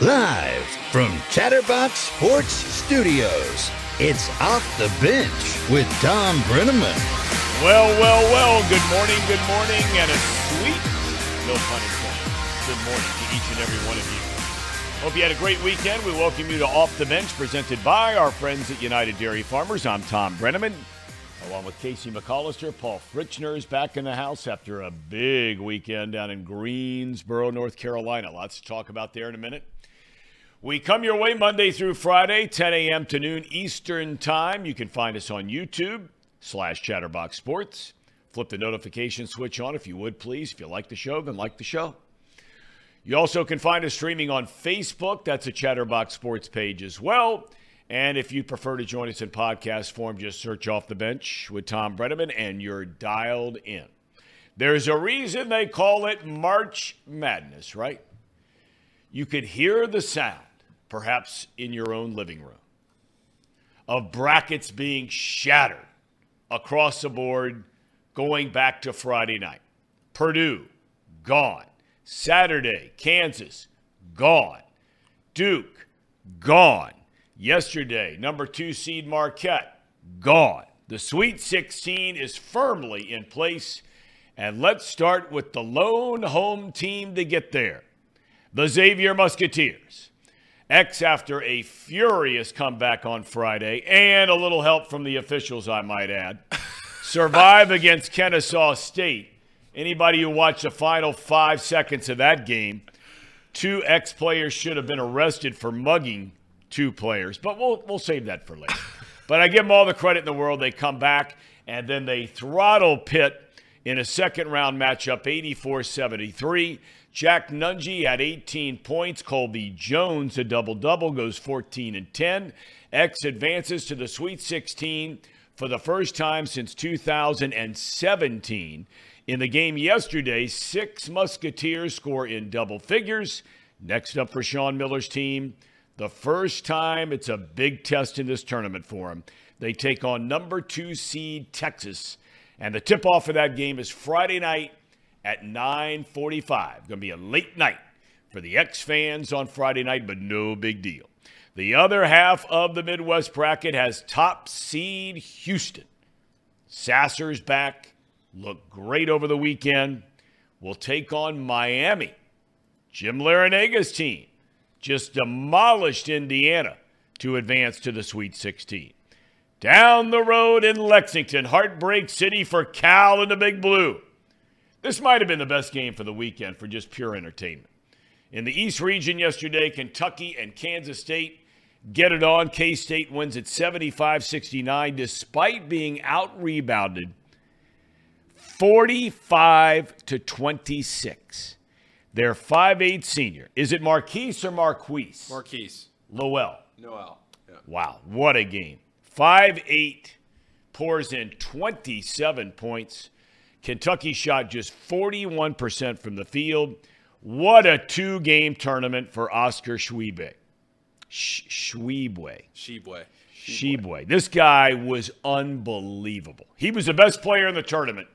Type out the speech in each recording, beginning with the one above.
Live from Chatterbox Sports Studios, it's Off the Bench with Thom Brennaman. Well, well, well, good morning, good morning, and a sweet, no pun intended, good morning to each and every one of you. Hope you had a great weekend. We welcome you to Off the Bench, presented by our friends at United Dairy Farmers. I'm Thom Brennaman, along with Casey McAllister. Paul Fritchner is back in the house after a big weekend down in Greensboro, North Carolina. Lots to talk about there in a minute. We come your way Monday through Friday, 10 a.m. to noon Eastern Time. You can find us on YouTube slash Chatterbox Sports. Flip the notification switch on if you would, please. If you like the show, then like the show. You also can find us streaming on Facebook. That's a Chatterbox Sports page as well. And if you prefer to join us in podcast form, just search Off the Bench with Thom Brennaman and you're dialed in. There's a reason they call it March Madness, right? You could hear the sound perhaps in your own living room, of brackets being shattered across the board going back to Friday night. Purdue, gone. Saturday, Kansas, gone. Duke, gone. Yesterday, number two seed Marquette, gone. The Sweet 16 is firmly in place. And let's start with the lone home team to get there the Xavier Musketeers. X after a furious comeback on Friday and a little help from the officials, I might add. Survive against Kennesaw State. Anybody who watched the final five seconds of that game, two X players should have been arrested for mugging two players, but we'll, we'll save that for later. but I give them all the credit in the world. They come back and then they throttle Pitt in a second round matchup, 84 73. Jack Nunge had 18 points. Colby Jones, a double double, goes 14 and 10. X advances to the Sweet 16 for the first time since 2017. In the game yesterday, six Musketeers score in double figures. Next up for Sean Miller's team, the first time it's a big test in this tournament for them. They take on number two seed Texas. And the tip off for that game is Friday night at 9:45. Going to be a late night for the X fans on Friday night, but no big deal. The other half of the Midwest bracket has top seed Houston. Sasser's back, looked great over the weekend. Will take on Miami. Jim Larranaga's team just demolished Indiana to advance to the Sweet 16. Down the road in Lexington, Heartbreak City for Cal and the Big Blue. This might have been the best game for the weekend for just pure entertainment. In the East region yesterday, Kentucky and Kansas State get it on. K State wins at 75 69 despite being out rebounded 45 to 26. Their 5'8 senior. Is it Marquise or Marquise? Marquise. Lowell. Noel. Yeah. Wow, what a game. 5'8 pours in 27 points. Kentucky shot just 41% from the field. What a two game tournament for Oscar Tshiebwe. Schwiebwe. Shebwe. Shebwe. This guy was unbelievable. He was the best player in the tournament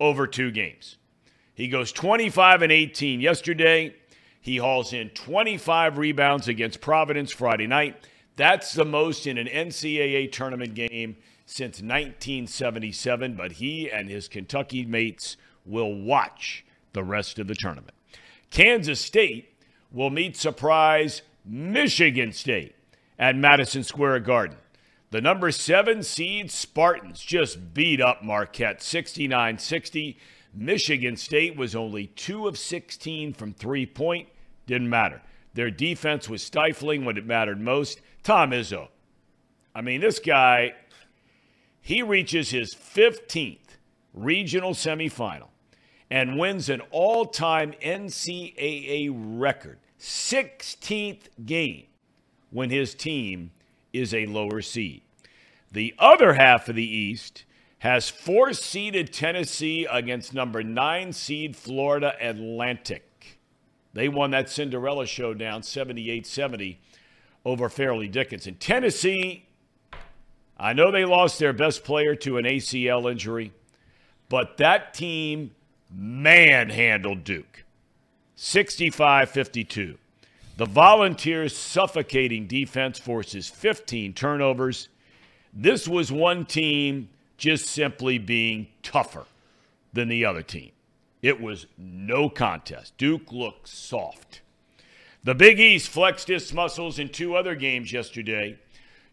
over two games. He goes 25 and 18 yesterday. He hauls in 25 rebounds against Providence Friday night. That's the most in an NCAA tournament game since 1977, but he and his Kentucky mates will watch the rest of the tournament. Kansas State will meet surprise Michigan State at Madison Square Garden. The number seven seed Spartans just beat up Marquette 69 60. Michigan State was only two of 16 from three point. Didn't matter. Their defense was stifling when it mattered most. Tom Izzo. I mean, this guy, he reaches his 15th regional semifinal and wins an all time NCAA record 16th game when his team is a lower seed. The other half of the East has four seeded Tennessee against number nine seed Florida Atlantic. They won that Cinderella showdown 78 70 over Fairleigh Dickinson. Tennessee, I know they lost their best player to an ACL injury, but that team manhandled Duke 65 52. The Volunteers' suffocating defense forces 15 turnovers. This was one team just simply being tougher than the other team. It was no contest. Duke looked soft. The Big East flexed its muscles in two other games yesterday.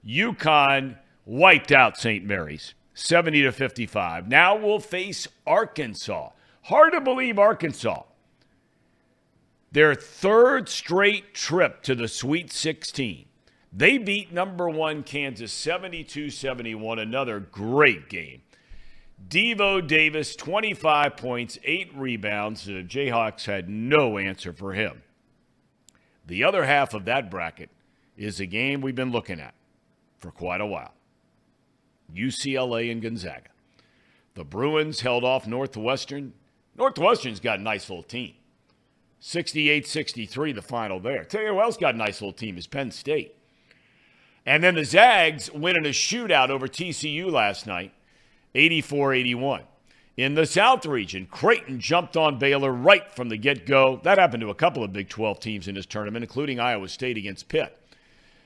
UConn wiped out St. Mary's 70 to 55. Now we'll face Arkansas. Hard to believe Arkansas. Their third straight trip to the Sweet 16. They beat number one Kansas 72 71, another great game. Devo Davis, 25 points, eight rebounds. The Jayhawks had no answer for him. The other half of that bracket is a game we've been looking at for quite a while UCLA and Gonzaga. The Bruins held off Northwestern. Northwestern's got a nice little team. 68 63, the final there. Tell you who else got a nice little team is Penn State. And then the Zags winning a shootout over TCU last night, 84 81. In the South region, Creighton jumped on Baylor right from the get go. That happened to a couple of Big 12 teams in this tournament, including Iowa State against Pitt.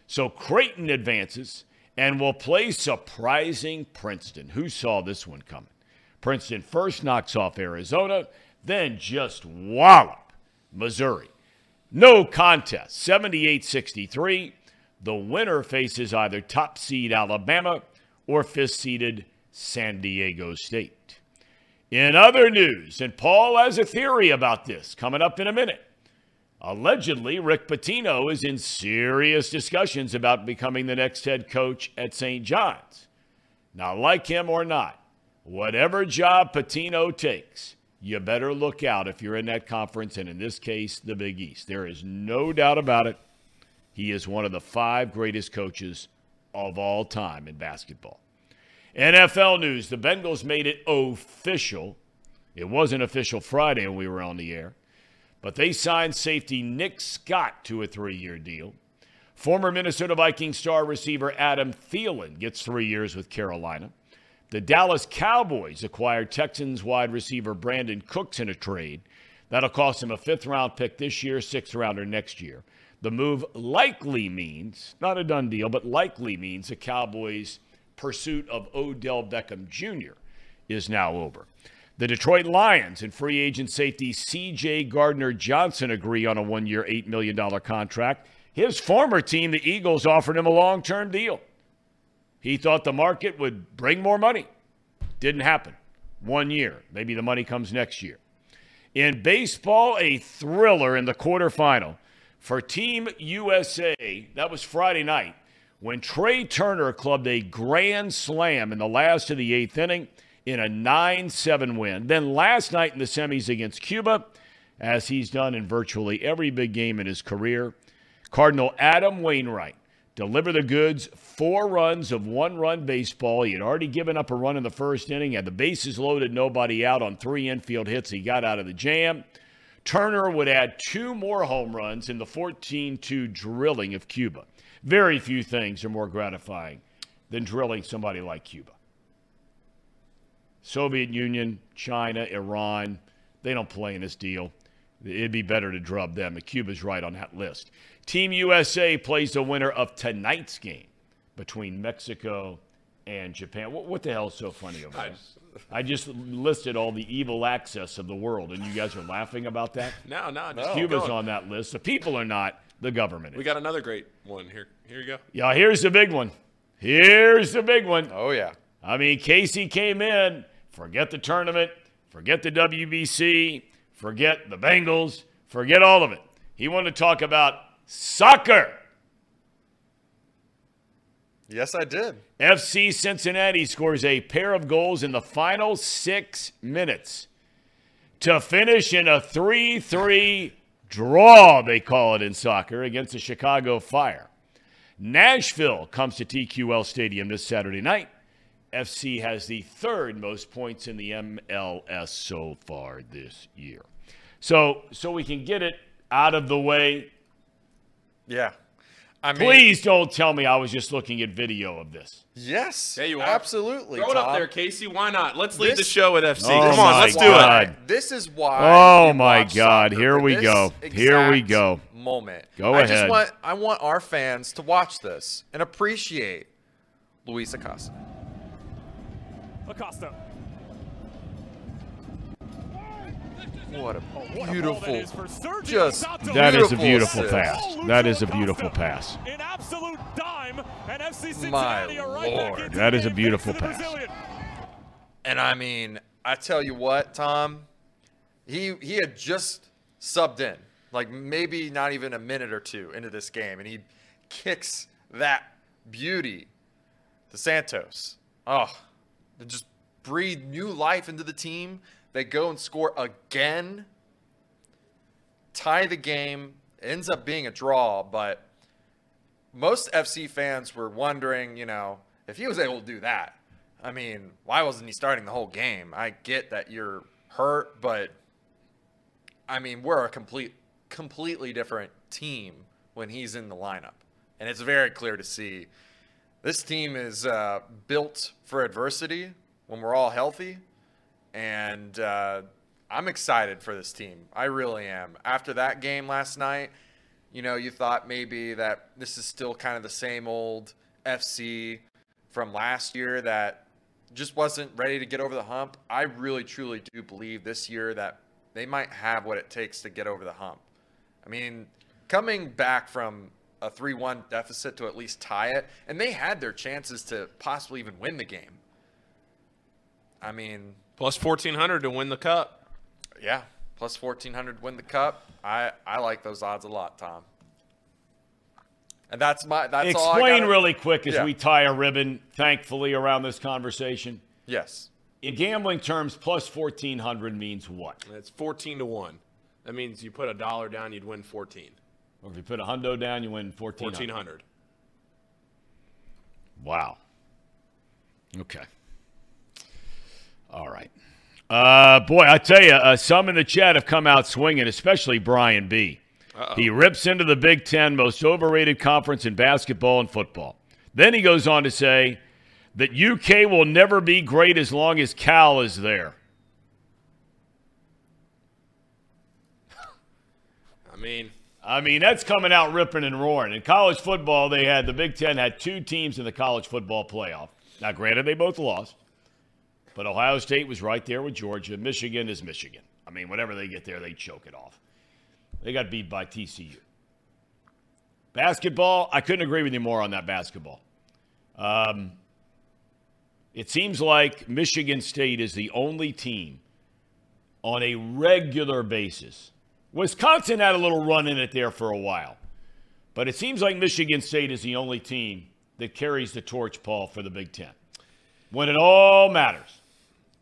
So Creighton advances and will play surprising Princeton. Who saw this one coming? Princeton first knocks off Arizona, then just wallop Missouri. No contest, 78 63. The winner faces either top seed Alabama or fifth seeded San Diego State. In other news, and Paul has a theory about this coming up in a minute. Allegedly, Rick Pitino is in serious discussions about becoming the next head coach at St. John's. Now, like him or not, whatever job Pitino takes, you better look out if you're in that conference, and in this case, the Big East. There is no doubt about it. He is one of the five greatest coaches of all time in basketball. NFL news the Bengals made it official. It wasn't official Friday when we were on the air, but they signed safety Nick Scott to a three year deal. Former Minnesota Vikings star receiver Adam Thielen gets three years with Carolina. The Dallas Cowboys acquired Texans wide receiver Brandin Cooks in a trade. That'll cost him a fifth round pick this year, sixth rounder next year. The move likely means, not a done deal, but likely means the Cowboys' pursuit of Odell Beckham Jr. is now over. The Detroit Lions and free agent safety C.J. Gardner Johnson agree on a one year, $8 million contract. His former team, the Eagles, offered him a long term deal. He thought the market would bring more money. Didn't happen. One year. Maybe the money comes next year. In baseball, a thriller in the quarterfinal for Team USA. That was Friday night when Trea Turner clubbed a grand slam in the last of the eighth inning in a 9 7 win. Then last night in the semis against Cuba, as he's done in virtually every big game in his career, Cardinal Adam Wainwright delivered the goods, four runs of one run baseball. He had already given up a run in the first inning, had the bases loaded, nobody out on three infield hits. He got out of the jam. Turner would add two more home runs in the 14 2 drilling of Cuba. Very few things are more gratifying than drilling somebody like Cuba. Soviet Union, China, Iran, they don't play in this deal. It'd be better to drub them. Cuba's right on that list. Team USA plays the winner of tonight's game between Mexico and Japan. What, what the hell is so funny about this? I just listed all the evil access of the world, and you guys are laughing about that? No, no, just Cuba's on that list. The people are not. The government. Is. We got another great one here. Here you go. Yeah, here's the big one. Here's the big one. Oh yeah. I mean, Casey came in. Forget the tournament. Forget the WBC. Forget the Bengals. Forget all of it. He wanted to talk about soccer. Yes, I did. FC Cincinnati scores a pair of goals in the final six minutes to finish in a 3 3 draw, they call it in soccer, against the Chicago Fire. Nashville comes to TQL Stadium this Saturday night. FC has the third most points in the MLS so far this year. So, so we can get it out of the way. Yeah. I mean, Please don't tell me I was just looking at video of this. Yes. There you are. Absolutely. Throw it up there, Casey. Why not? Let's lead the This- show with FC. Oh Come on, let's do it. This is why. Oh my God, soccer, here we this go. Here we go. Moment. Go I ahead. just want I want our fans to watch this and appreciate Luis Acosta. Acosta. What a what a ball that beautiful. is for Sergio just That is a Beautiful beautiful assist. pass. That Lucho is a beautiful pass. An absolute dime, and FC Cincinnati My are right back Lord. into That a beautiful thanks to the pass. Brazilian. And I mean, I tell you what, Thom, he he had just subbed in, like maybe not even a minute or two into this game, and he kicks that beauty to Santos. Oh, just breathe new life into the team. They go and score again, tie the game. Ends up being a draw, but most FC fans were wondering, you know, if he was able to do that. I mean, why wasn't he starting the whole game? I get that you're hurt, but I mean, we're a complete completely different team when he's in the lineup. And it's very clear to see this team is uh, built for adversity when we're all healthy. And uh, I'm excited for this team. I really am. After that game last night, you know, you thought maybe that this is still kind of the same old FC from last year that just wasn't ready to get over the hump. I really, truly do believe this year that they might have what it takes to get over the hump. I mean, coming back from a 3 1 deficit to at least tie it, and they had their chances to possibly even win the game. I mean, Plus 1,400 to win the cup. yeah, plus 1400 to win the cup. I, I like those odds a lot, Thom. And that's my that's all I Explain gotta- really quick as Yeah. we tie a ribbon, thankfully, around this conversation. Yes. In gambling terms, plus 1400 means what? It's 14 to 1. That means you put a dollar down, you'd win 14. Or if you put a hundo down, you win 1400. 1400. Wow. Okay. All right. Uh, boy, I tell you, uh, some in the chat have come out swinging, especially Brian B. He rips into the Big Ten, most overrated conference in basketball and football. Then he goes on to say that UK will never be great as long as Cal is there. I mean, I mean, that's coming out ripping and roaring. In college football, they had the Big Ten had two teams in the college football playoff. Now, granted, they both lost, but Ohio State was right there with Georgia. Michigan is Michigan. I mean, whatever they get there, they choke it off. They got beat by TCU. Basketball, I couldn't agree with you more on that basketball. Um, it seems like Michigan State is the only team on a regular basis. Wisconsin had a little run in it there for a while. But it seems like Michigan State is the only team that carries the torch, Paul, for the Big Ten. When it all matters.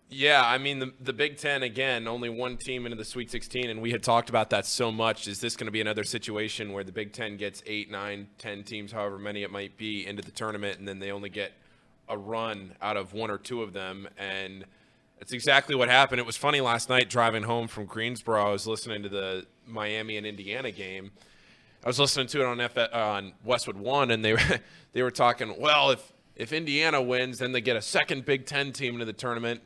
Yeah, I mean the the Big Ten again, only one team into the Sweet 16, and we had talked about that so much. Is this going to be another situation where the Big Ten gets eight, nine, ten teams, however many it might be, into the tournament, and then they only get a run out of one or two of them? And it's exactly what happened. It was funny last night driving home from Greensboro. I was listening to the Miami and Indiana game. I was listening to it on F- uh, on Westwood One, and they were they were talking. Well, if if Indiana wins, then they get a second Big Ten team into the tournament.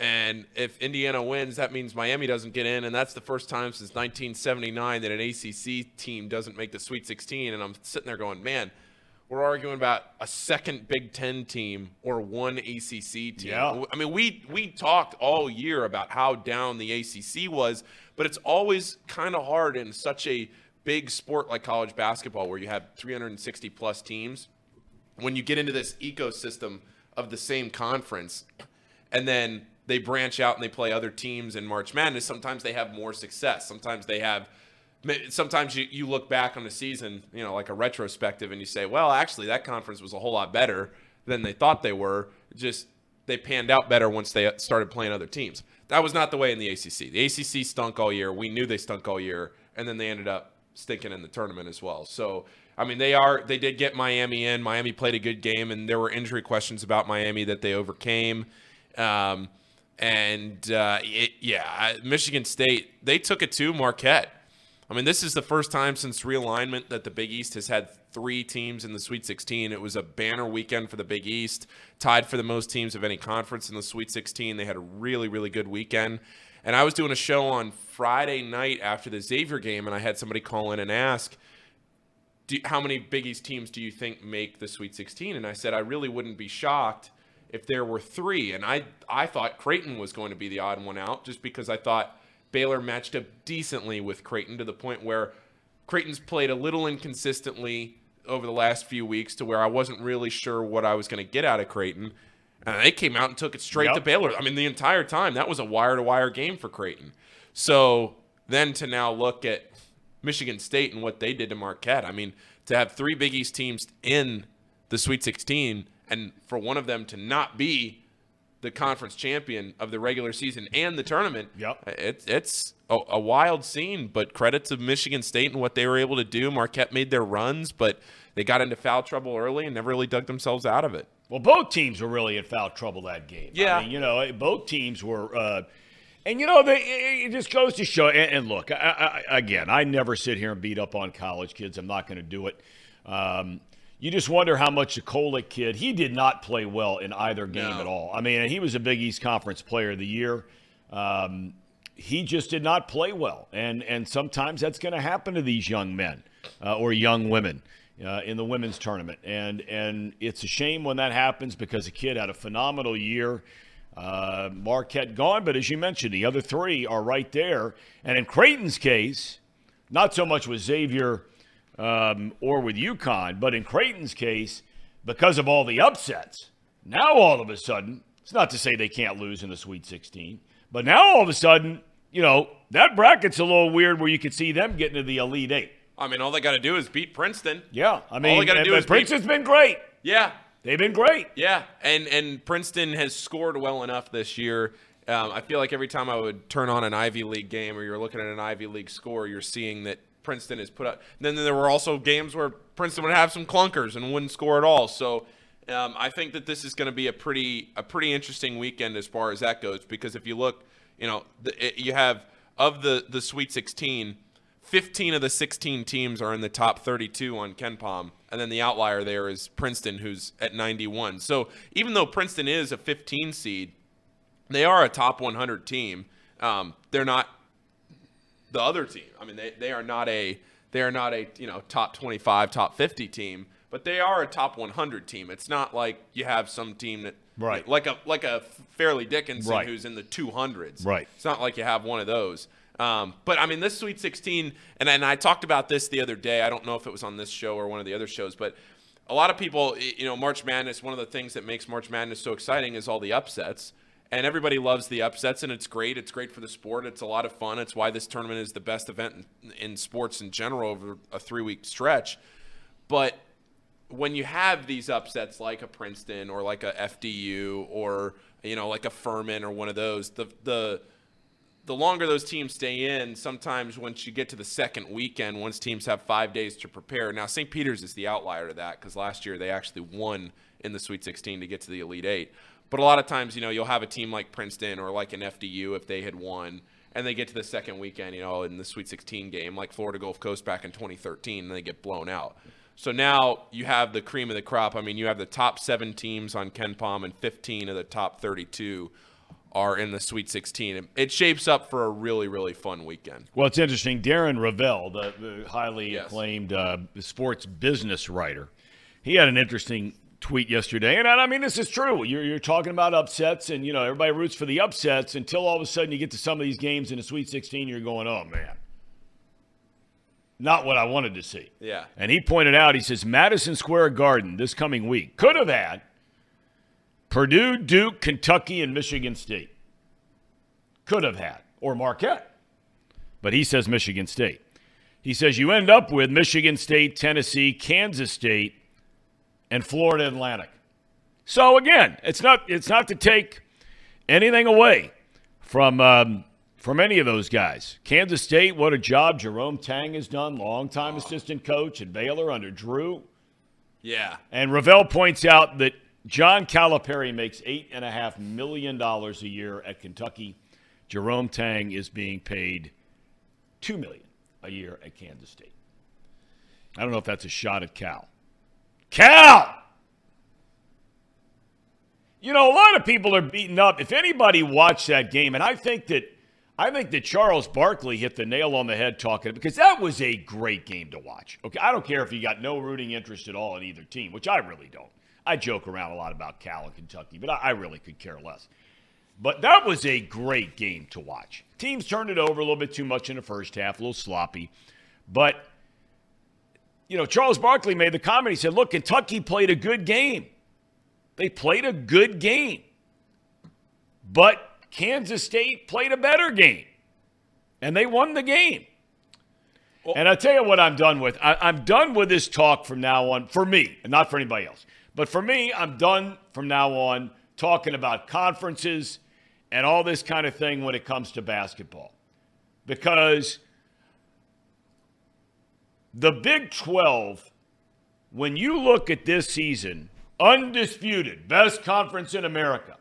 And if Indiana wins, that means Miami doesn't get in, and that's the first time since 1979 that an ACC team doesn't make the Sweet 16. And I'm sitting there going, man, we're arguing about a second Big Ten team or one ACC team. Yeah. I mean, we we talked all year about how down the ACC was, but it's always kind of hard in such a big sport like college basketball where you have 360 plus teams when you get into this ecosystem of the same conference and then they branch out and they play other teams in March Madness, sometimes they have more success. Sometimes they have sometimes you, you look back on the season, you know, like a retrospective and you say, well, actually that conference was a whole lot better than they thought they were. Just they panned out better once they started playing other teams. That was not the way in the ACC. The ACC stunk all year. We knew they stunk all year, and then they ended up stinking in the tournament as well. So, I mean, they are they did get Miami in. Miami played a good game, and there were injury questions about Miami that they overcame. Um, and uh, it, yeah, Michigan State they took it to Marquette. I mean, this is the first time since realignment that the Big East has had three teams in the Sweet 16. It was a banner weekend for the Big East, tied for the most teams of any conference in the Sweet 16. They had a really, really good weekend. And I was doing a show on Friday night after the Xavier game, and I had somebody call in and ask, how many Big East teams do you think make the Sweet 16? And I said, I really wouldn't be shocked if there were three. And I, I thought Creighton was going to be the odd one out just because I thought Baylor matched up decently with Creighton to the point where Creighton's played a little inconsistently over the last few weeks to where I wasn't really sure what I was going to get out of Creighton. And they came out and took it straight Yep. to Baylor. I mean, the entire time, that was a wire to wire game for Creighton. So then to now look at Michigan State and what they did to Marquette, I mean, to have three Big East teams in the Sweet 16 and for one of them to not be the conference champion of the regular season and the tournament. Yep. It's it's a, a wild scene, but credit to Michigan State and what they were able to do. Marquette made their runs, but they got into foul trouble early and never really dug themselves out of it. Well, both teams were really in foul trouble that game. Yeah. I mean, you know, both teams were. Uh, and you know, they, it just goes to show. And, and look, I, I, again, I never sit here and beat up on college kids. I'm not going to do it. Um, you just wonder how much the Kolek kid. He did not play well in either game No. at all. I mean, he was a Big East Conference Player of the Year. Um, he just did not play well, and and sometimes that's going to happen to these young men uh, or young women uh, in the women's tournament, and and it's a shame when that happens because the kid had a phenomenal year. Uh, Marquette gone, but as you mentioned, the other three are right there. And in Creighton's case, not so much with Xavier um, or with UConn, but in Creighton's case, because of all the upsets, now all of a sudden, it's not to say they can't lose in the Sweet 16, but now all of a sudden, you know, that bracket's a little weird where you could see them getting to the Elite Eight. I mean, all they got to do is beat Princeton. Yeah, I mean, all they gotta do but is beat- Princeton's been great. Yeah, They've been great. Yeah, and and Princeton has scored well enough this year. Um, I feel like every time I would turn on an Ivy League game or you're looking at an Ivy League score, you're seeing that Princeton has put up. Then there were also games where Princeton would have some clunkers and wouldn't score at all. So um, I think that this is going to be a pretty a pretty interesting weekend as far as that goes. Because if you look, you know, the, it, you have of the the Sweet 16. 15 of the 16 teams are in the top 32 on KenPom, and then the outlier there is Princeton, who's at 91. So even though Princeton is a 15 seed, they are a top 100 team. Um, they're not the other team. I mean, they, they are not a they are not a you know top 25, top 50 team, but they are a top 100 team. It's not like you have some team that Right. like a like a Fairleigh Dickinson Right. who's in the 200s. Right. It's not like you have one of those. Um, but I mean, this Sweet 16, and, and I talked about this the other day. I don't know if it was on this show or one of the other shows, but a lot of people, you know, March Madness, one of the things that makes March Madness so exciting is all the upsets. And everybody loves the upsets, and it's great. It's great for the sport. It's a lot of fun. It's why this tournament is the best event in, in sports in general over a three week stretch. But when you have these upsets like a Princeton or like a FDU or you know like a Furman or one of those, the the the longer those teams stay in, sometimes once you get to the second weekend, once teams have five days to prepare. Now St. Peter's is the outlier to that because last year they actually won in the Sweet 16 to get to the Elite Eight. But a lot of times, you know, you'll have a team like Princeton or like an FDU if they had won, and they get to the second weekend, you know, in the Sweet 16 game, like Florida Gulf Coast back in 2013, and they get blown out. So now you have the cream of the crop. I mean, you have the top seven teams on KenPom, and 15 of the top 32 are in the Sweet 16. It- shapes up for a really, really fun weekend. Well, it's interesting. Darren Rovell, the, the highly Yes. acclaimed uh, sports business writer, he had an interesting tweet yesterday. And I mean, this is true. You're, you're talking about upsets, and, you know, everybody roots for the upsets until all of a sudden you get to some of these games in the Sweet 16, you're going, oh, man. Not what I wanted to see. Yeah. And he pointed out, he says, Madison Square Garden this coming week could have had Purdue, Duke, Kentucky, and Michigan State. Could have had. Or Marquette. But he says Michigan State. He says you end up with Michigan State, Tennessee, Kansas State, and Florida Atlantic. So again, it's not it's not to take anything away from um, from any of those guys. Kansas State, what a job Jerome Tang has done, longtime assistant coach at Baylor under Drew. Yeah. And Rovell points out that John Calipari makes eight and a half million dollars a year at Kentucky. Jerome Tang is being paid two million. a year at Kansas State. I don't know if that's a shot at Cal. Cal! You know, a lot of people are beaten up. If anybody watched that game, and I think that I think that Charles Barkley hit the nail on the head talking because that was a great game to watch. Okay, I don't care if you got no rooting interest at all in either team, which I really don't. I joke around a lot about Cal and Kentucky, but I, I really could care less. But that was a great game to watch. Teams turned it over a little bit too much in the first half, a little sloppy. But, you know, Charles Barkley made the comment. He said, look, Kentucky played a good game. They played a good game. But Kansas State played a better game. And they won the game. Well, and I tell you what I'm done with. I, am done with this talk from now on, for me, and not for anybody else. But for me, I'm done from now on talking about conferences and all this kind of thing when it comes to basketball. Because the Big 12, when you look at this season, undisputed, best conference in America.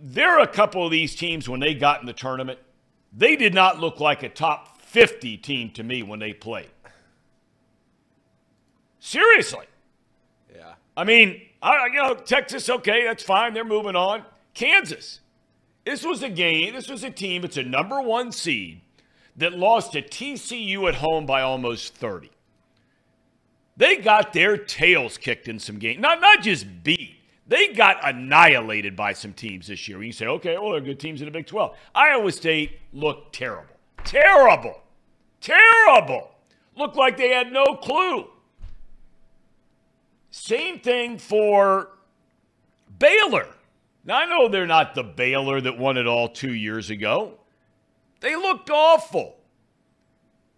There are a couple of these teams when they got in the tournament, they did not look like a top 50 team to me when they played. Seriously. Yeah. I mean, I, you know, Texas, okay, that's fine. They're moving on. Kansas. This was a game, this was a team, it's a number one seed that lost to TCU at home by almost 30. They got their tails kicked in some games. Not, not just beat. They got annihilated by some teams this year. You say, okay, well, they're good teams in the Big 12. Iowa State looked terrible. Terrible. Terrible. Looked like they had no clue. Same thing for Baylor. Now, I know they're not the Baylor that won it all two years ago. They looked awful.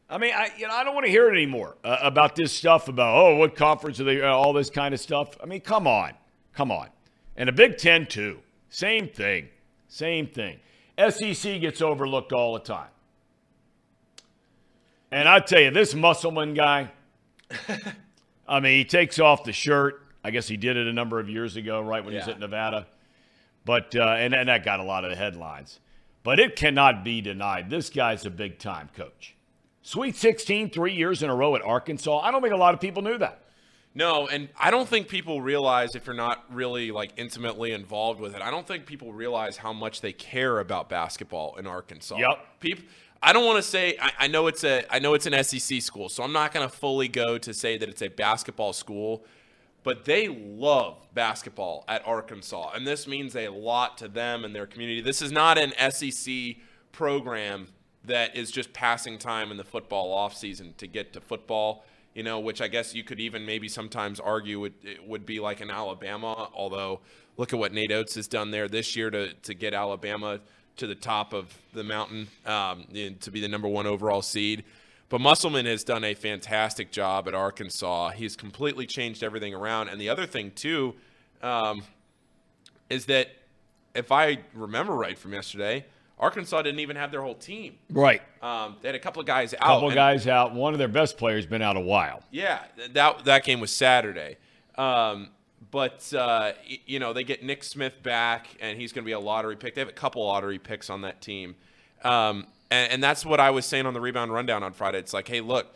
I mean, I you know I don't want to hear it anymore uh, about this stuff about oh what conference are they uh, all this kind of stuff. I mean, come on, come on, and the Big Ten too. Same thing, same thing. SEC gets overlooked all the time, and I tell you, this Musselman guy. I mean, he takes off the shirt. I guess he did it a number of years ago, right when yeah. he was at Nevada. But uh, and and that got a lot of the headlines. But it cannot be denied. This guy's a big time coach. Sweet 16, three years in a row at Arkansas. I don't think a lot of people knew that. No, and I don't think people realize if you're not really like intimately involved with it. I don't think people realize how much they care about basketball in Arkansas. Yep. People I don't want to say I, I know it's a I know it's an SEC school, so I'm not gonna fully go to say that it's a basketball school, but they love basketball at Arkansas. And this means a lot to them and their community. This is not an SEC program that is just passing time in the football offseason to get to football, you know, which I guess you could even maybe sometimes argue would would be like an Alabama, although look at what Nate Oats has done there this year to to get Alabama to the top of the mountain um, to be the number one overall seed. But Musselman has done a fantastic job at Arkansas. He's completely changed everything around. And the other thing too um, is that if I remember right from yesterday, Arkansas didn't even have their whole team. Right. Um, they had a couple of guys out. A couple of guys out. One of their best players been out a while. Yeah, that that game was Saturday. Um, but uh, you know they get Nick Smith back, and he's going to be a lottery pick. They have a couple lottery picks on that team, um, and, and that's what I was saying on the rebound rundown on Friday. It's like, hey, look,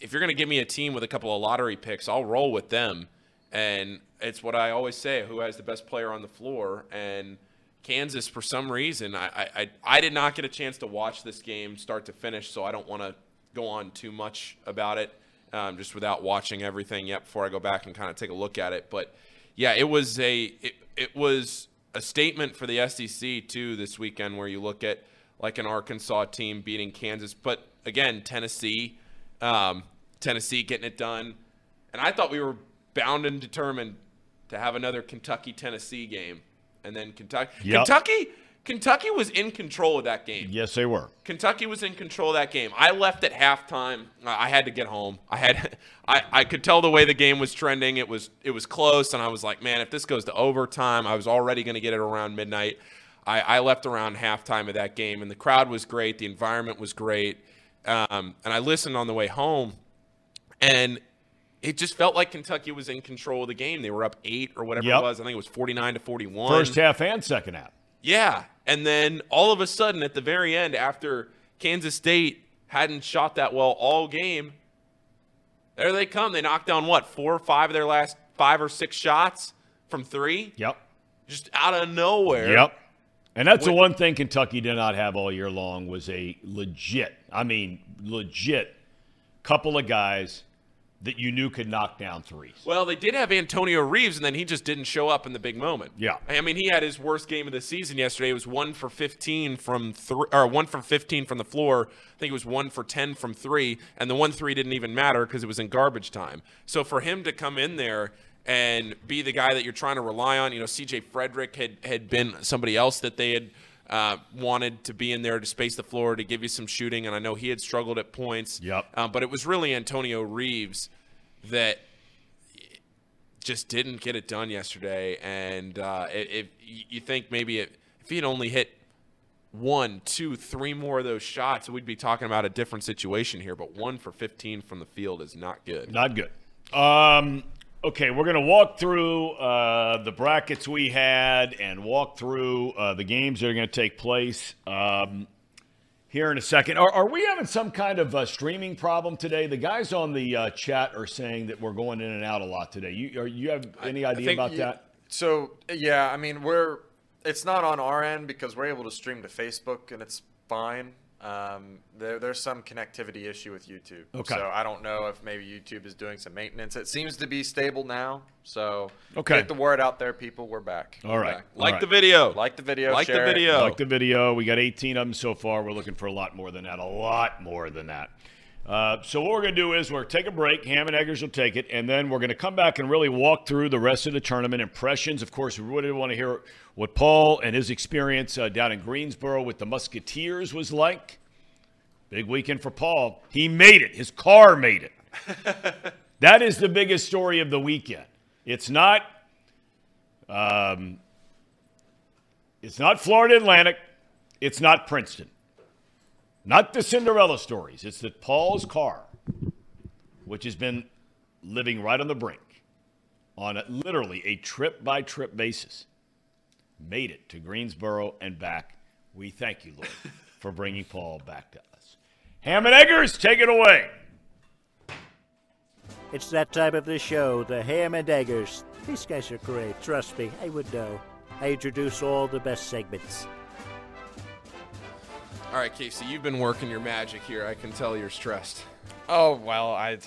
if you're going to give me a team with a couple of lottery picks, I'll roll with them. And it's what I always say: who has the best player on the floor, and Kansas, for some reason, I, I, I did not get a chance to watch this game start to finish, so I don't want to go on too much about it, um, just without watching everything yet before I go back and kind of take a look at it. But yeah, it was a it, it was a statement for the SEC too this weekend, where you look at like an Arkansas team beating Kansas, but again, Tennessee, um, Tennessee getting it done, and I thought we were bound and determined to have another Kentucky Tennessee game and then Kentucky. Yep. Kentucky. Kentucky was in control of that game. Yes, they were. Kentucky was in control of that game. I left at halftime. I had to get home. I had, I, I could tell the way the game was trending. It was, it was close, and I was like, man, if this goes to overtime, I was already going to get it around midnight. I, I left around halftime of that game, and the crowd was great. The environment was great, um, and I listened on the way home, and it just felt like Kentucky was in control of the game. They were up eight or whatever yep. it was. I think it was 49 to 41. First half and second half. Yeah. And then all of a sudden, at the very end, after Kansas State hadn't shot that well all game. There they come. They knocked down what four or five of their last five or six shots from three, Yep. just out of nowhere. Yep. And that's the one thing Kentucky did not have all year long was a legit, I mean, legit couple of guys that you knew could knock down threes. Well, they did have Antonio Reeves, and then he just didn't show up in the big moment. Yeah. I mean, he had his worst game of the season yesterday. It was one for 15 from three, or one for 15 from the floor. I think it was one for 10 from three, and the one three didn't even matter because it was in garbage time. So for him to come in there and be the guy that you're trying to rely on, you know, C.J. Frederick had had been somebody else that they had. Uh, wanted to be in there to space the floor to give you some shooting, and I know he had struggled at points. Yep. Um, but it was really Antonio Reeves that just didn't get it done yesterday. And uh, if, if you think maybe it, if he had only hit one, two, three more of those shots, we'd be talking about a different situation here. But one for 15 from the field is not good. Not good. Um, okay, we're going to walk through uh, the brackets we had and walk through uh, the games that are going to take place um, here in a second. Are, are we having some kind of uh, streaming problem today? The guys on the uh, chat are saying that we're going in and out a lot today. You, are, you have any idea think about that? So yeah, I mean we're it's not on our end because we're able to stream to Facebook and it's fine. Um, there, there's some connectivity issue with YouTube. Okay. So I don't know if maybe YouTube is doing some maintenance. It seems to be stable now. So Okay. get the word out there, people. We're back. All right. Back. Like All the video. Like the video. Like the share it. video. Like the video. We got 18 of them so far. We're looking for a lot more than that. A lot more than that. Uh, so what we're going to do is we're going to take a break. Ham and Eggers will take it, and then we're going to come back and really walk through the rest of the tournament impressions. Of course, we really want to hear what Paul and his experience uh, down in Greensboro with the Musketeers was like. Big weekend for Paul. He made it. His car made it. that is the biggest story of the weekend. It's not. Um, it's not Florida Atlantic. It's not Princeton. Not the Cinderella stories. It's that Paul's car, which has been living right on the brink on a, literally a trip by trip basis, made it to Greensboro and back. We thank you, Lord, for bringing Paul back to us. Ham and Eggers, take it away. It's that time of the show, the Ham and Eggers. These guys are great, trust me, I would know. I introduce all the best segments. All right, Casey, you've been working your magic here. I can tell you're stressed. Oh well, I.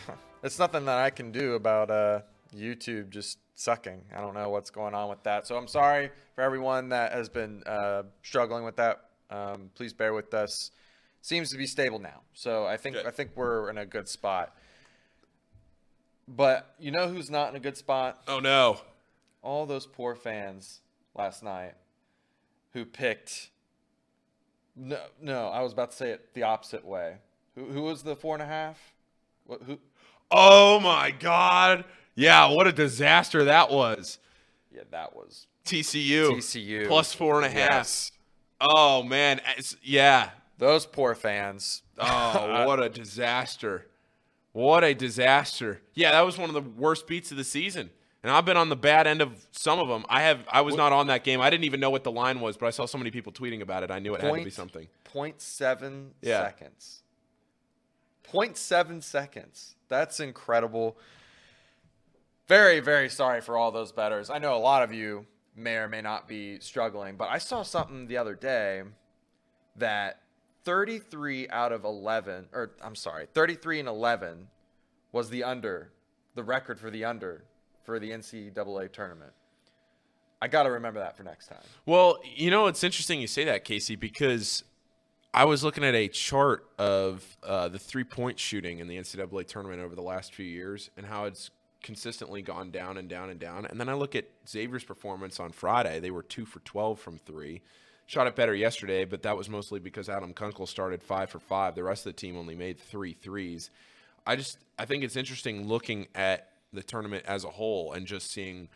It's nothing that I can do about uh, YouTube just sucking. I don't know what's going on with that. So I'm sorry for everyone that has been uh, struggling with that. Um, please bear with us. Seems to be stable now, so I think Good. I think we're in a good spot. But you know who's not in a good spot? Oh, no. All those poor fans last night who picked. No, no, I was about to say it the opposite way. Who, who was the four and a half? What, who? Oh, my God. Yeah, what a disaster that was. Yeah, that was TCU. TCU. Plus four and a half. Yes. Oh, man. It's- yeah. Those poor fans. Oh, what a disaster. What a disaster. Yeah, that was one of the worst beats of the season. And I've been on the bad end of some of them. I have I was not on that game. I didn't even know what the line was, but I saw so many people tweeting about it. I knew it had to be something. Point seven Yeah. seconds. Point seven seconds. That's incredible. Very, very sorry for all those bettors. I know a lot of you may or may not be struggling, but I saw something the other day that 33 out of 11, or I'm sorry, 33 and 11 was the under, the record for the under for the NCAA tournament. I got to remember that for next time. Well, you know, it's interesting you say that, Casey, because I was looking at a chart of uh, the three point shooting in the NCAA tournament over the last few years and how it's consistently gone down and down and down. And then I look at Xavier's performance on Friday. They were two for 12 from three. Shot it better yesterday, but that was mostly because Adam Kunkel started five for five. The rest of the team only made three threes. I just I think it's interesting looking at the tournament as a whole and just seeing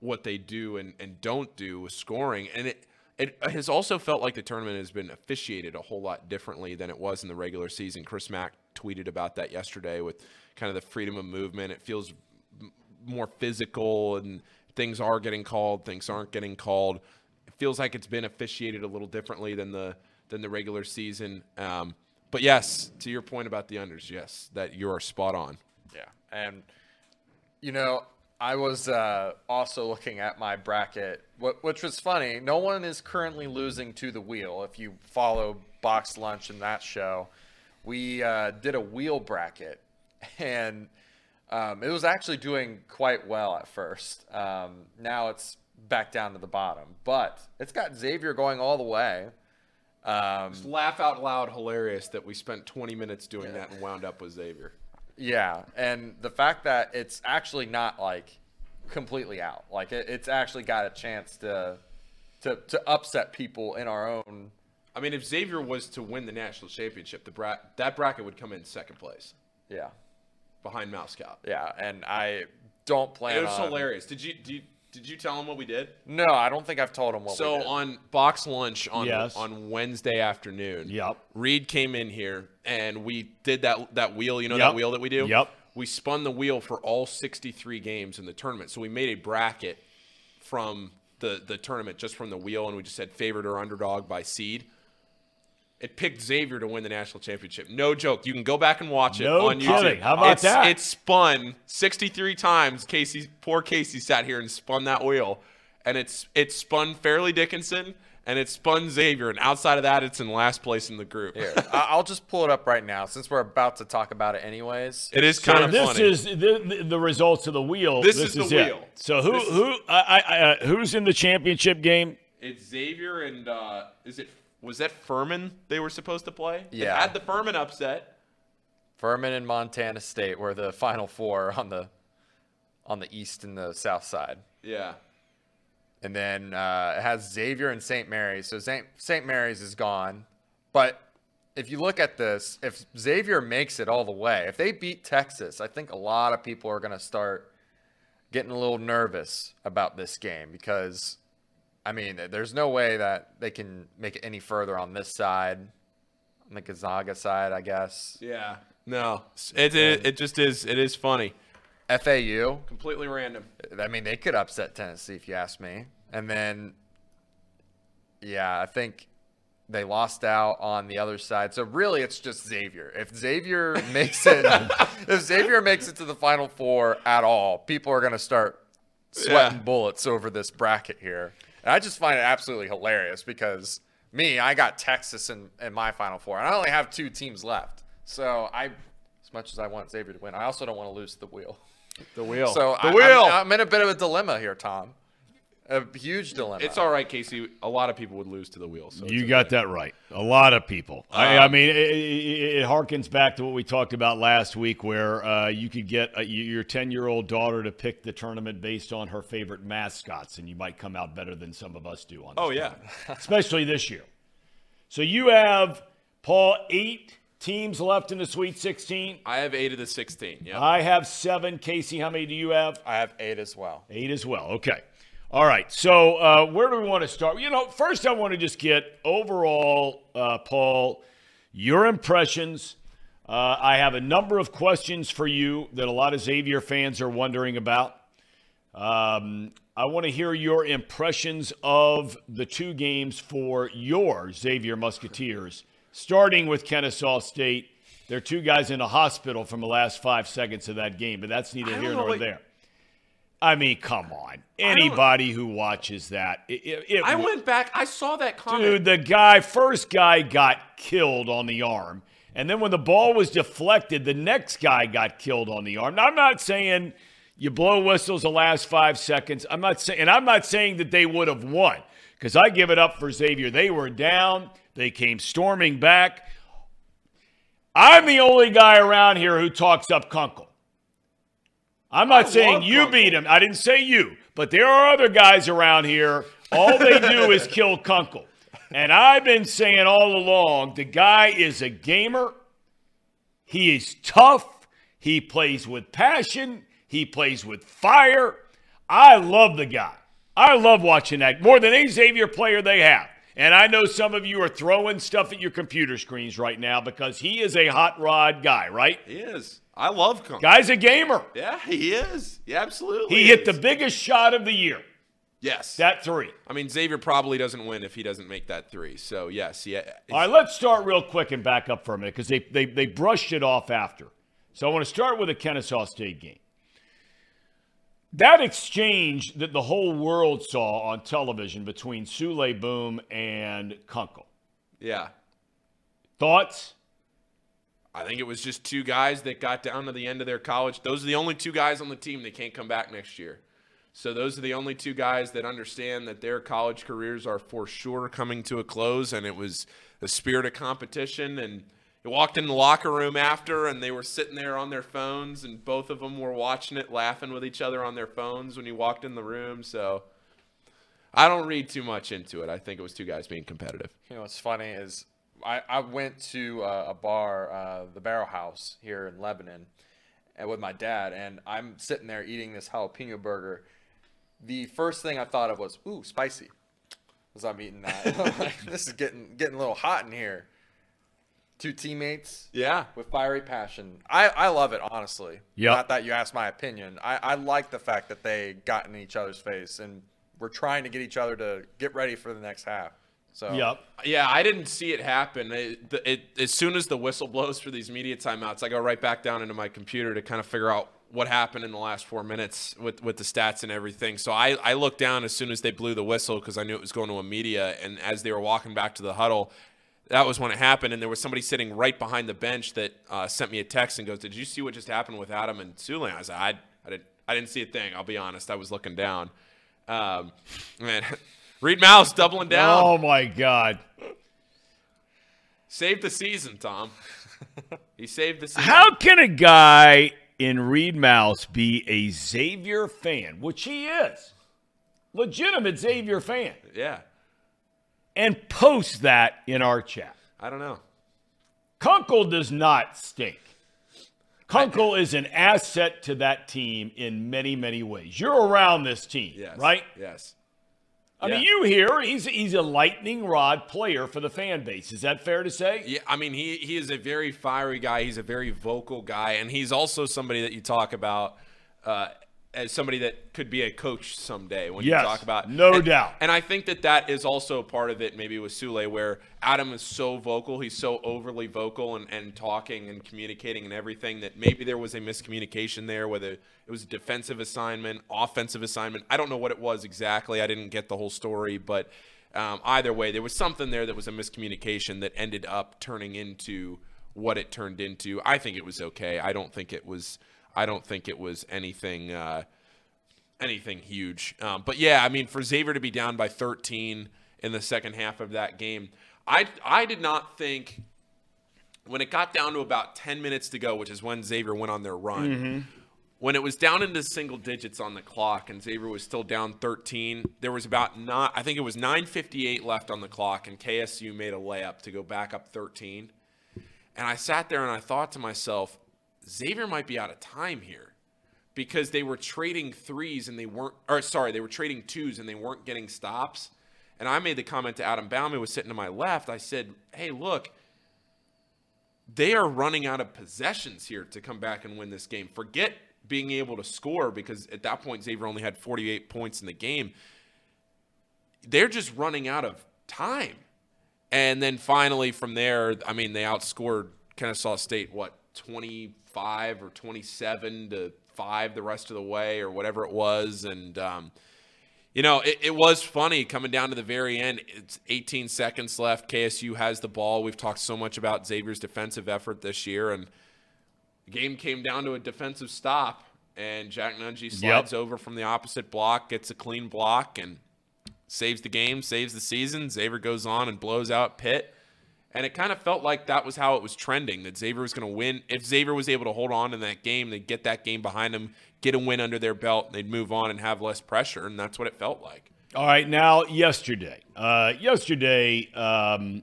what they do and, and don't do with scoring. And it it has also felt like the tournament has been officiated a whole lot differently than it was in the regular season. Chris Mack tweeted about that yesterday with kind of the freedom of movement. It feels more physical and things are getting called, things aren't getting called. It feels like it's been officiated a little differently than the than the regular season. Um, but yes, to your point about the unders, yes, that you are spot on. Yeah, and you know, I was uh, also looking at my bracket, which was funny. No one is currently losing to the wheel. If you follow Box Lunch in that show, we uh, did a wheel bracket, and um, it was actually doing quite well at first. Um, now it's back down to the bottom, but it's got Xavier going all the way. Um, Just laugh out loud, hilarious that we spent 20 minutes doing that and wound up with Xavier. Yeah, and the fact that it's actually not like completely out, like it, it's actually got a chance to to to upset people in our own. I mean, if Xavier was to win the national championship, the bra- that bracket would come in second place Yeah, behind Mouse Scout. yeah, and I don't plan. It was on, hilarious. Did you, did you did you tell him what we did? No, I don't think I've told him what. we So on box lunch on Yes. on Wednesday afternoon, Yep. Reed came in here and we did that that wheel. You know Yep. that wheel that we do. Yep. We spun the wheel for all 63 games in the tournament. So we made a bracket from the the tournament just from the wheel, and we just said favorite or underdog by seed. It picked Xavier to win the national championship. No joke. You can go back and watch it No on YouTube. kidding. How about it's, that? It spun 63 times. Casey, poor Casey, sat here and spun that wheel, and it's it spun Fairleigh Dickinson and it spun Xavier. And outside of that, it's in last place in the group. Here, I- I'll just pull it up right now since we're about to talk about it anyways. It is So kind of this funny. is the, the, the results of the wheel. This is the it. wheel. So who This is- who I, I, uh, who's in the championship game? It's Xavier and uh, is it was that Furman they were supposed to play? They Yeah. had the Furman upset. Furman and Montana State were the final four on the on the east and the south side. Yeah. And then uh, it has Xavier and St. Mary's. So St. St. Mary's is gone. But if you look at this, if Xavier makes it all the way, if they beat Texas, I think a lot of people are going to start getting a little nervous about this game because, I mean, there's no way that they can make it any further on this side, on the Gonzaga side, I guess. Yeah. No, it, it it just is. It is funny. FAU, Completely random. I mean, they could upset Tennessee if you ask me. And then, yeah, I think they lost out on the other side. So really, it's just Xavier. If Xavier makes it, if Xavier makes it to the Final Four at all, people are going to start sweating Yeah. bullets over this bracket here. And I just find it absolutely hilarious because me, I got Texas in, in my Final Four, and I only have two teams left. So I, as much as I want Xavier to win, I also don't want to lose the wheel. The wheel. So the I, wheel. I'm, I'm in a bit of a dilemma here, Thom. A huge dilemma. it's all right, Casey. A lot of people would lose to the wheel. So You got okay. that right. A lot of people. I, I mean, it, it, it harkens back to what we talked about last week, where uh, you could get a, your ten-year-old daughter to pick the tournament based on her favorite mascots, and you might come out better than some of us do on. This Oh yeah. especially this year. So you have Paul eight teams left in the Sweet 16. I have eight of the sixteen. Yeah. I have seven. Casey, how many do you have? I have eight as well. Eight as well. Okay. All right. So uh, where do we want to start? You know, first I want to just get overall, uh, Paul, your impressions. Uh, I have a number of questions for you that a lot of Xavier fans are wondering about. Um, I want to hear your impressions of the two games for your Xavier Musketeers, starting with Kennesaw State. There are two guys in a hospital from the last five seconds of that game, but that's neither here nor what- there. I mean, come on. Anybody who watches that, it, it, I went back. I saw that comment. Dude, the guy, first guy got killed on the arm. And then when the ball was deflected, the next guy got killed on the arm. Now, I'm not saying you blow whistles the last five seconds. I'm not saying, and I'm not saying that they would have won because I give it up for Xavier. They were down, they came storming back. I'm the only guy around here who talks up Kunkel. I'm not I saying you Kunkel. beat him. I didn't say you, but there are other guys around here. All they do is kill Kunkel. And I've been saying all along the guy is a gamer. He is tough. He plays with passion. He plays with fire. I love the guy. I love watching that more than any Xavier player they have. And I know some of you are throwing stuff at your computer screens right now because he is a hot rod guy, right? he is. I love Kunkel. Guy's a gamer. Yeah, he is. Yeah, absolutely. He hit the biggest shot of the year. Yes. That three. I mean, Xavier probably doesn't win if he doesn't make that three. So yes, yeah. All right, let's start real quick and back up for a minute because they, they, they brushed it off after. So I want to start with the Kennesaw State game. That exchange that the whole world saw on television between Souley Boum and Kunkel. Yeah. Thoughts? I think it was just two guys that got down to the end of their college. Those are the only two guys on the team that can't come back next year. So those are the only two guys that understand that their college careers are for sure coming to a close. And it was the spirit of competition. And you walked in the locker room after, and they were sitting there on their phones, and both of them were watching it, laughing with each other on their phones when you walked in the room. So I don't read too much into it. I think it was two guys being competitive. You know what's funny is I, I went to uh, a bar, uh, the Barrel House here in Lebanon, and with my dad, and I'm sitting there eating this jalapeno burger. The first thing I thought of was, "Ooh, spicy." As I'm eating that, I'm like, this is getting getting a little hot in here. Two teammates, Yeah. with fiery passion. I, I love it, honestly. Yep. Not that you asked my opinion. I, I like the fact that they got in each other's face and we're trying to get each other to get ready for the next half. So Yep. Yeah, I didn't see it happen. It, it, as soon as the whistle blows for these media timeouts, I go right back down into my computer to kind of figure out what happened in the last four minutes with, with the stats and everything. So I, I looked down as soon as they blew the whistle because I knew it was going to a media. And as they were walking back to the huddle, that was when it happened. And there was somebody sitting right behind the bench that uh, sent me a text and goes, "Did you see what just happened with Adam and Souley?" I said, "I, I didn't, I didn't see a thing. I'll be honest. I was looking down." Um, man, Reed Mouse doubling down. Oh, my God. Saved the season, Thom. he saved the season. How can a guy in Reed Mouse be a Xavier fan, which he is, legitimate Xavier fan, Yeah, and post that in our chat? I don't know. Kunkel does not stink. Kunkel is an asset to that team in many, many ways. You're around this team, Yes. right? Yes. I mean, you hear he's he's a lightning rod player for the fan base. Is that fair to say? Yeah, I mean, he he is a very fiery guy. He's a very vocal guy, and he's also somebody that you talk about uh, as somebody that could be a coach someday. When Yes, you talk about no and- doubt. and I think that that is also part of it. Maybe with Souley, where Adam is so vocal, he's so overly vocal and, and talking and communicating and everything that maybe there was a miscommunication there, whether it was a defensive assignment, offensive assignment. I don't know what it was exactly. I didn't get the whole story, but um, either way, there was something there that was a miscommunication that ended up turning into what it turned into. I think it was okay. I don't think it was. I don't think it was anything. Uh, anything huge. Um, but yeah, I mean, for Xavier to be down by 13 in the second half of that game, I I did not think when it got down to about 10 minutes to go, which is when Xavier went on their run. When it was down into single digits on the clock and Xavier was still down 13, there was about not I think it was 9:58 left on the clock and KSU made a layup to go back up 13. And I sat there and I thought to myself, Xavier might be out of time here because they were trading threes and they weren't, or sorry, they were trading twos and they weren't getting stops. And I made the comment to Adam Baum, who was sitting to my left. I said, hey, look, they are running out of possessions here to come back and win this game. Forget being able to score because at that point, Xavier only had 48 points in the game. They're just running out of time. And then finally, from there, I mean, they outscored Kennesaw State, what, 25 or 27 to 5 the rest of the way, or whatever it was. And, um, you know, it, it was funny coming down to the very end. It's 18 seconds left. KSU has the ball. We've talked so much about Xavier's defensive effort this year, and the game came down to a defensive stop. And Jack Nunge slides over from the opposite block, gets a clean block, and saves the game, saves the season. Xavier goes on and blows out Pitt. And it kind of felt like that was how it was trending, that Xavier was going to win. If Xavier was able to hold on in that game, they'd get that game behind them, get a win under their belt, they'd move on and have less pressure. And that's what it felt like. All right, now yesterday. Uh, yesterday, um,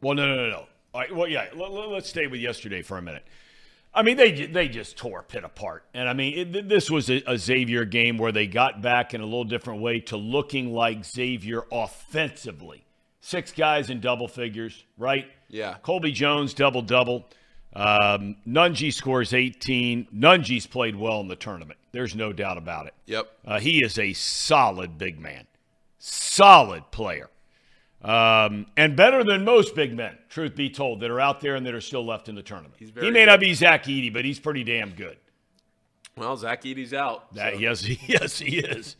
well, no, no, no, no. All right, well, yeah, let, us stay with yesterday for a minute. I mean, they they just tore Pitt apart, and I mean, it, this was a, a Xavier game where they got back in a little different way to looking like Xavier offensively. Six guys in double figures, right? Yeah. Colby Jones double double. Um, Nunge scores 18. Nunge's played well in the tournament. There's no doubt about it. Yep. Uh, he is a solid big man, solid player, um, and better than most big men. Truth be told, that are out there and that are still left in the tournament. He's he may not be Zach Edey, but he's pretty damn good. Well, Zach Edey's out. That, so- Yes, yes, he is.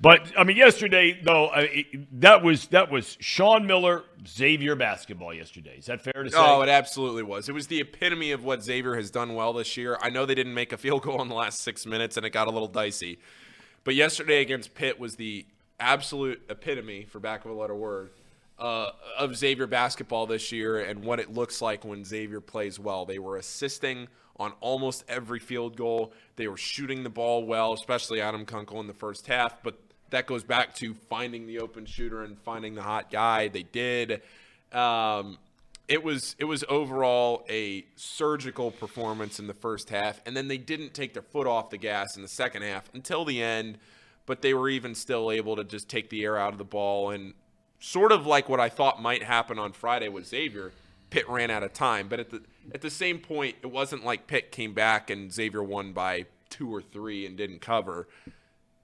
But I mean, yesterday though, I, that was that was Sean Miller Xavier basketball yesterday. Is that fair to say? Oh, it absolutely was. It was the epitome of what Xavier has done well this year. I know they didn't make a field goal in the last six minutes, and it got a little dicey. But yesterday against Pitt was the absolute epitome, for back of a letter word, uh, of Xavier basketball this year and what it looks like when Xavier plays well. They were assisting on almost every field goal. They were shooting the ball well, especially Adam Kunkel in the first half. But that goes back to finding the open shooter and finding the hot guy. They did. Um, it was it was overall a surgical performance in the first half, and then they didn't take their foot off the gas in the second half until the end. But they were even still able to just take the air out of the ball, and sort of like what I thought might happen on Friday with Xavier, Pitt ran out of time. But at the at the same point, it wasn't like Pitt came back and Xavier won by two or three and didn't cover.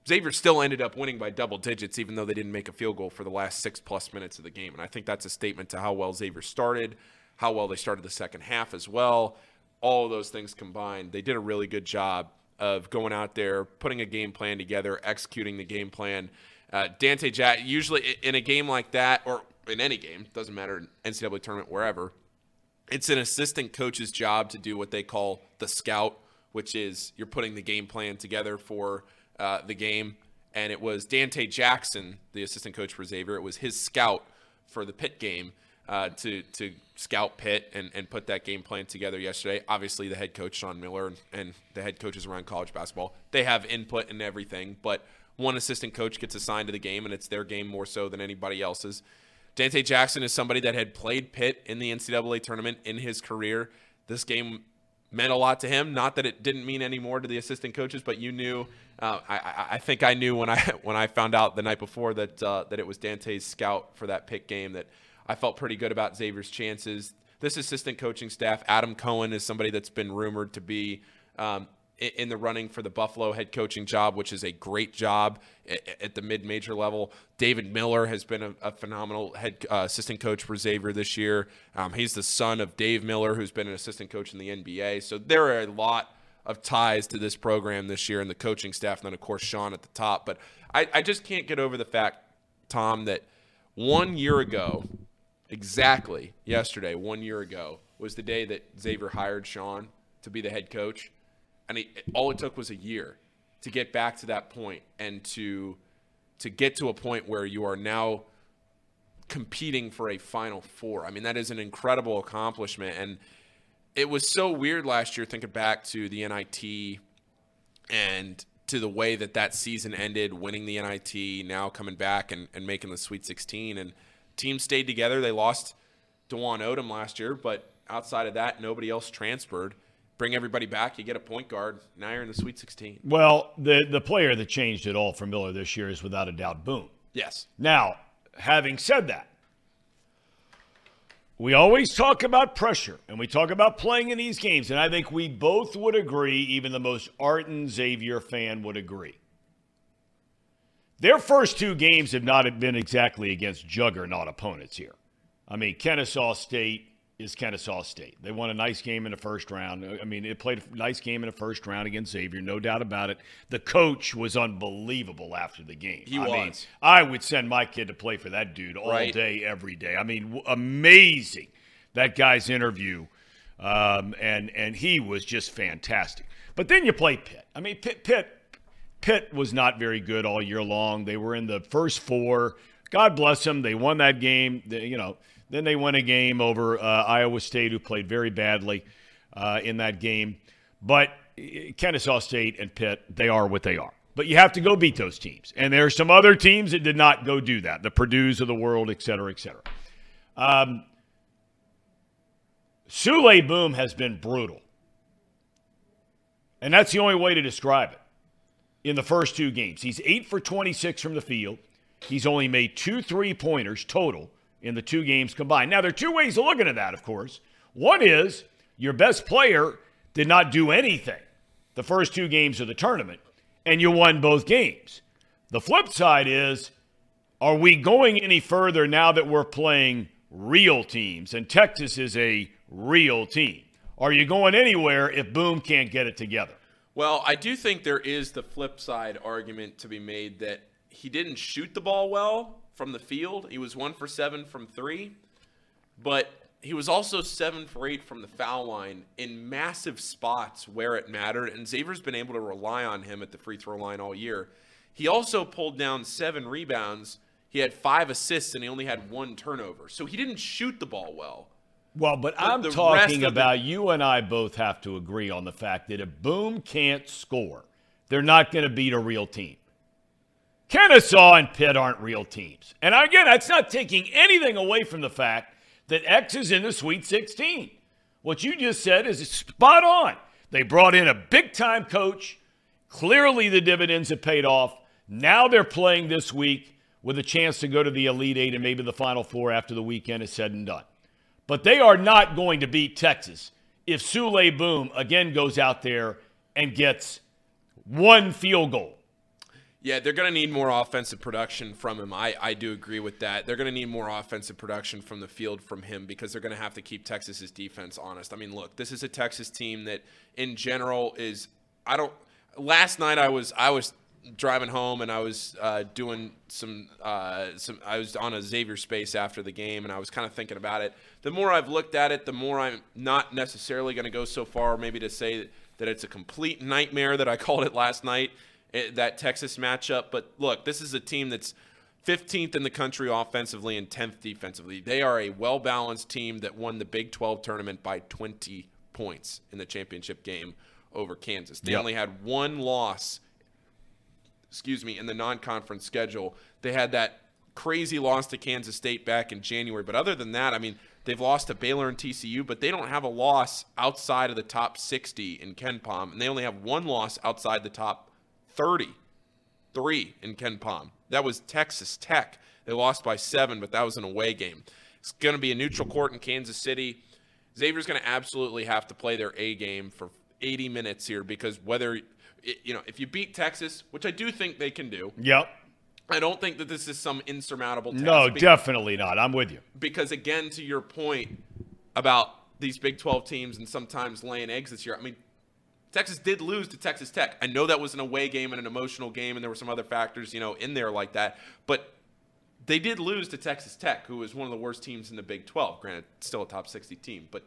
Xavier still ended up winning by double digits, even though they didn't make a field goal for the last six plus minutes of the game. And I think that's a statement to how well Xavier started, how well they started the second half as well. All of those things combined, they did a really good job of going out there, putting a game plan together, executing the game plan. Uh, Dante Jack, usually in a game like that, or in any game, doesn't matter, NCAA tournament, wherever, it's an assistant coach's job to do what they call the scout, which is you're putting the game plan together for uh, the game. And it was Dante Jackson, the assistant coach for Xavier. It was his scout for the Pitt game uh, to to scout Pitt and, and put that game plan together yesterday. Obviously, the head coach Sean Miller and, and the head coaches around college basketball they have input in everything, but one assistant coach gets assigned to the game, and it's their game more so than anybody else's. Dante Jackson is somebody that had played Pitt in the NCAA tournament in his career. This game meant a lot to him. Not that it didn't mean any more to the assistant coaches, but you knew. Uh, I, I- think I knew when I when I found out the night before that uh, that it was Dante's scout for that pick game that I felt pretty good about Xavier's chances. This assistant coaching staff, Adam Cohen, is somebody that's been rumored to be um, in the running for the Buffalo head coaching job, which is a great job at the mid-major level. David Miller has been a, a phenomenal head uh, assistant coach for Xavier this year. Um, he's the son of Dave Miller, who's been an assistant coach in the NBA. So there are a lot of ties to this program this year and the coaching staff, and then of course Sean at the top. But I, I just can't get over the fact, Thom, that one year ago, exactly yesterday, one year ago, was the day that Xavier hired Sean to be the head coach, and he, all it took was a year to get back to that point and to to get to a point where you are now competing for a final four. I mean, that is an incredible accomplishment and it was so weird last year thinking back to the NIT and to the way that that season ended, winning the NIT, now coming back and, and making the Sweet 16. And teams stayed together. They lost Dwon Odom last year, but outside of that, nobody else transferred. Bring everybody back. You get a point guard. Now you're in the Sweet 16. Well, the the player that changed it all for Miller this year is without a doubt Boone. Yes. Now, having said that, we always talk about pressure and we talk about playing in these games, and I think we both would agree, even the most ardent Xavier fan would agree. Their first two games have not been exactly against juggernaut opponents here. I mean, Kennesaw State is Kennesaw State. They won a nice game in the first round. I mean, it played a nice game in the first round against Xavier, no doubt about it. The coach was unbelievable after the game. He I mean, was. I would send my kid to play for that dude all Right. day, every day. I mean, amazing that guy's interview, um, and and he was just fantastic. But then you play Pitt. I mean, Pitt, Pitt, Pitt was not very good all year long. They were in the first four. God bless them. They won that game. They, you know, then they won a game over uh, Iowa State, who played very badly uh, in that game. But uh, Kennesaw State and Pitt, they are what they are. But you have to go beat those teams. And there are some other teams that did not go do that. The Purdue's of the world, et cetera, et cetera. Um, Souley Boum has been brutal. And that's the only way to describe it in the first two games. He's 8 for 26 from the field. He's only made two three pointers total in the two games combined. Now, there are two ways of looking at that, of course. One is Your best player did not do anything the first two games of the tournament, and you won both games. The flip side is are we going any further now that we're playing real teams? And Texas is a real team. Are you going anywhere if Boum can't get it together? Well, I do think there is the flip side argument to be made that he didn't shoot the ball well from the field. He was one for seven from three, but he was also seven for eight from the foul line in massive spots where it mattered. And Xavier's been able to rely on him at the free throw line all year. He also pulled down seven rebounds. He had five assists and he only had one turnover. So he didn't shoot the ball well. Well, but, But I'm talking of the- about you and I both have to agree on the fact that if Boum can't score, they're not going to beat a real team. Kennesaw and Pitt aren't real teams. And again, that's not taking anything away from the fact that X is in the Sweet 16. What you just said is spot on. They brought in a big time coach. Clearly, the dividends have paid off. Now they're playing this week with a chance to go to the Elite Eight and maybe the Final Four after the weekend is said and done. But they are not going to beat Texas if Souley Boum again goes out there and gets one field goal. Yeah, they're going to need more offensive production from him. I, I do agree with that. They're going to need more offensive production from the field from him because they're going to have to keep Texas's defense honest. I mean, look, this is a Texas team that in general is I don't last night I was I was driving home and I was uh, doing some uh, some I was on a Xavier space after the game and I was kind of thinking about it. The more I've looked at it, the more I'm not necessarily going to go so far maybe to say that it's a complete nightmare that I called it last night Eh, that Texas matchup. But look, this is a team that's 15th in the country offensively and 10th defensively. They are a well balanced team that won the Big 12 tournament by 20 points in the championship game over Kansas. They Yep. only had one loss, excuse me, in the non conference schedule. They had that crazy loss to Kansas State back in January. But other than that, I mean, they've lost to Baylor and TCU, but they don't have a loss outside of the top 60 in KenPom. And they only have one loss outside the top 30 three in KenPom. That was Texas Tech. They lost by seven, but that was an away game. It's going to be a neutral court in Kansas City. Xavier's going to absolutely have to play their A game for 80 minutes here because whether, you know, if you beat Texas, which I do think they can do, Yep. I don't think that this is some insurmountable task. No, be- definitely not. I'm with you. because again, to your point about these Big 12 teams and sometimes laying eggs this year, I mean, Texas did lose to Texas Tech. I know that was an away game and an emotional game, and there were some other factors, you know, in there like that. But they did lose to Texas Tech, who was one of the worst teams in the Big 12. Granted, still a top 60 team, but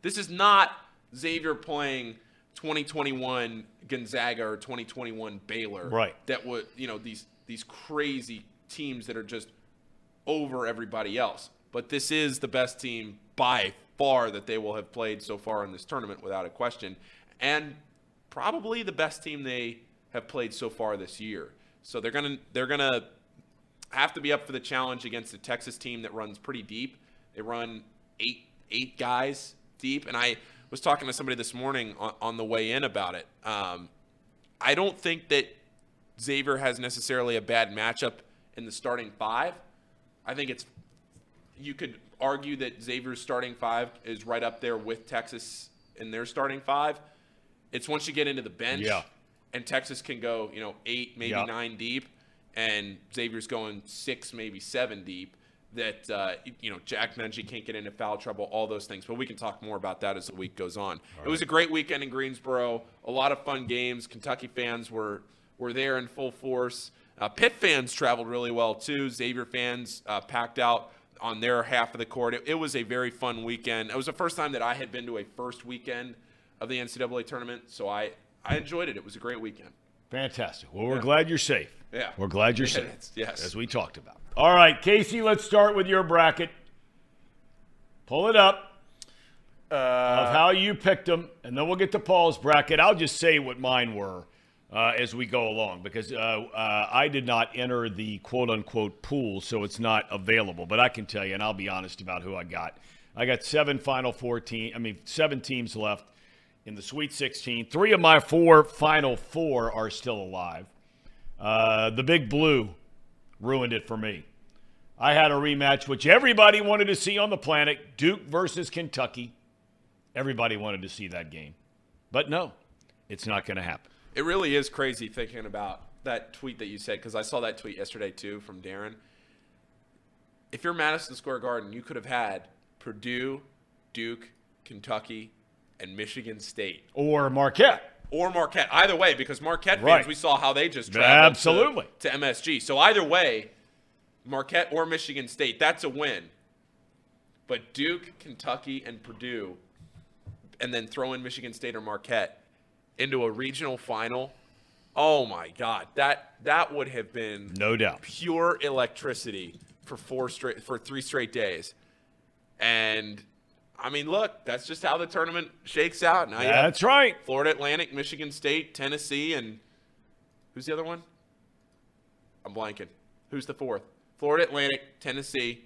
this is not Xavier playing 2021 Gonzaga or 2021 Baylor. Right. That would, you know, these these crazy teams that are just over everybody else. But this is the best team by far that they will have played so far in this tournament without a question. And probably the best team they have played so far this year. So they're to they're to have to be up for the challenge against a Texas team that runs pretty deep. They run eight eight guys deep, and I was talking to somebody this morning on, on the way in about it. Um, I don't think that Xavier has necessarily a bad matchup in the starting five. I think it's you could argue that Xavier's starting five is right up there with Texas in their starting five. It's once you get into the bench, Yeah. and Texas can go, you know, eight, maybe Yeah. nine deep, and Xavier's going six, maybe seven deep. That uh, you know, Jack Nunge can't get into foul trouble, all those things. But we can talk more about that as the week goes on. It was a great weekend in Greensboro. A lot of fun games. Kentucky fans were were there in full force. Uh, Pitt fans traveled really well too. Xavier fans uh, packed out on their half of the court. It, it was a very fun weekend. It was the first time that I had been to a first weekend of the NCAA tournament, so I I enjoyed it. It was a great weekend. Fantastic. Well, we're glad you're safe. Yeah. We're glad you're Yeah, safe. yes. As we talked about. All right, Casey, let's start with your bracket. Pull it up of how you picked them, and then we'll get to Paul's bracket. I'll just say what mine were uh, as we go along because uh, uh, I did not enter the quote unquote pool, so it's not available. But I can tell you, and I'll be honest about who I got. I got seven Final Four team. I mean, seven teams left in the Sweet 16. Three of my four Final Four are still alive. Uh, the Big Blue ruined it for me. I had a rematch which everybody wanted to see on the planet Duke versus Kentucky. Everybody wanted to see that game. But no, it's not going to happen. It really is crazy thinking about that tweet that you said because I saw that tweet yesterday too from Darren. If you're Madison Square Garden, you could have had Purdue, Duke, Kentucky, and Michigan State Or Marquette. or Marquette. Either way, because Marquette fans, Right. we saw how they just traveled Absolutely. to, to MSG. So either way, Marquette or Michigan State, that's a win. But Duke, Kentucky, and Purdue, and then throw in Michigan State or Marquette into a regional final. Oh my God, that that would have been No doubt. pure electricity for four straight for three straight days. And I mean, look, that's just how the tournament shakes out. Now That's right. Florida Atlantic, Michigan State, Tennessee, and who's the other one? I'm blanking. Who's the fourth? Florida Atlantic, Tennessee,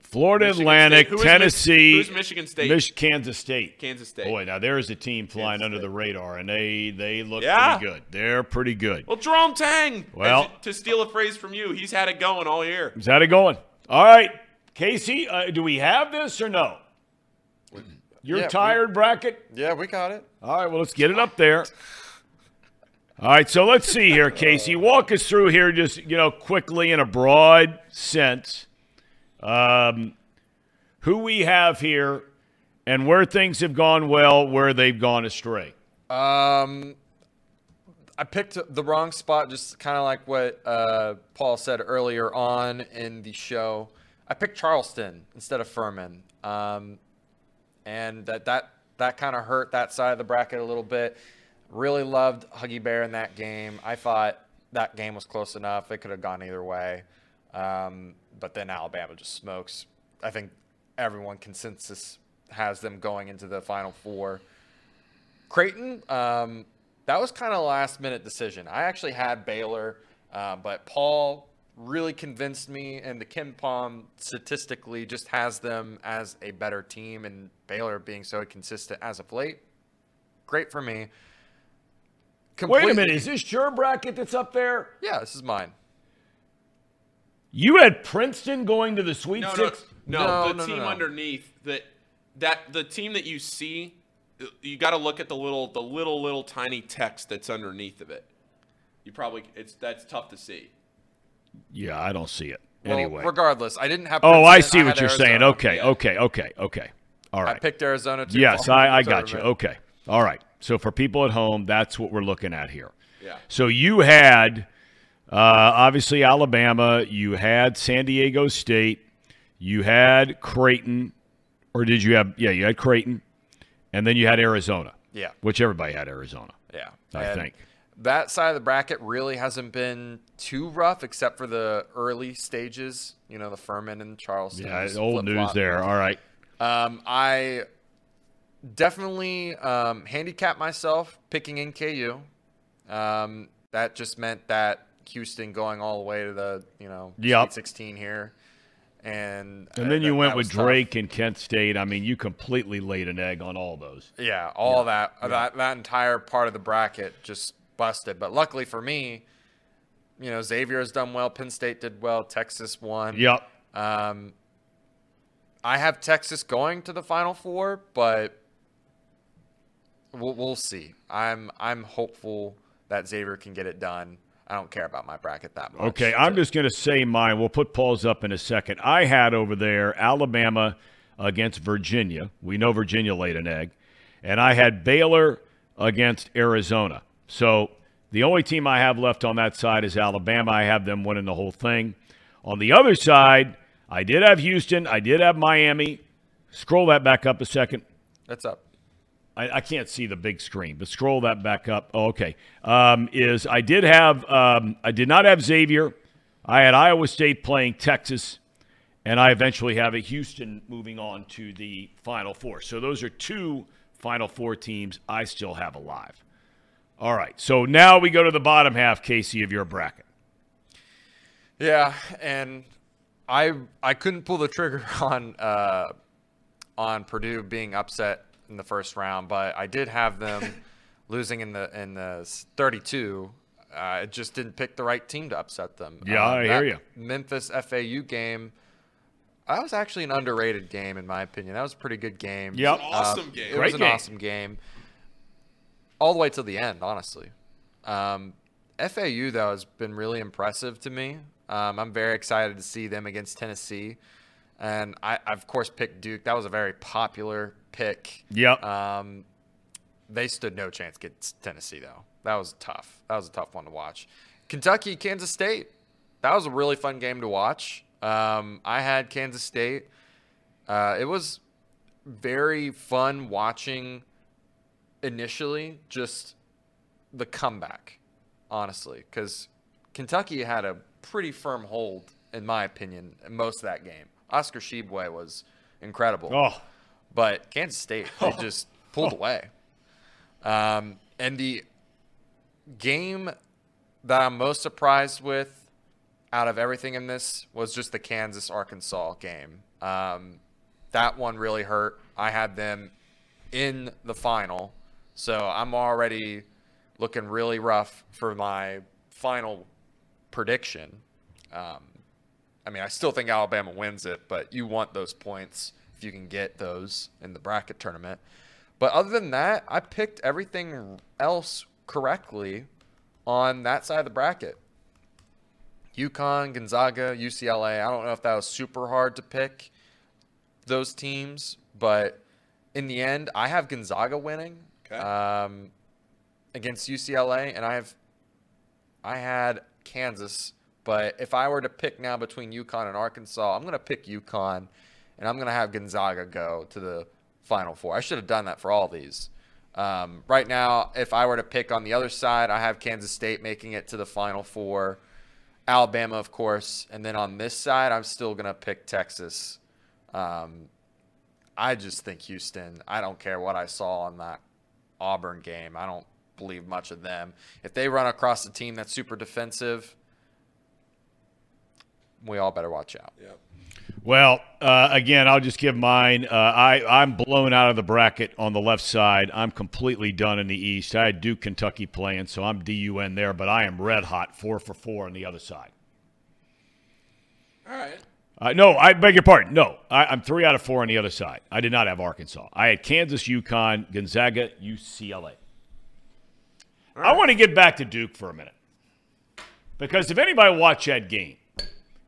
Florida Michigan Atlantic, is Mich- Tennessee, who's Michigan State? Mich- Kansas State. Kansas State. Boy, now there is a team flying Kansas under State. the radar, and they they look Yeah. pretty good. They're pretty good. Well, Jerome Tang. Well- to steal a phrase from you, he's had it going all year. He's had it going? All right, Casey, uh, do we have this or no? Your Yeah, we- tired bracket? Yeah, we got it. All right, well, let's get it up there. All right, so let's see here, Casey. Walk us through here, just you know, quickly in a broad sense, um, who we have here, and where things have gone well, where they've gone astray. Um, I picked the wrong spot, just kind of like what uh, Paul said earlier on in the show. I picked Charleston instead of Furman, um, and that that that kind of hurt that side of the bracket a little bit. Really loved Huggy Bear in that game. I thought that game was close enough; it could have gone either way. Um, but then Alabama just smokes. I think everyone consensus has them going into the Final Four. Creighton, um, that was kind of a last minute decision. I actually had Baylor, uh, but Paul really convinced me, and the KenPom statistically just has them as a better team, and Baylor being so consistent as of late. Great for me. Wait a minute, is this your bracket that's up there? Yeah, this is mine. You had Princeton going to the Sweet No, no, Six. no. No, the no, no, team no. underneath that that the team that you see, you got to look at the little the little little tiny text that's underneath of it. You probably it's that's tough to see. Yeah, I don't see it. Well, anyway. regardless, I didn't have. oh, I Princeton, see what you're saying. Okay, Yeah. okay, okay, okay. All right. I picked Arizona too. Yes, I, I got you. Okay. All right. So for people at home, that's what we're looking at here. Yeah. So you had uh, obviously Alabama, you had San Diego State, you had Creighton, or did you have? Yeah, you had Creighton, and then you had Arizona. Yeah. Which everybody had Arizona. Yeah, I And think. That side of the bracket really hasn't been too rough, except for the early stages. You know, the Furman and Charleston. Yeah, old news flip-flop. there. All right. Um, I definitely um, handicapped myself picking NKU. Um, that just meant that Houston going all the way to the you know Yep. Sweet 16 here, and And uh, then you that- went that with was tough. Drake and Kent State. I mean, you completely laid an egg on all those. Yeah, all that that that entire part of the bracket just busted. But luckily for me, you know, Xavier has done well. Penn State did well. Texas won. Yep. Um, I have Texas going to the Final Four, but we'll, we'll see. I'm I'm hopeful that Xavier can get it done. I don't care about my bracket that much. Okay, I'm just going to say mine. We'll put Paul's up in a second. I had over there Alabama against Virginia. We know Virginia laid an egg. And I had Baylor against Arizona. So the only team I have left on that side is Alabama. I have them winning the whole thing. On the other side, I did have Houston. I did have Miami. Scroll that back up a second. That's up. I, I can't see the big screen, but scroll that back up. Oh, okay. Um, is I did have um, I did not have Xavier. I had Iowa State playing Texas, and I eventually have a Houston moving on to the Final Four. So those are two Final Four teams I still have alive. All right. So now we go to the bottom half, Casey, of your bracket. Yeah, and I I couldn't pull the trigger on uh, on Purdue being upset in the first round, but I did have them losing in the in the 32. Uh, I just didn't pick the right team to upset them. Yeah, Um, I hear you. Memphis FAU game. that was actually an underrated game in my opinion. That was a pretty good game. Yep. An awesome game. It Great was an game. awesome game. All the way to the end, honestly. Um, FAU though has been really impressive to me. Um, I'm very excited to see them against Tennessee, and I, I of course picked Duke. That was a very popular pick. Yep. Um, they stood no chance against Tennessee though. That was tough. That was a tough one to watch. Kentucky, Kansas State. That was a really fun game to watch. Um, I had Kansas State. Uh, it was very fun watching initially just the comeback, honestly, because Kentucky had a pretty firm hold, in my opinion, in most of that game. Oscar Tshiebwe was incredible. Oh, But Kansas State, they just pulled away. Um, and the game that I'm most surprised with out of everything in this was just the Kansas Arkansas game. Um, that one really hurt. I had them in the final, so I'm already looking really rough for my final prediction. Um, I mean, I still think Alabama wins it, but you want those points if you can get those in the bracket tournament. But other than that, I picked everything else correctly on that side of the bracket. UConn, Gonzaga, UCLA. I don't know if that was super hard to pick those teams, but in the end, I have Gonzaga winning Okay. um, against UCLA, and I have I had Kansas. But if I were to pick now between UConn and Arkansas, I'm going to pick UConn, and I'm going to have Gonzaga go to the Final Four. I should have done that for all these. Um, right now, if I were to pick on the other side, I have Kansas State making it to the Final Four, Alabama, of course, and then on this side, I'm still going to pick Texas. Um, I just think Houston. I don't care what I saw on that Auburn game. I don't believe much of them. If they run across a team that's super defensive, we all better watch out. Yep. Well, uh, again, I'll just give mine. Uh, I I'm blown out of the bracket on the left side. I'm completely done in the East. I had Duke, Kentucky playing, so I'm DUN there, but I am red hot, four for four on the other side. All right. Uh, no, I beg your pardon. No, I, I'm three out of four on the other side. I did not have Arkansas. I had Kansas, UConn, Gonzaga, UCLA. I want to get back to Duke for a minute because if anybody watched that game,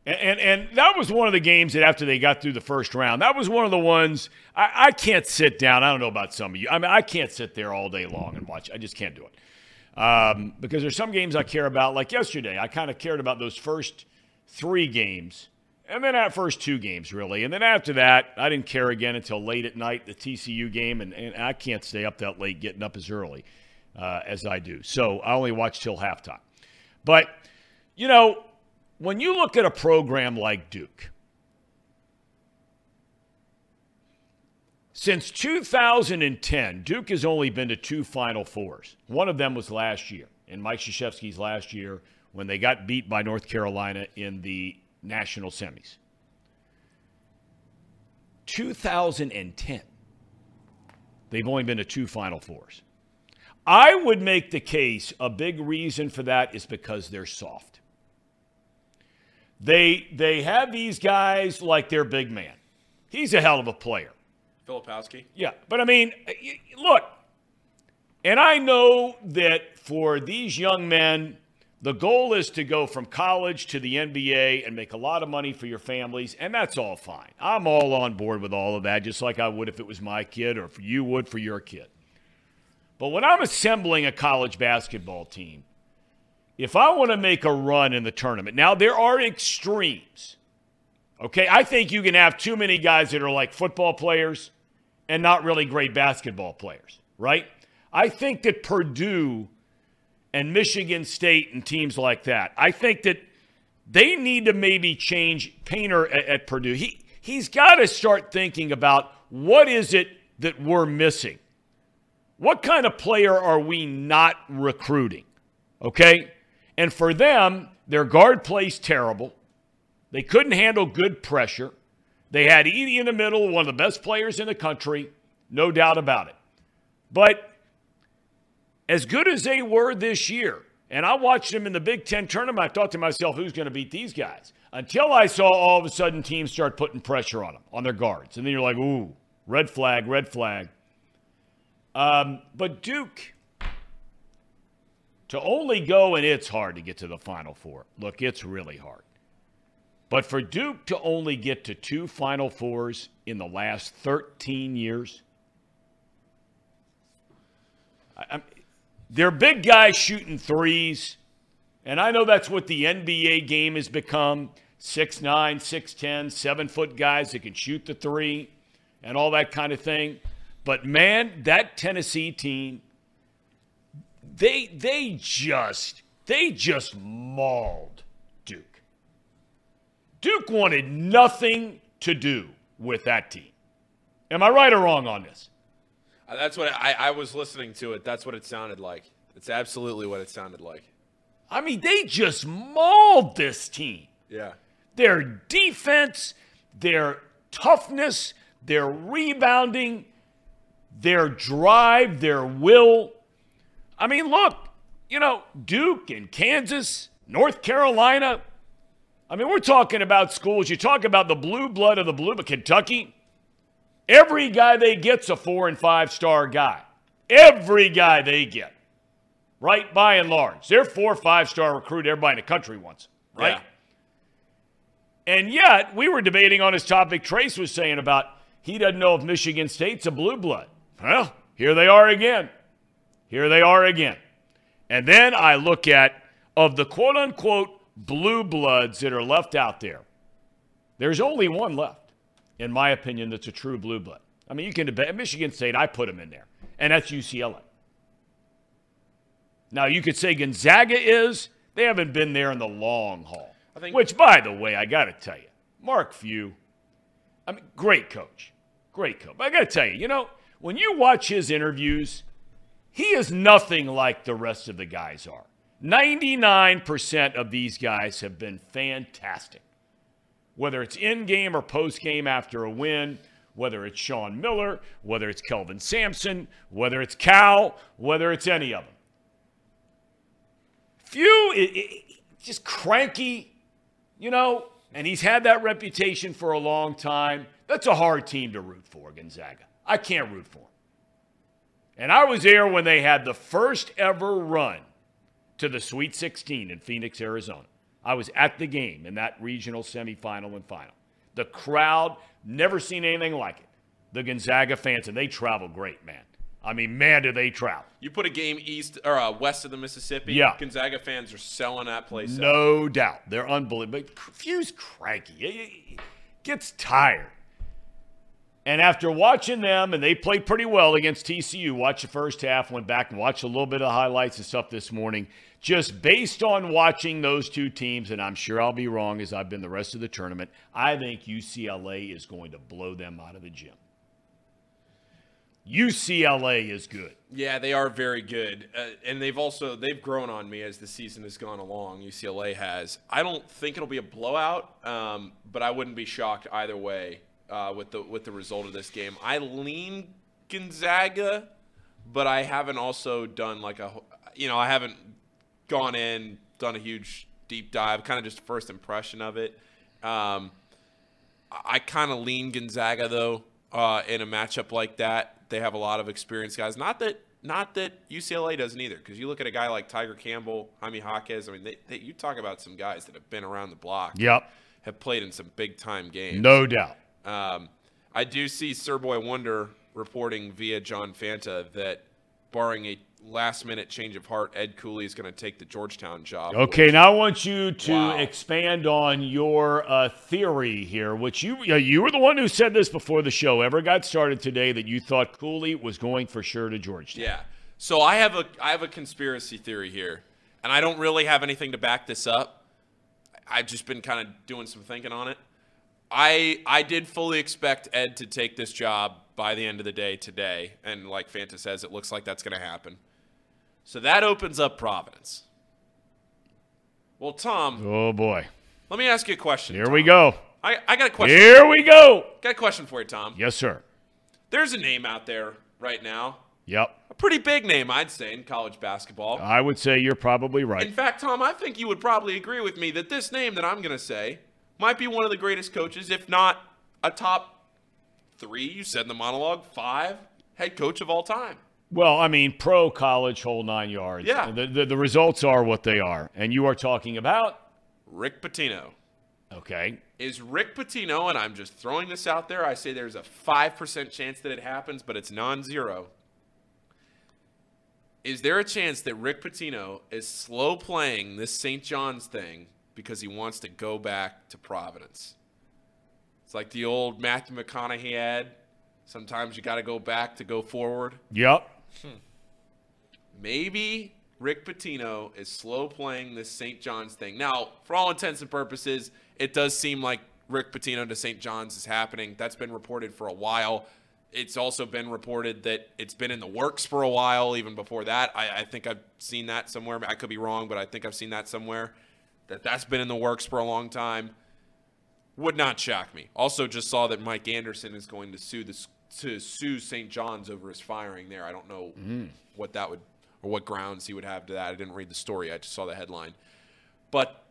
and, and and that was one of the games that after they got through the first round, that was one of the ones I, I can't sit down. I don't know about some of you. I mean, I can't sit there all day long and watch. I just can't do it um, because there's some games I care about. Like yesterday, I kind of cared about those first three games, and then that first two games really, and then after that, I didn't care again until late at night, the TCU game, and, and I can't stay up that late getting up as early uh, as I do. So I only watch till halftime. But you know, when you look at a program like Duke. Since 2010, Duke has only been to two Final Fours. One of them was last year, in Mike Krzyzewski's last year, when they got beat by North Carolina in the national semis. 2010, they've only been to two Final Fours. I would make the case a big reason for that is because they're soft. They they have these guys like their big man. He's a hell of a player. Filipowski. Yeah, but I mean, look, and I know that for these young men, the goal is to go from college to the NBA and make a lot of money for your families, and that's all fine. I'm all on board with all of that, just like I would if it was my kid or if you would for your kid. But when I'm assembling a college basketball team, if I want to make a run in the tournament, now there are extremes. Okay, I think you can have too many guys that are like football players and not really great basketball players, right? I think that Purdue and Michigan State and teams like that, I think that they need to maybe change Painter at, at Purdue. He he's got to start thinking about what is it that we're missing. What kind of player are we not recruiting? Okay? And for them, their guard plays terrible. They couldn't handle good pressure. They had Edey in the middle, one of the best players in the country, no doubt about it. But as good as they were this year, And I watched them in the Big Ten tournament. I thought to myself, who's going to beat these guys? Until I saw all of a sudden teams start putting pressure on them, on their guards. And then you're like, ooh, red flag, red flag. Um, but Duke, to only go, and it's hard to get to the Final Four. Look, it's really hard. But for Duke to only get to two Final Fours in the last 13 years, I, they're big guys shooting threes. And I know that's what the NBA game has become 6'9, 6'10, 7 foot guys that can shoot the three and all that kind of thing. But man, that Tennessee team, they they just they just mauled Duke. Duke wanted nothing to do with that team. Am I right or wrong on this? Uh, That's what I, I was listening to it. That's what it sounded like. It's absolutely what it sounded like. I mean, they just mauled this team. Yeah. Their defense, their toughness, their rebounding, their drive, their will. I mean, look, you know, Duke and Kansas, North Carolina. I mean, we're talking about schools. You talk about the blue blood of the blue, but Kentucky. Every guy they get's a four and five star guy. Every guy they get, right? By and large, they're four or five star recruit. Everybody in the country wants, right? Yeah. And yet, we were debating on this topic. Trace was saying about he doesn't know if Michigan State's a blue blood. Well, here they are again. Here they are again. And then I look at of the quote unquote blue bloods that are left out there. There's only one left, in my opinion, that's a true blue blood. I mean, you can debate Michigan State. I put them in there, and that's UCLA. Now you could say Gonzaga is. They haven't been there in the long haul. Think- Which, by the way, I got to tell you, Mark Few, I mean, great coach, great coach. But I got to tell you, you know, when you watch his interviews, he is nothing like the rest of the guys are. 99% of these guys have been fantastic. Whether it's in game or post game after a win, whether it's Sean Miller, whether it's Kelvin Sampson, whether it's Cal, whether it's any of them. Few, i- i- just cranky, you know, and he's had that reputation for a long time. That's a hard team to root for, Gonzaga. I can't root for him. And I was there when they had the first ever run to the Sweet 16 in Phoenix, Arizona. I was at the game in that regional semifinal and final. The crowd, never seen anything like it. The Gonzaga fans, and they travel great, man. I mean, man, do they travel. You put a game east or uh, west of the Mississippi. Yeah. Gonzaga fans are selling that place. out. No doubt. They're unbelievable. But Few's cranky. He gets tired. And after watching them, and they played pretty well against TCU, watch the first half, went back and watched a little bit of the highlights and stuff this morning. Just based on watching those two teams, and I'm sure I'll be wrong as I've been the rest of the tournament, I think UCLA is going to blow them out of the gym. UCLA is good. Yeah, they are very good, uh, and they've also they've grown on me as the season has gone along. UCLA has. I don't think it'll be a blowout, um, but I wouldn't be shocked either way uh, with the with the result of this game. I lean Gonzaga, but I haven't also done like a you know I haven't gone in done a huge deep dive, kind of just first impression of it. Um, I kind of lean Gonzaga though uh, in a matchup like that. They have a lot of experienced guys. Not that not that UCLA doesn't either, because you look at a guy like Tiger Campbell, Jaime Jaquez. I mean, they, they, you talk about some guys that have been around the block. Yep. Have played in some big time games. No doubt. Um, I do see Sir Boy Wonder reporting via John Fanta that, barring a last minute change of heart, Ed Cooley is going to take the Georgetown job. Okay, which- now I want you to Wow. expand on your uh, theory here, which you uh, you were the one who said this before the show ever got started today that you thought Cooley was going for sure to Georgetown. Yeah. So I have a I have a conspiracy theory here, and I don't really have anything to back this up. I've just been kind of doing some thinking on it. I I did fully expect Ed to take this job by the end of the day today, and like Fanta says, it looks like that's going to happen. So that opens up Providence. Well, Thom, Oh boy, let me ask you a question. here we go. I, I got a question. Here we go. Got a question for you, Thom. Yes, sir. There's a name out there right now. Yep. a pretty big name, I'd say, in college basketball. I would say you're probably right. In fact, Thom, I think you would probably agree with me that this name that I'm going to say might be one of the greatest coaches, if not a top three, you said in the monologue, five head coach of all time. Well, I mean, pro college, whole nine yards. Yeah. The, the, the results are what they are. And you are talking about, Rick Pitino. okay, Is Rick Pitino, and I'm just throwing this out there, I say there's a 5% chance that it happens, but it's non zero. Is there a chance that Rick Pitino is slow playing this St. John's thing because he wants to go back to Providence? It's like the old Matthew McConaughey ad. Sometimes you got to go back to go forward. yep. Maybe Rick Pitino is slow playing this St. John's thing. Now, for all intents and purposes, it does seem like Rick Pitino to St. John's is happening. That's been reported for a while. It's also been reported that it's been in the works for a while, even before that. I, I think I've seen that somewhere. I could be wrong, but I think I've seen that somewhere. That that's been in the works for a long time. Would not shock me. Also, just saw that Mike Anderson is going to sue this to sue St. John's over his firing there. I don't know what that would or what grounds he would have to that. I didn't read the story. I just saw the headline. But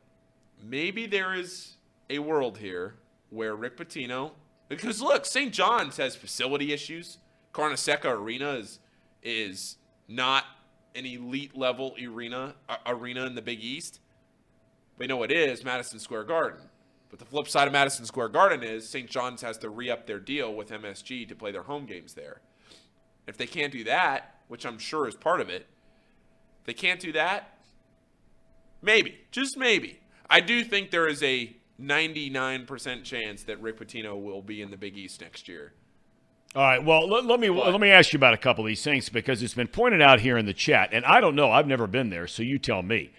maybe there is a world here where Rick Pitino, because look, St. John's has facility issues. Carnesecca Arena is is not an elite level arena uh, arena in the Big East. We know it is Madison Square Garden. But the flip side of Madison Square Garden is St. John's has to re up their deal with MSG to play their home games there. If they can't do that, which I'm sure is part of it, if they can't do that, maybe, just maybe. I do think there is a 99% chance that Rick Pitino will be in the Big East next year. All right. Well, let, let me let me ask you about a couple of these things because it's been pointed out here in the chat, and I don't know. I've never been there, so you tell me.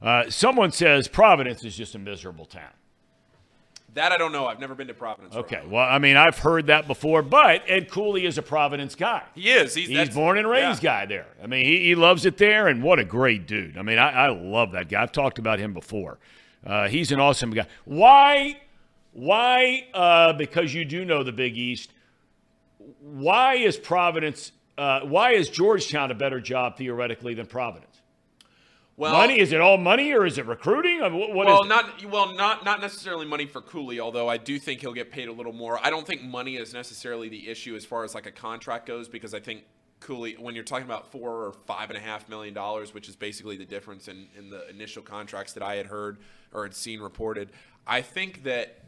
Uh, someone says Providence is just a miserable town. That I don't know. I've never been to Providence. Okay. Well, I mean, I've heard that before, but Ed Cooley is a Providence guy. He is. He's, He's born and raised yeah. guy there. I mean, he, he loves it there, and what a great dude. I mean, I, I love that guy. I've talked about him before. Uh, he's an awesome guy. Why? Why? Uh, because you do know the Big East. Why is Providence? Uh, why is Georgetown a better job theoretically than Providence? Well, money? Is it all money, or is it recruiting? I mean, what, what well, not well, not not necessarily money for Cooley, although I do think he'll get paid a little more. I don't think money is necessarily the issue as far as like a contract goes, because I think Cooley, when you're talking about four or five and a half million dollars, which is basically the difference in, in the initial contracts that I had heard or had seen reported, I think that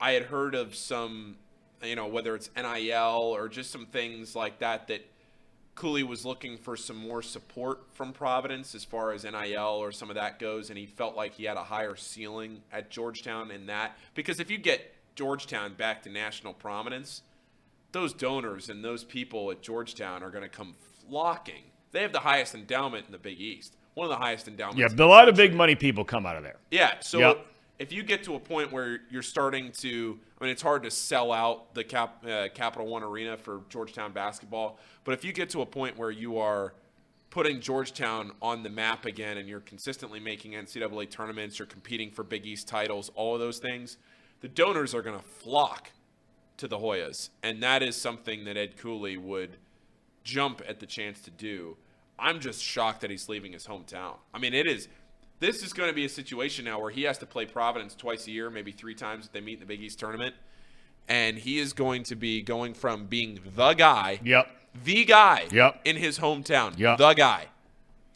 I had heard of some, you know, whether it's NIL or just some things like that that Cooley was looking for some more support from Providence as far as NIL or some of that goes, and he felt like he had a higher ceiling at Georgetown in that. Because if you get Georgetown back to national prominence, those donors and those people at Georgetown are going to come flocking. They have the highest endowment in the Big East, one of the highest endowments. yeah, a lot of big money people come out of there. Yeah. So Yep. If you get to a point where you're starting to, I mean, it's hard to sell out the Cap, uh, Capital One Arena for Georgetown basketball, but if you get to a point where you are putting Georgetown on the map again and you're consistently making NCAA tournaments, you're competing for Big East titles, all of those things, the donors are going to flock to the Hoyas. And that is something that Ed Cooley would jump at the chance to do. I'm just shocked that he's leaving his hometown. I mean, it is. This is going to be a situation now where he has to play Providence twice a year, maybe three times if they meet in the Big East tournament, and he is going to be going from being the guy, Yep. the guy, Yep. in his hometown, Yep. the guy,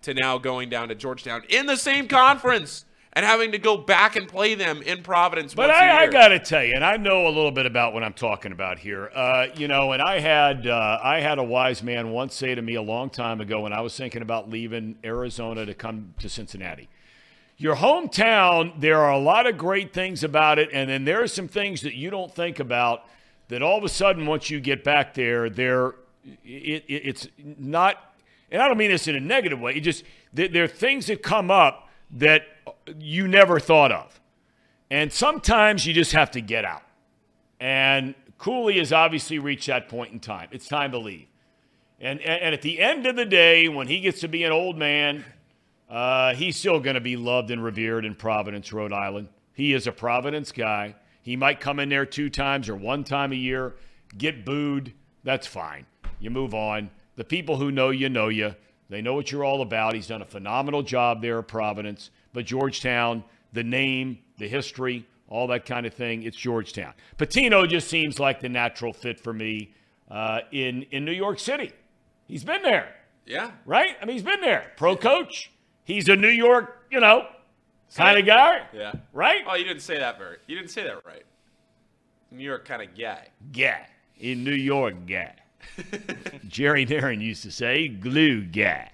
to now going down to Georgetown in the same conference and having to go back and play them in Providence. But I, I got to tell you, and I know a little bit about what I'm talking about here. Uh, you know, and I had uh, I had a wise man once say to me a long time ago when I was thinking about leaving Arizona to come to Cincinnati. Your hometown, there are a lot of great things about it, and then there are some things that you don't think about that all of a sudden once you get back there, there it, it, it's not. And I don't mean this in a negative way. It just there, there are things that come up that you never thought of. And sometimes you just have to get out. And Cooley has obviously reached that point in time. It's time to leave. And, and, and at the end of the day, when he gets to be an old man, uh, he's still going to be loved and revered in Providence, Rhode Island. He is a Providence guy. He might come in there two times or one time a year, get booed. That's fine. You move on. The people who know you know you. They know what you're all about. He's done a phenomenal job there at Providence. But Georgetown, the name, the history, all that kind of thing, it's Georgetown. Pitino just seems like the natural fit for me uh, in, in New York City. He's been there, Yeah. right? I mean, he's been there. Pro coach. He's a New York, you know, kind of guy, Yeah. right? Oh, you didn't say that very. You didn't say that right. New York kind of guy. guy. In New York, guy. Jerry Narron used to say, glue guy.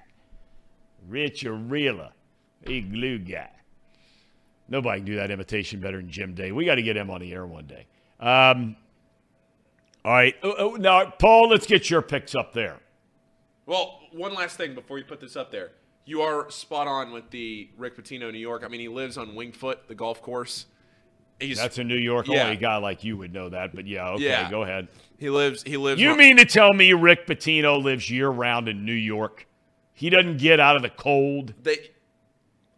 Rich Aurilia, a glue guy. Nobody can do that imitation better than Jim Day. We got to get him on the air one day. Um, all right. Oh, oh, now, Paul, let's get your picks up there. Well, one last thing before you put this up there. You are spot on with the Rick Pitino, New York. I mean, he lives on Winged Foot, the golf course. He's That's a New York. Yeah. Only guy like you would know that, but yeah, okay, Yeah. go ahead. he lives he lives You on- mean to tell me Rick Pitino lives year round in New York? He doesn't get out of the cold. they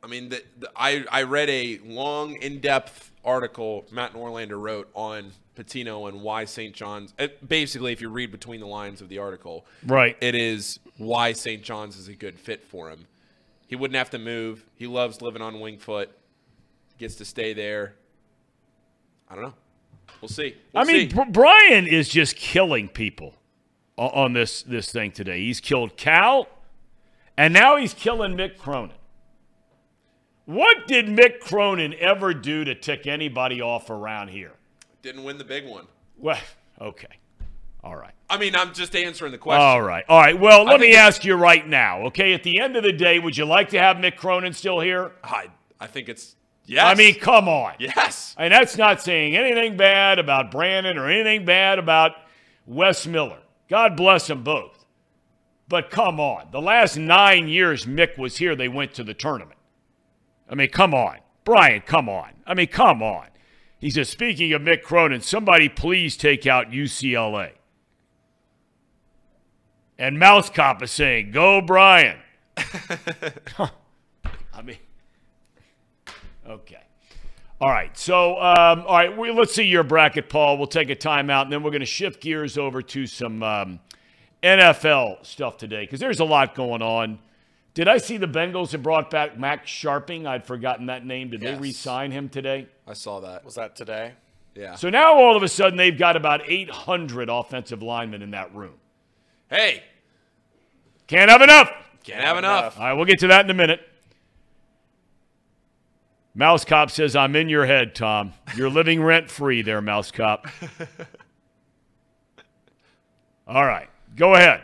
I mean, the, the, I I read a long, in-depth article Matt Norlander wrote on Pitino and why St. John's. It, basically, if you read between the lines of the article, Right. it is why St. John's is a good fit for him. He wouldn't have to move. He loves living on Winged Foot. Gets to stay there. I don't know. We'll see. I We'll mean, see. Br- Brian is just killing people on this this thing today. He's killed Cal, and now he's killing Mick Cronin. What did Mick Cronin ever do to tick anybody off around here? didn't win the big one. Well, okay, all right. I mean, I'm just answering the question. All right. All right. Well, let me ask you right now, okay? At the end of the day, would you like to have Mick Cronin still here? I I think it's yes. I mean, come on. yes. And that's not saying anything bad about Brandon or anything bad about Wes Miller. God bless them both. But come on. The last nine years Mick was here, they went to the tournament. I mean, come on. Brian, come on. I mean, come on. He says, speaking of Mick Cronin, somebody please take out UCLA. And Mouse Cop is saying, go Brian. I mean, okay. All right. So, um, all right. We, let's see your bracket, Paul. We'll take a timeout, and then we're going to shift gears over to some um, NFL stuff today because there's a lot going on. Did I see the Bengals have brought back Max Scharping? I'd forgotten that name. Did they Yes. re-sign him today? I saw that. Was that today? Yeah. So now all of a sudden they've got about 800 offensive linemen in that room. hey, Can't have enough. can't have enough. All right, we'll get to that in a minute. Mouse Cop says, I'm in your head, Thom. You're living rent free there, Mouse Cop. All right, go ahead.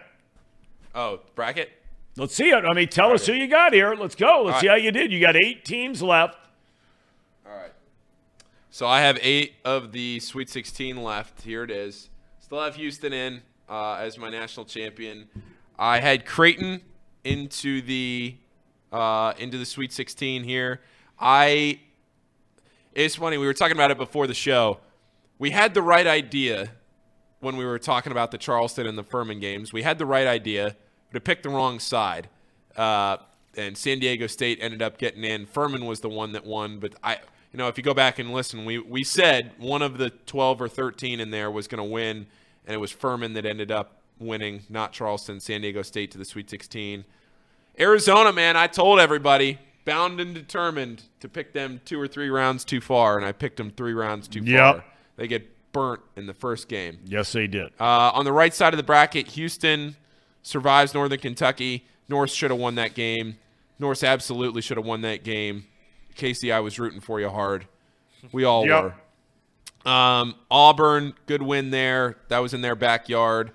Oh, bracket. Let's see it. I mean, tell us who you got here. Let's go. Let's All see right. how you did. You got eight teams left. All right. So I have eight of the Sweet 16 left. Here it is. Still have Houston in uh, as my national champion. I had Creighton into the uh, into the Sweet 16 here. I. It's funny. We were talking about it before the show. We had the right idea when we were talking about the Charleston and the Furman games. We had the right idea, but it picked the wrong side. Uh, and San Diego State ended up getting in. Furman was the one that won, but I, you know, if you go back and listen, we we said one of the 12 or 13 in there was going to win, and it was Furman that ended up winning, not Charleston. San Diego State to the Sweet 16. Arizona, man, I told everybody, bound and determined to pick them two or three rounds too far, and I picked them three rounds too Yep. far. They get burnt in the first game. Yes, they did. Uh, on the right side of the bracket, Houston survives Northern Kentucky. North should have won that game. North absolutely should have won that game. Casey, I was rooting for you hard. We all Yep. were. Um, Auburn, good win there. That was in their backyard.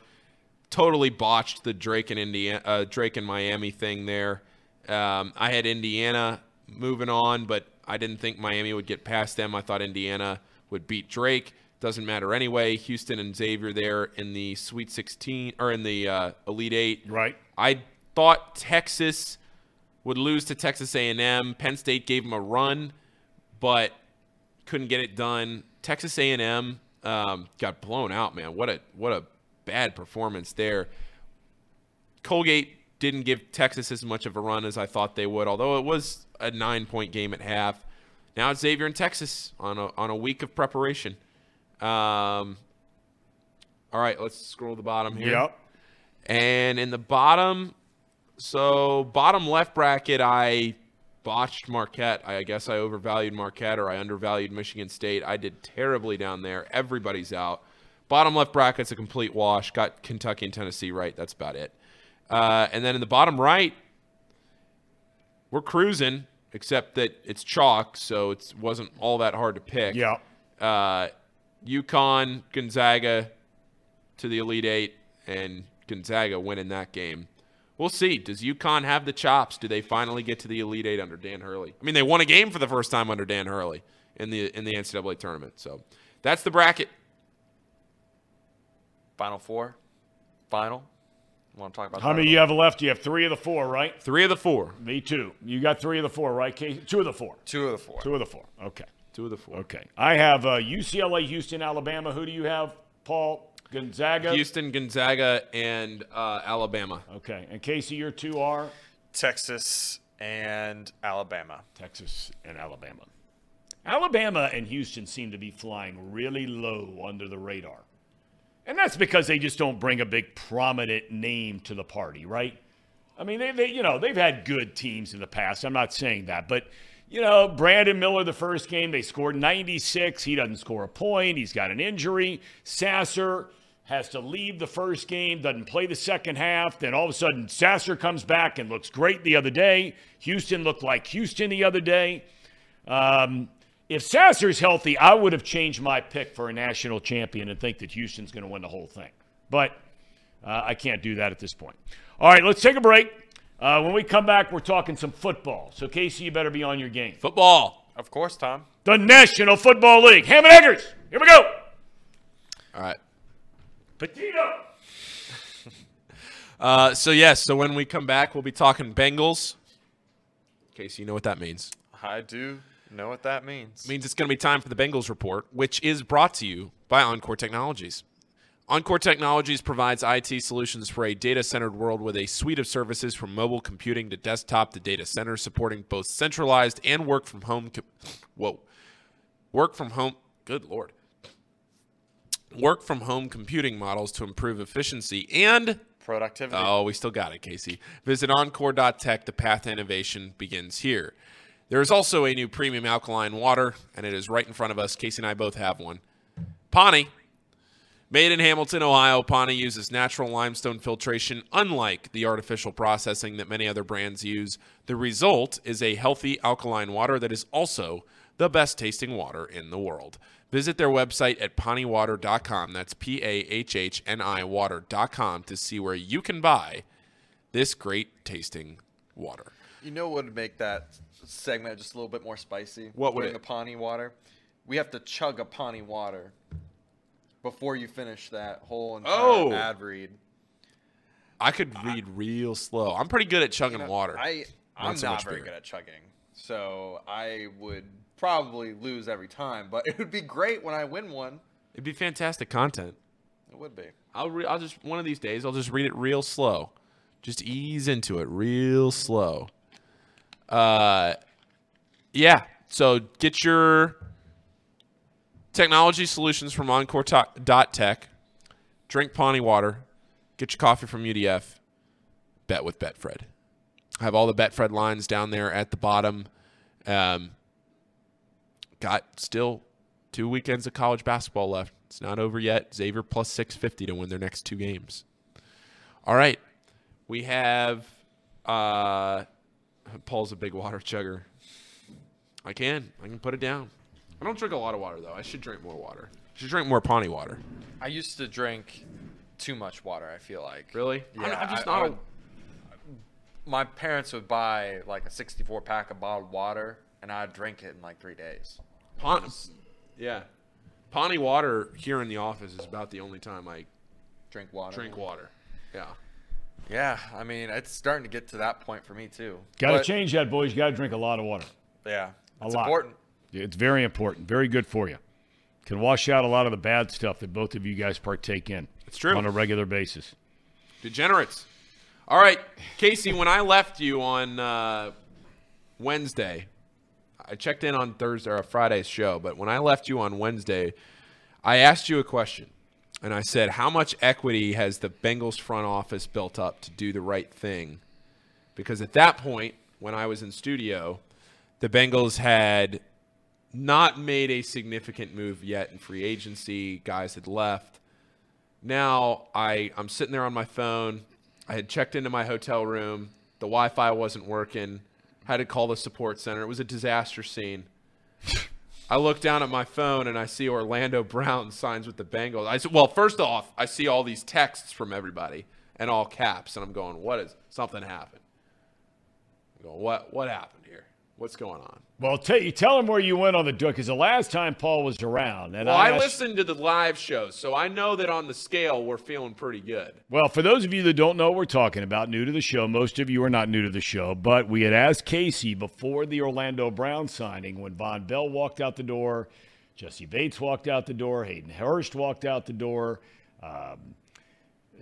Totally botched the Drake and Indiana, uh, Drake and Miami thing there. Um, I had Indiana moving on, but I didn't think Miami would get past them. I thought Indiana would beat Drake. Doesn't matter anyway. Houston and Xavier there in the Sweet 16 or in the uh, Elite Eight. Right. I thought Texas would lose to Texas A&M. Penn State gave them a run, but couldn't get it done. Texas A&M um, got blown out, man. What a what a bad performance there. Colgate didn't give Texas as much of a run as I thought they would, although it was a nine point game at half. Now it's Xavier and Texas on a on a week of preparation. Um, all right, let's scroll to the bottom here. Yep. And in the bottom, so bottom left bracket, I botched Marquette. I guess I overvalued Marquette or I undervalued Michigan State. I did terribly down there. Everybody's out. Bottom left bracket's a complete wash. Got Kentucky and Tennessee right. That's about it. Uh, and then in the bottom right, we're cruising, except that it's chalk, so it wasn't all that hard to pick. Yeah. Uh, UConn, Gonzaga to the Elite Eight, and Gonzaga winning that game. We'll see. Does UConn have the chops? Do they finally get to the Elite Eight under Dan Hurley? I mean, they won a game for the first time under Dan Hurley in the in the NCAA tournament. So that's the bracket. Final four. Final. Want to talk about How that? many you have left? You have three of the four, right? Three of the four. Me too. You got three of the four, right? Casey? Two of the four. Two of the four. Two of the four. Okay. Two of the four. Okay. I have uh, UCLA, Houston, Alabama. Who do you have, Paul? Gonzaga. Houston, Gonzaga, and uh, Alabama. Okay. And Casey, your two are Texas and Alabama. Texas and Alabama. Alabama and Houston seem to be flying really low under the radar. And that's because they just don't bring a big prominent name to the party, right? I mean, they, they you know, they've had good teams in the past. I'm not saying that, but you know, Brandon Miller, the first game, they scored 96. He doesn't score a point. He's got an injury. Sasser has to leave the first game, doesn't play the second half. Then all of a sudden, Sasser comes back and looks great the other day. Houston looked like Houston the other day. Um, if Sasser's healthy, I would have changed my pick for a national champion and think that Houston's going to win the whole thing. But uh, I can't do that at this point. All right, let's take a break. Uh, when we come back, we're talking some football. So, Casey, you better be on your game. Football. Of course, Thom. The National Football League. Ham and Eggers. Here we go. All right. Petito. Uh, so yes, so when we come back, we'll be talking Bengals. Casey, you know what that means. I do know what that means. It means it's going to be time for the Bengals report, which is brought to you by Encore Technologies. Encore Technologies provides IT solutions for a data-centered world with a suite of services from mobile computing to desktop to data center, supporting both centralized and work from home. Com- Whoa, work from home. Good lord. Work from home computing models to improve efficiency and Productivity. Oh, we still got it, Casey. Visit encore.tech. The path to innovation begins here. There is also a new premium alkaline water, and it is right in front of us. Casey and I both have one. Pahhni. Made in Hamilton, Ohio, Pahhni uses natural limestone filtration, unlike the artificial processing that many other brands use. The result is a healthy alkaline water that is also the best tasting water in the world. Visit their website at pahhniwater.com. That's P A H H N I water.com to see where you can buy this great tasting water. You know what would make that segment just a little bit more spicy? What would Putting it? a Pahhni water. We have to chug a Pahhni water before you finish that whole entire Oh. ad read. I could read real slow. I'm pretty good at chugging water. I I'm Not so not much very beer. good at chugging, so I would probably lose every time. But it would be great when I win one. It'd be fantastic content. It would be. I'll re- I'll just one of these days I'll just read it real slow. Just ease into it real slow. Uh yeah, so get your technology solutions from Encore dot Tech. Drink Pahhni water. Get your coffee from UDF. Bet with Betfred. I have all the Betfred lines down there at the bottom. Um, got still two weekends of college basketball left. It's not over yet. Xavier plus 650 to win their next two games. All right. We have uh Paul's a big water chugger. I can. I can put it down. I don't drink a lot of water though. I should drink more water. I should drink more Pahhni water. I used to drink too much water. I feel like. Really? I'm- Yeah, I'm, just I- not I a would- My parents would buy like a 64 pack of bottled water, and I'd drink it in like three days. Pahhni. Yeah. Pahhni water here in the office is about the only time I Drink water. drink water. Yeah. Yeah, I mean it's starting to get to that point for me too. Got to change that, boys. You got to drink a lot of water. Yeah, A it's lot. important. It's very important. Very good for you. Can wash out a lot of the bad stuff that both of you guys partake in. It's true. On a regular basis. Degenerates. All right, Casey. When I left you on uh, Wednesday, I checked in on Thursday or Friday's show. But when I left you on Wednesday, I asked you a question. And I said, How much equity has the Bengals front office built up to do the right thing? Because at that point, when I was in studio, the Bengals had not made a significant move yet in free agency. Guys had left. Now I, I'm sitting there on my phone. I had checked into my hotel room. The Wi Fi wasn't working. Had to call the support center. It was a disaster scene. I look down at my phone and I see Orlando Brown signs with the Bengals. I said, well, first off, I see all these texts from everybody and all caps, and I'm going, what is something happened? I'm going, what what happened? What's going on? Well, tell you tell him where you went on the door because the last time Paul was around, and Well, I, asked- listened to the live shows, so I know that on the scale we're feeling pretty good. Well, for those of you that don't know what we're talking about, new to the show, most of you are not new to the show, but we had asked Casey before the Orlando Brown signing when Vonn Bell walked out the door, Jessie Bates walked out the door, Hayden Hurst walked out the door, um,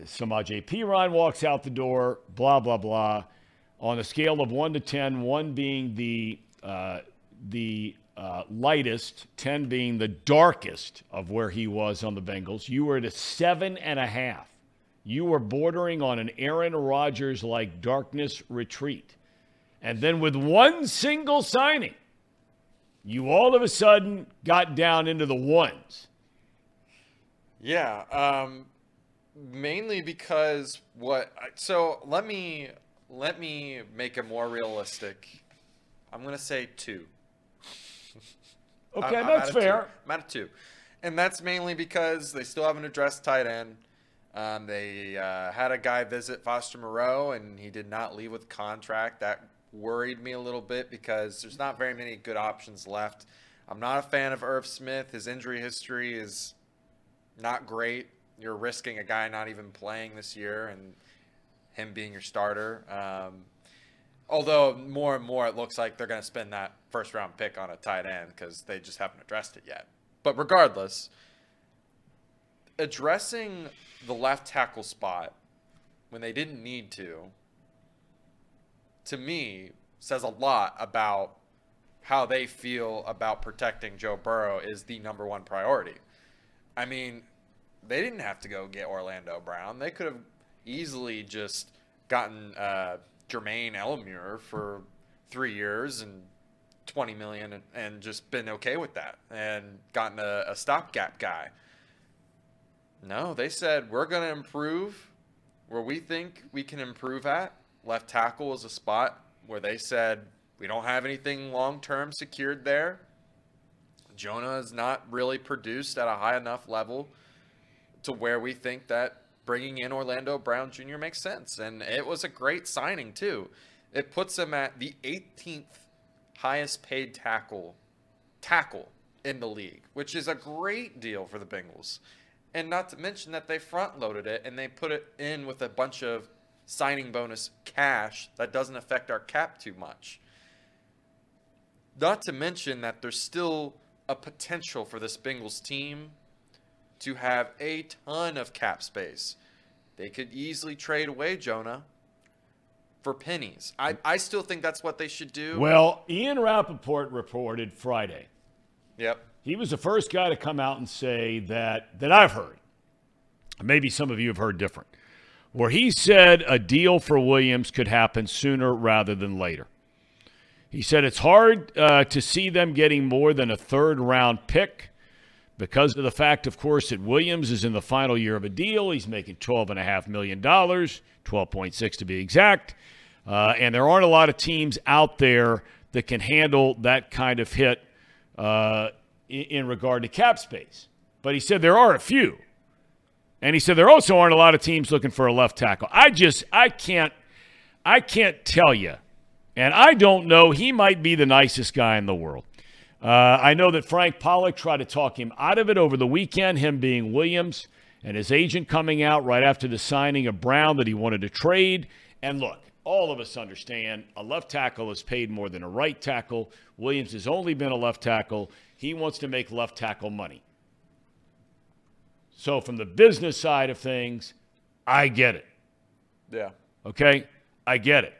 Samaj P. Ryan walks out the door, blah, blah, blah. On a scale of 1 to 10, 1 being the, uh, the uh, lightest, 10 being the darkest of where he was on the Bengals, you were at a 7.5 you were bordering on an Aaron Rodgers like darkness retreat. And then with one single signing, you all of a sudden got down into the ones. Yeah, um, mainly because what? So let me let me make it more realistic. I'm gonna say two. Okay, I'm- I'm that's two. fair. I'm at a two, and that's mainly because they still haven't addressed tight end. Um, they uh, had a guy visit Foster Moreau, and he did not leave with contract. That worried me a little bit because there's not very many good options left. I'm not a fan of Irv Smith. His injury history is not great. You're risking a guy not even playing this year and him being your starter. Um, although more and more it looks like they're going to spend that first round pick on a tight end because they just haven't addressed it yet. But regardless, addressing the left tackle spot when they didn't need to, to me, says a lot about how they feel about protecting Joe Burrow is the number one priority. I mean, they didn't have to go get Orlando Brown. They could have easily just gotten uh, Jermaine Eluemunor for three years and 20 million and, and just been okay with that and gotten a, a stopgap guy. No, they said we're going to improve where we think we can improve at. Left tackle is a spot where they said we don't have anything long term secured there. Jonah has not really produced at a high enough level to where we think that bringing in Orlando Brown Jr. makes sense. And it was a great signing, too. It puts him at the 18th highest paid tackle tackle in the league, which is a great deal for the Bengals. And not to mention that they front loaded it and they put it in with a bunch of signing bonus cash that doesn't affect our cap too much. Not to mention that there's still a potential for this Bengals team to have a ton of cap space. They could easily trade away Jonah for pennies. I, I still think that's what they should do. Well, Ian Rapoport reported Friday. yep. He was the first guy to come out and say that that I've heard. Maybe some of you have heard different. Where he said a deal for Williams could happen sooner rather than later. He said it's hard uh, to see them getting more than a third round pick because of the fact, of course, that Williams is in the final year of a deal. He's making $12.5 million, 12.6 to be exact. Uh, and there aren't a lot of teams out there that can handle that kind of hit uh, in, in regard to cap space. But he said there are a few. And he said there also aren't a lot of teams looking for a left tackle. I just I can't I can't tell you. And I don't know. He might be the nicest guy in the world. Uh, I know that Frank Pollack tried to talk him out of it over the weekend, him being Williams and his agent coming out right after the signing of Brown that he wanted to trade. And look, all of us understand a left tackle is paid more than a right tackle. Williams has only been a left tackle. He wants to make left tackle money. So, from the business side of things, I get it. Yeah. Okay? I get it.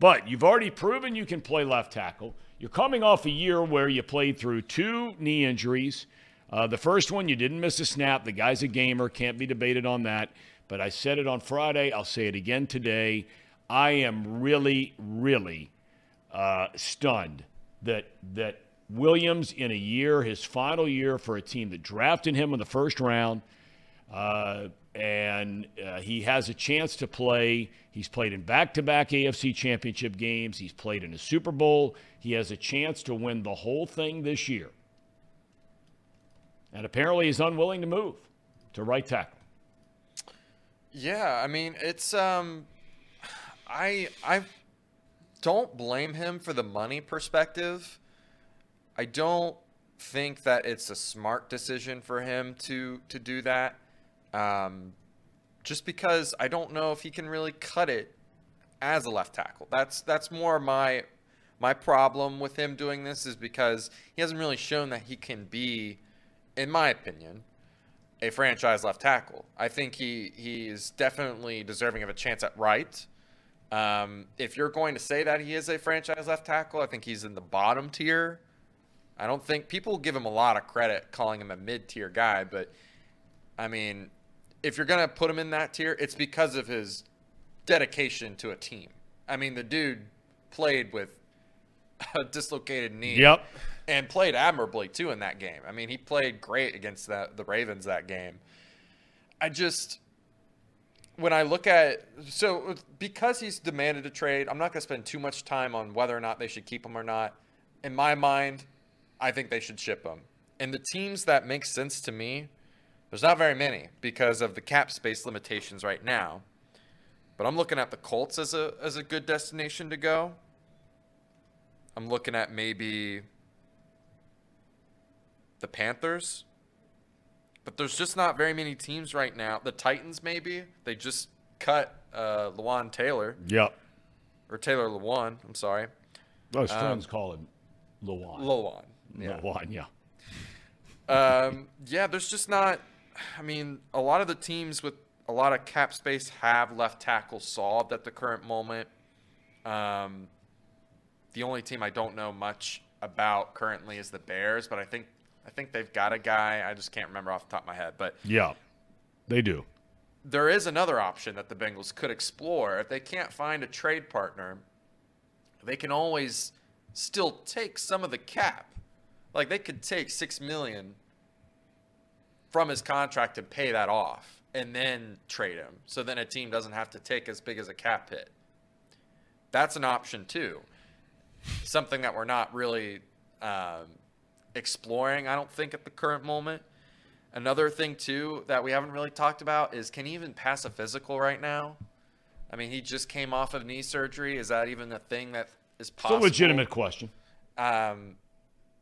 But you've already proven you can play left tackle. You're coming off a year where you played through two knee injuries. Uh, the first one, you didn't miss a snap. The guy's a gamer, can't be debated on that. But I said it on Friday. I'll say it again today. I am really, really uh, stunned that that Williams in a year, his final year for a team that drafted him in the first round, uh, and uh, he has a chance to play. He's played in back-to-back AFC Championship games. He's played in a Super Bowl. He has a chance to win the whole thing this year, and apparently he's unwilling to move to right tackle. Yeah, I mean, it's um I I don't blame him for the money perspective. I don't think that it's a smart decision for him to to do that. Um just because I don't know if he can really cut it as a left tackle. That's that's more my my problem with him doing this is because he hasn't really shown that he can be in my opinion a franchise left tackle. I think he he is definitely deserving of a chance at right. Um, if you're going to say that he is a franchise left tackle, I think he's in the bottom tier. I don't think people give him a lot of credit calling him a mid tier guy, but I mean, if you're gonna put him in that tier, it's because of his dedication to a team. I mean, the dude played with a dislocated knee. Yep. And played admirably too in that game. I mean, he played great against that the Ravens that game. I just when I look at so because he's demanded a trade, I'm not going to spend too much time on whether or not they should keep him or not. In my mind, I think they should ship him. And the teams that make sense to me, there's not very many because of the cap space limitations right now. But I'm looking at the Colts as a as a good destination to go. I'm looking at maybe the Panthers. But there's just not very many teams right now. The Titans, maybe. They just cut uh, Lewan Taylor, Yep. or Taylor Lewan, I'm sorry. Well, his friends call him Lewan. Lewan. Yeah. Lewan, yeah. Um, yeah, there's just not. I mean, a lot of the teams with a lot of cap space have left tackle solved at the current moment. Um, the only team I don't know much about currently is the Bears, but I think I think they've got a guy. I just can't remember off the top of my head, but Yeah. They do. there is another option that the Bengals could explore. If they can't find a trade partner, they can always still take some of the cap. Like they could take 6 million from his contract and pay that off and then trade him. So then a team doesn't have to take as big as a cap hit. That's an option too. Something that we're not really um, exploring, I don't think, at the current moment. Another thing too that we haven't really talked about is can he even pass a physical right now? I mean, he just came off of knee surgery. Is that even a thing that is It's possible? a legitimate question. Um,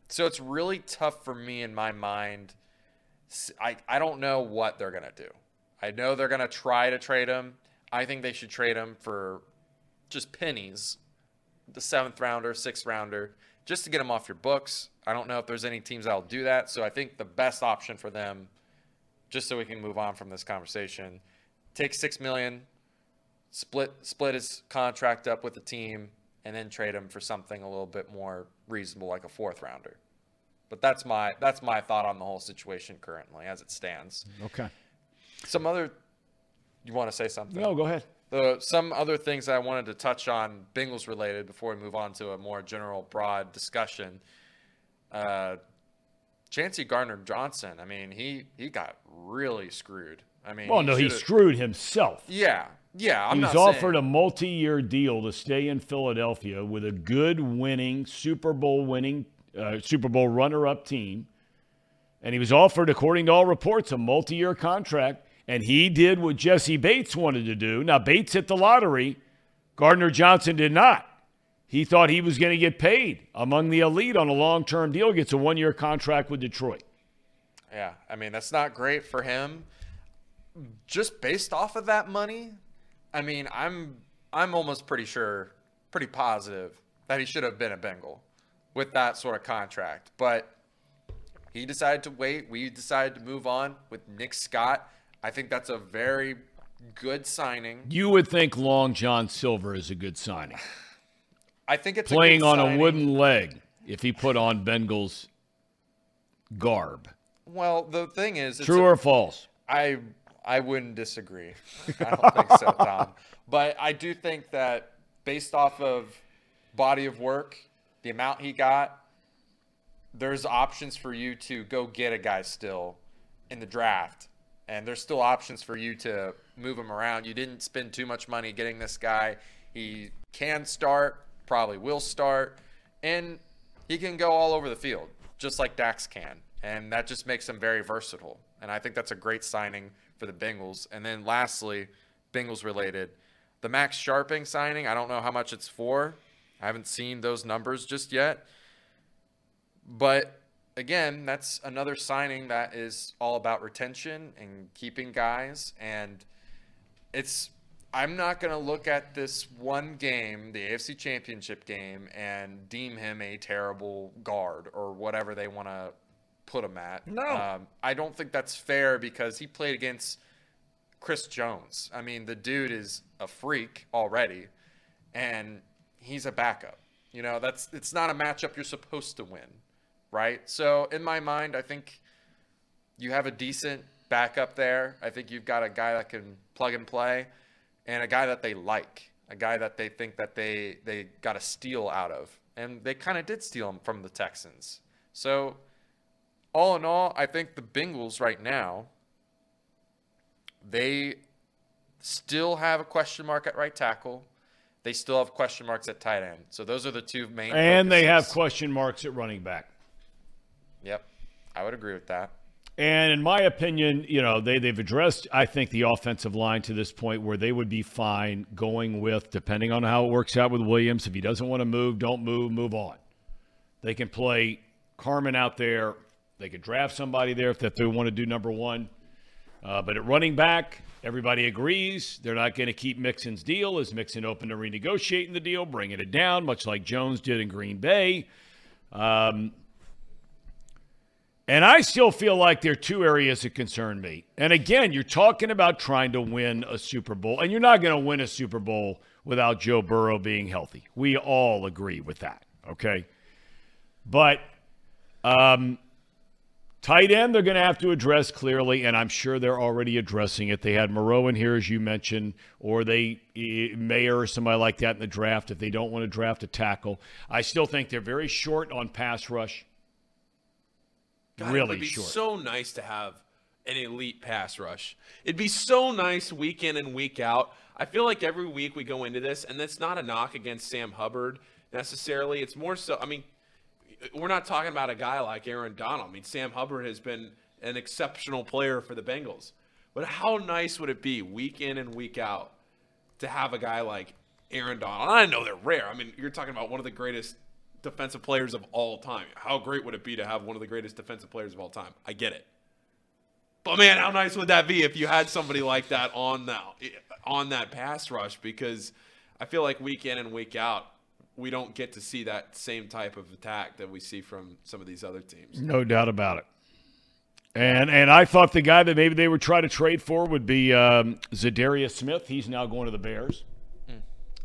so it's really tough for me in my mind. I, I don't know what they're going to do. I know they're going to try to trade him. I think they should trade him for just pennies, the seventh rounder, sixth rounder, just to get him off your books. I don't know if there's any teams that'll do that. So I think the best option for them, just so we can move on from this conversation, take six million, split split his contract up with the team, and then trade him for something a little bit more reasonable, like a fourth rounder. But that's my that's my thought on the whole situation currently as it stands. Okay. Some other, you want to say something? No, go ahead. The, some other things I wanted to touch on Bengals related before we move on to a more general, broad discussion. Uh, Chauncey Gardner Johnson. I mean, he he got really screwed. I mean, Well, no, he screwed himself. Yeah, yeah. I'm he not was offered saying, a multi-year deal to stay in Philadelphia with a good winning Super Bowl winning uh, Super Bowl runner-up team, and he was offered, according to all reports, a multi-year contract. And he did what Jessie Bates wanted to do. Now Bates hit the lottery. Gardner Johnson did not. He thought he was going to get paid among the elite on a long-term deal. Gets a one-year contract with Detroit. Yeah, I mean that's not great for him. Just based off of that money, I mean, I'm I'm almost pretty sure, pretty positive that he should have been a Bengal with that sort of contract. But he decided to wait. We decided to move on with Nick Scott. I think that's a very good signing. You would think Long John Silver is a good signing. I think it's playing a good on a wooden leg if he put on Bengals garb. Well, the thing is, it's True a- or false? I I wouldn't disagree. I don't think so, Thom. But I do think that based off of body of work, the amount he got, there's options for you to go get a guy still in the draft. And there's still options for you to move him around. You didn't spend too much money getting this guy. He can start, probably will start, and he can go all over the field, just like Dax can. And that just makes him very versatile. And I think that's a great signing for the Bengals. And then lastly, Bengals related, the Max Scharping signing, I don't know how much it's for. I haven't seen those numbers just yet. But again, that's another signing that is all about retention and keeping guys. And it's, I'm not going to look at this one game, the AFC Championship game, and deem him a terrible guard or whatever they want to put him at. No. Um, I don't think that's fair because he played against Chris Jones. I mean, the dude is a freak already, and he's a backup. You know, that's it's not a matchup you're supposed to win, right? So in my mind, I think you have a decent backup there. I think you've got a guy that can plug and play, and a guy that they like, a guy that they think that they they got a steal out of, and they kind of did steal him from the Texans. So all in all, I think the Bengals right now they still have a question mark at right tackle. They still have question marks at tight end. So those are the two main. And they have question marks at running back. Yep, I would agree with that. And in my opinion, you know, they, they've addressed, I think, the offensive line to this point where they would be fine going with, depending on how it works out with Williams. If he doesn't want to move, don't move, move on. They can play Carman out there. They could draft somebody there if they want to do number one. Uh, but at running back, everybody agrees they're not going to keep Mixon's deal. Is Mixon open to renegotiating the deal, bringing it down, much like Jones did in Green Bay? Um, and I still feel like there are two areas that concern me. And again, you're talking about trying to win a Super Bowl, and you're not going to win a Super Bowl without Joe Burrow being healthy. We all agree with that, okay? But um, tight end, they're going to have to address clearly, and I'm sure they're already addressing it. They had Moreau in here, as you mentioned, or they Mayer or somebody like that in the draft if they don't want to draft a tackle. I still think they're very short on pass rush. God, it really would be short. so nice to have an elite pass rush. It'd be so nice week in and week out. I feel like every week we go into this, and that's not a knock against Sam Hubbard necessarily. It's more so, I mean, we're not talking about a guy like Aaron Donald. I mean, Sam Hubbard has been an exceptional player for the Bengals. But how nice would it be week in and week out to have a guy like Aaron Donald? And I know they're rare. I mean, you're talking about one of the greatest defensive players of all time. How great would it be to have one of the greatest defensive players of all time? I get it. But man, how nice would that be if you had somebody like that on that on that pass rush? Because I feel like week in and week out, we don't get to see that same type of attack that we see from some of these other teams. No doubt about it. And and I thought the guy that maybe they would try to trade for would be um, Za'Darius Smith. He's now going to the Bears.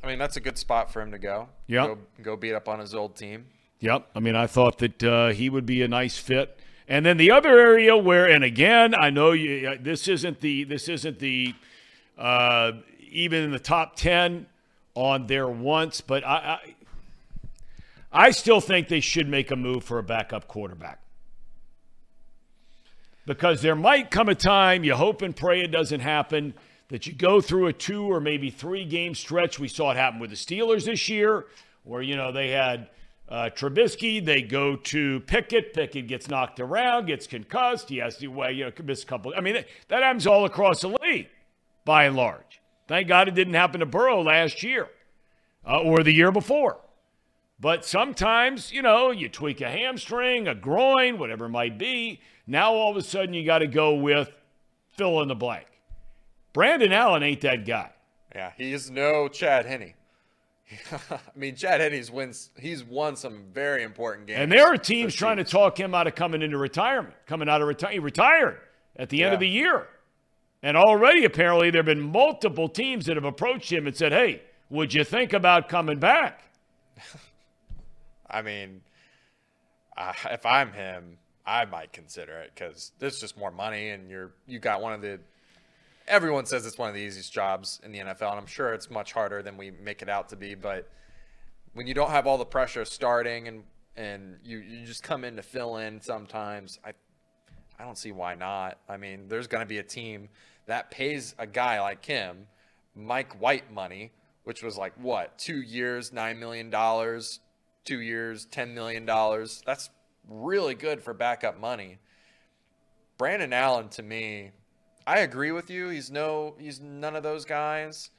I mean, that's a good spot for him to go. Yeah. Go, go beat up on his old team. Yep. I mean, I thought that uh, he would be a nice fit. And then the other area where, and again, I know you, uh, this isn't the this isn't the uh, even in the top ten on there once, but I, I I still think they should make a move for a backup quarterback because there might come a time you hope and pray it doesn't happen that you go through a two or maybe three game stretch. We saw it happen with the Steelers this year, where you know they had uh, Trubisky. They go to Pickett. Pickett gets knocked around, gets concussed. He has to well, you know miss a couple. I mean that, that happens all across the league, by and large. Thank God it didn't happen to Burrow last year uh, or the year before. But sometimes, you know, you tweak a hamstring, a groin, whatever it might be. Now all of a sudden you got to go with fill in the blank. Brandon Allen ain't that guy. Yeah, he's no Chad Henne. I mean, Chad Henne's wins. He's won some very important games. And there are teams trying to talk him out of coming into retirement, coming out of retirement. He retired at the end of the year. And already, apparently, there have been multiple teams that have approached him and said, hey, would you think about coming back? I mean, uh, if I'm him, I might consider it because there's just more money, and you're you got one of the. Everyone says it's one of the easiest jobs in the NFL, and I'm sure it's much harder than we make it out to be. But when you don't have all the pressure starting and and you, you just come in to fill in sometimes, I I don't see why not. I mean, there's going to be a team that pays a guy like him, Mike White money, which was like what two years, nine million dollars, two years, ten million dollars. That's really good for backup money. Brandon Allen, to me, I agree with you. He's no, he's none of those guys.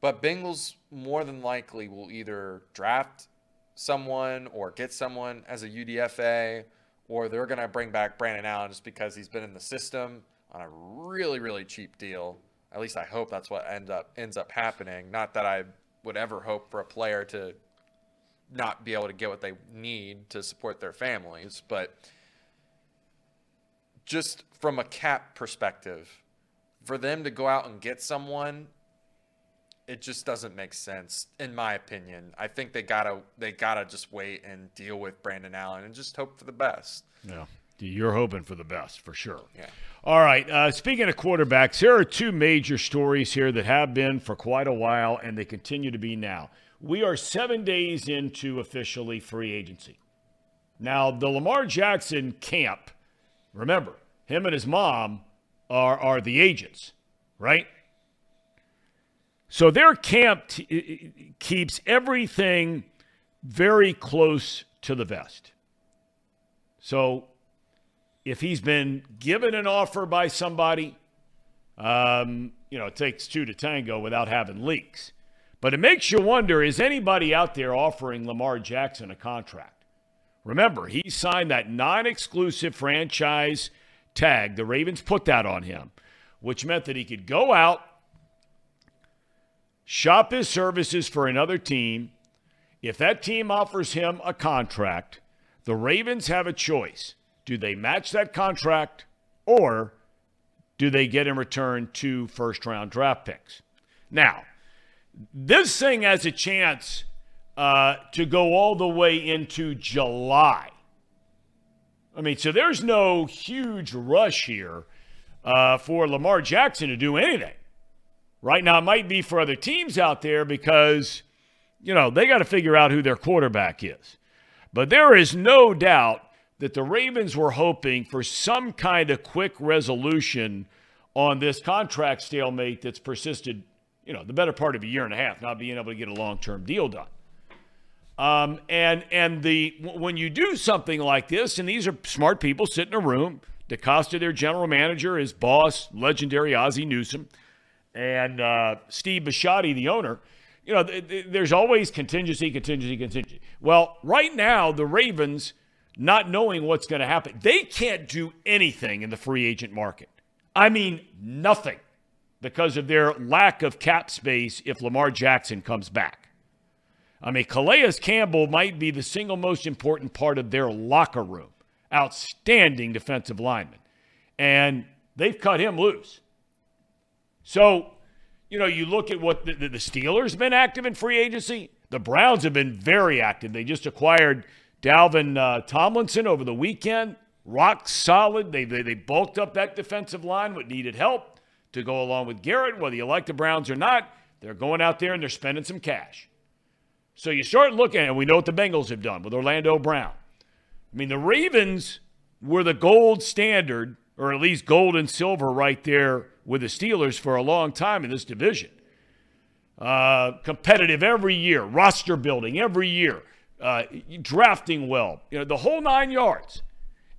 But Bengals more than likely will either draft someone or get someone as a UDFA, or they're going to bring back Brandon Allen just because he's been in the system on a really, really cheap deal. At least I hope that's what end up ends up happening. Not that I would ever hope for a player to not be able to get what they need to support their families, but just from a cap perspective, for them to go out and get someone, it just doesn't make sense, in my opinion. I think they gotta they gotta just wait and deal with Brandon Allen and just hope for the best. Yeah. You're hoping for the best for sure. Yeah. All right. Uh, speaking of quarterbacks, here are two major stories here that have been for quite a while, and they continue to be now. We are seven days into officially free agency. Now, the Lamar Jackson camp, remember, him and his mom are, are the agents, right? So their camp t- keeps everything very close to the vest. So if he's been given an offer by somebody, um, you know, it takes two to tango without having leaks. But it makes you wonder is anybody out there offering Lamar Jackson a contract? Remember, he signed that non exclusive franchise tag. The Ravens put that on him, which meant that he could go out, shop his services for another team. If that team offers him a contract, the Ravens have a choice. Do they match that contract or do they get in return two first round draft picks? Now, this thing has a chance uh, to go all the way into July. I mean, so there's no huge rush here uh, for Lamar Jackson to do anything. Right now, it might be for other teams out there because, you know, they got to figure out who their quarterback is. But there is no doubt that the Ravens were hoping for some kind of quick resolution on this contract stalemate that's persisted, you know, the better part of a year and a half, not being able to get a long-term deal done. Um, and and the when you do something like this, and these are smart people sit in a room. DeCosta, their general manager, his boss, legendary Ozzie Newsome, and uh, Steve Bisciotti, the owner. You know, th- th- there's always contingency, contingency, contingency. Well, right now, the Ravens, not knowing what's going to happen, they can't do anything in the free agent market. I mean, nothing because of their lack of cap space if Lamar Jackson comes back. I mean, Calais Campbell might be the single most important part of their locker room. Outstanding defensive lineman. And they've cut him loose. So, you know, you look at what the, the, Steelers have been active in free agency. The Browns have been very active. They just acquired Dalvin uh, Tomlinson over the weekend. Rock solid. They, they, they bulked up that defensive line, what needed help to go along with Garrett. Whether you like the Browns or not, they're going out there and they're spending some cash. So you start looking, and we know what the Bengals have done with Orlando Brown. I mean, the Ravens were the gold standard, or at least gold and silver right there with the Steelers for a long time in this division. Uh, competitive every year, roster building every year, uh, drafting well, you know, the whole nine yards.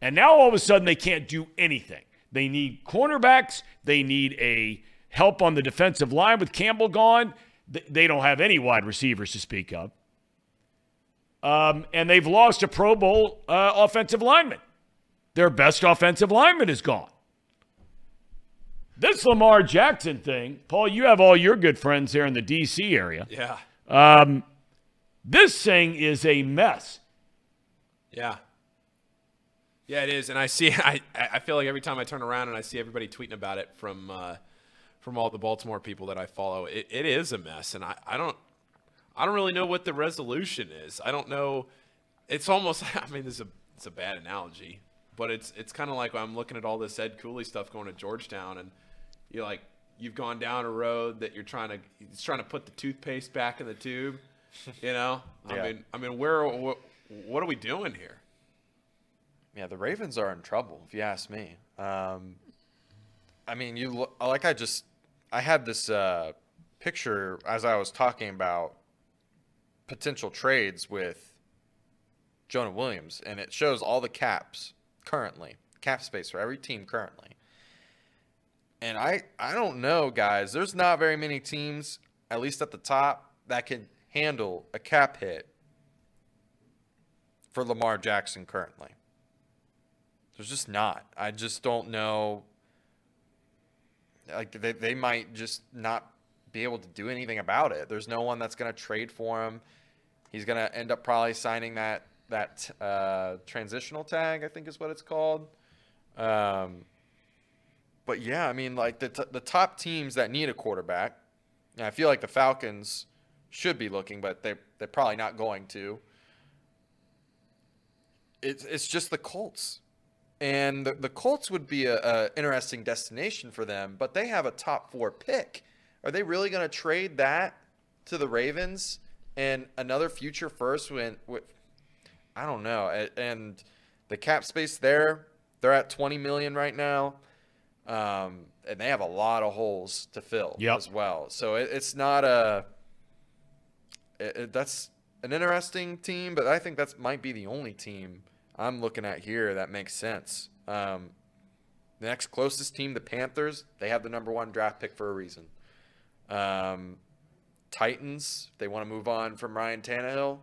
And now all of a sudden they can't do anything. They need cornerbacks. They need a help on the defensive line with Campbell gone. They don't have any wide receivers to speak of. Um, and they've lost a Pro Bowl uh, offensive lineman. Their best offensive lineman is gone. This Lamar Jackson thing, Paul, you have all your good friends there in the D.C. area. Yeah. Um, this thing is a mess. Yeah. Yeah, it is, and I see. I I feel like every time I turn around and I see everybody tweeting about it from uh, from all the Baltimore people that I follow, it, it is a mess, and I, I don't I don't really know what the resolution is. I don't know. It's almost. I mean, is a it's a bad analogy, but it's it's kind of like I'm looking at all this Ed Cooley stuff going to Georgetown, and you're like, you've gone down a road that you're trying to he's trying to put the toothpaste back in the tube, you know. Yeah. I mean, I mean, where what, what are we doing here? Yeah, the Ravens are in trouble, if you ask me. Um, I mean, you look, like I just I had this uh, picture as I was talking about potential trades with Jonah Williams, and it shows all the caps currently, cap space for every team currently. And I I don't know, guys. There's not very many teams, at least at the top, that can handle a cap hit for Lamar Jackson currently. There's just not. I just don't know. Like they, they might just not be able to do anything about it. There's no one that's going to trade for him. He's going to end up probably signing that that uh, transitional tag. I think is what it's called. Um, but yeah, I mean, like the t- the top teams that need a quarterback. I feel like the Falcons should be looking, but they they're probably not going to. It's it's just the Colts, and the, the Colts would be a, a interesting destination for them, but they have a top four pick. Are they really going to trade that to the Ravens and another future first? When with, I don't know, and the cap space there, they're at twenty million right now, um, and they have a lot of holes to fill Yep. as well. So it, it's not a it, it- that's an interesting team, but I think that's might be the only team I'm looking at here that makes sense. Um, the next closest team, the Panthers, they have the number one draft pick for a reason. Um, Titans, they want to move on from Ryan Tannehill,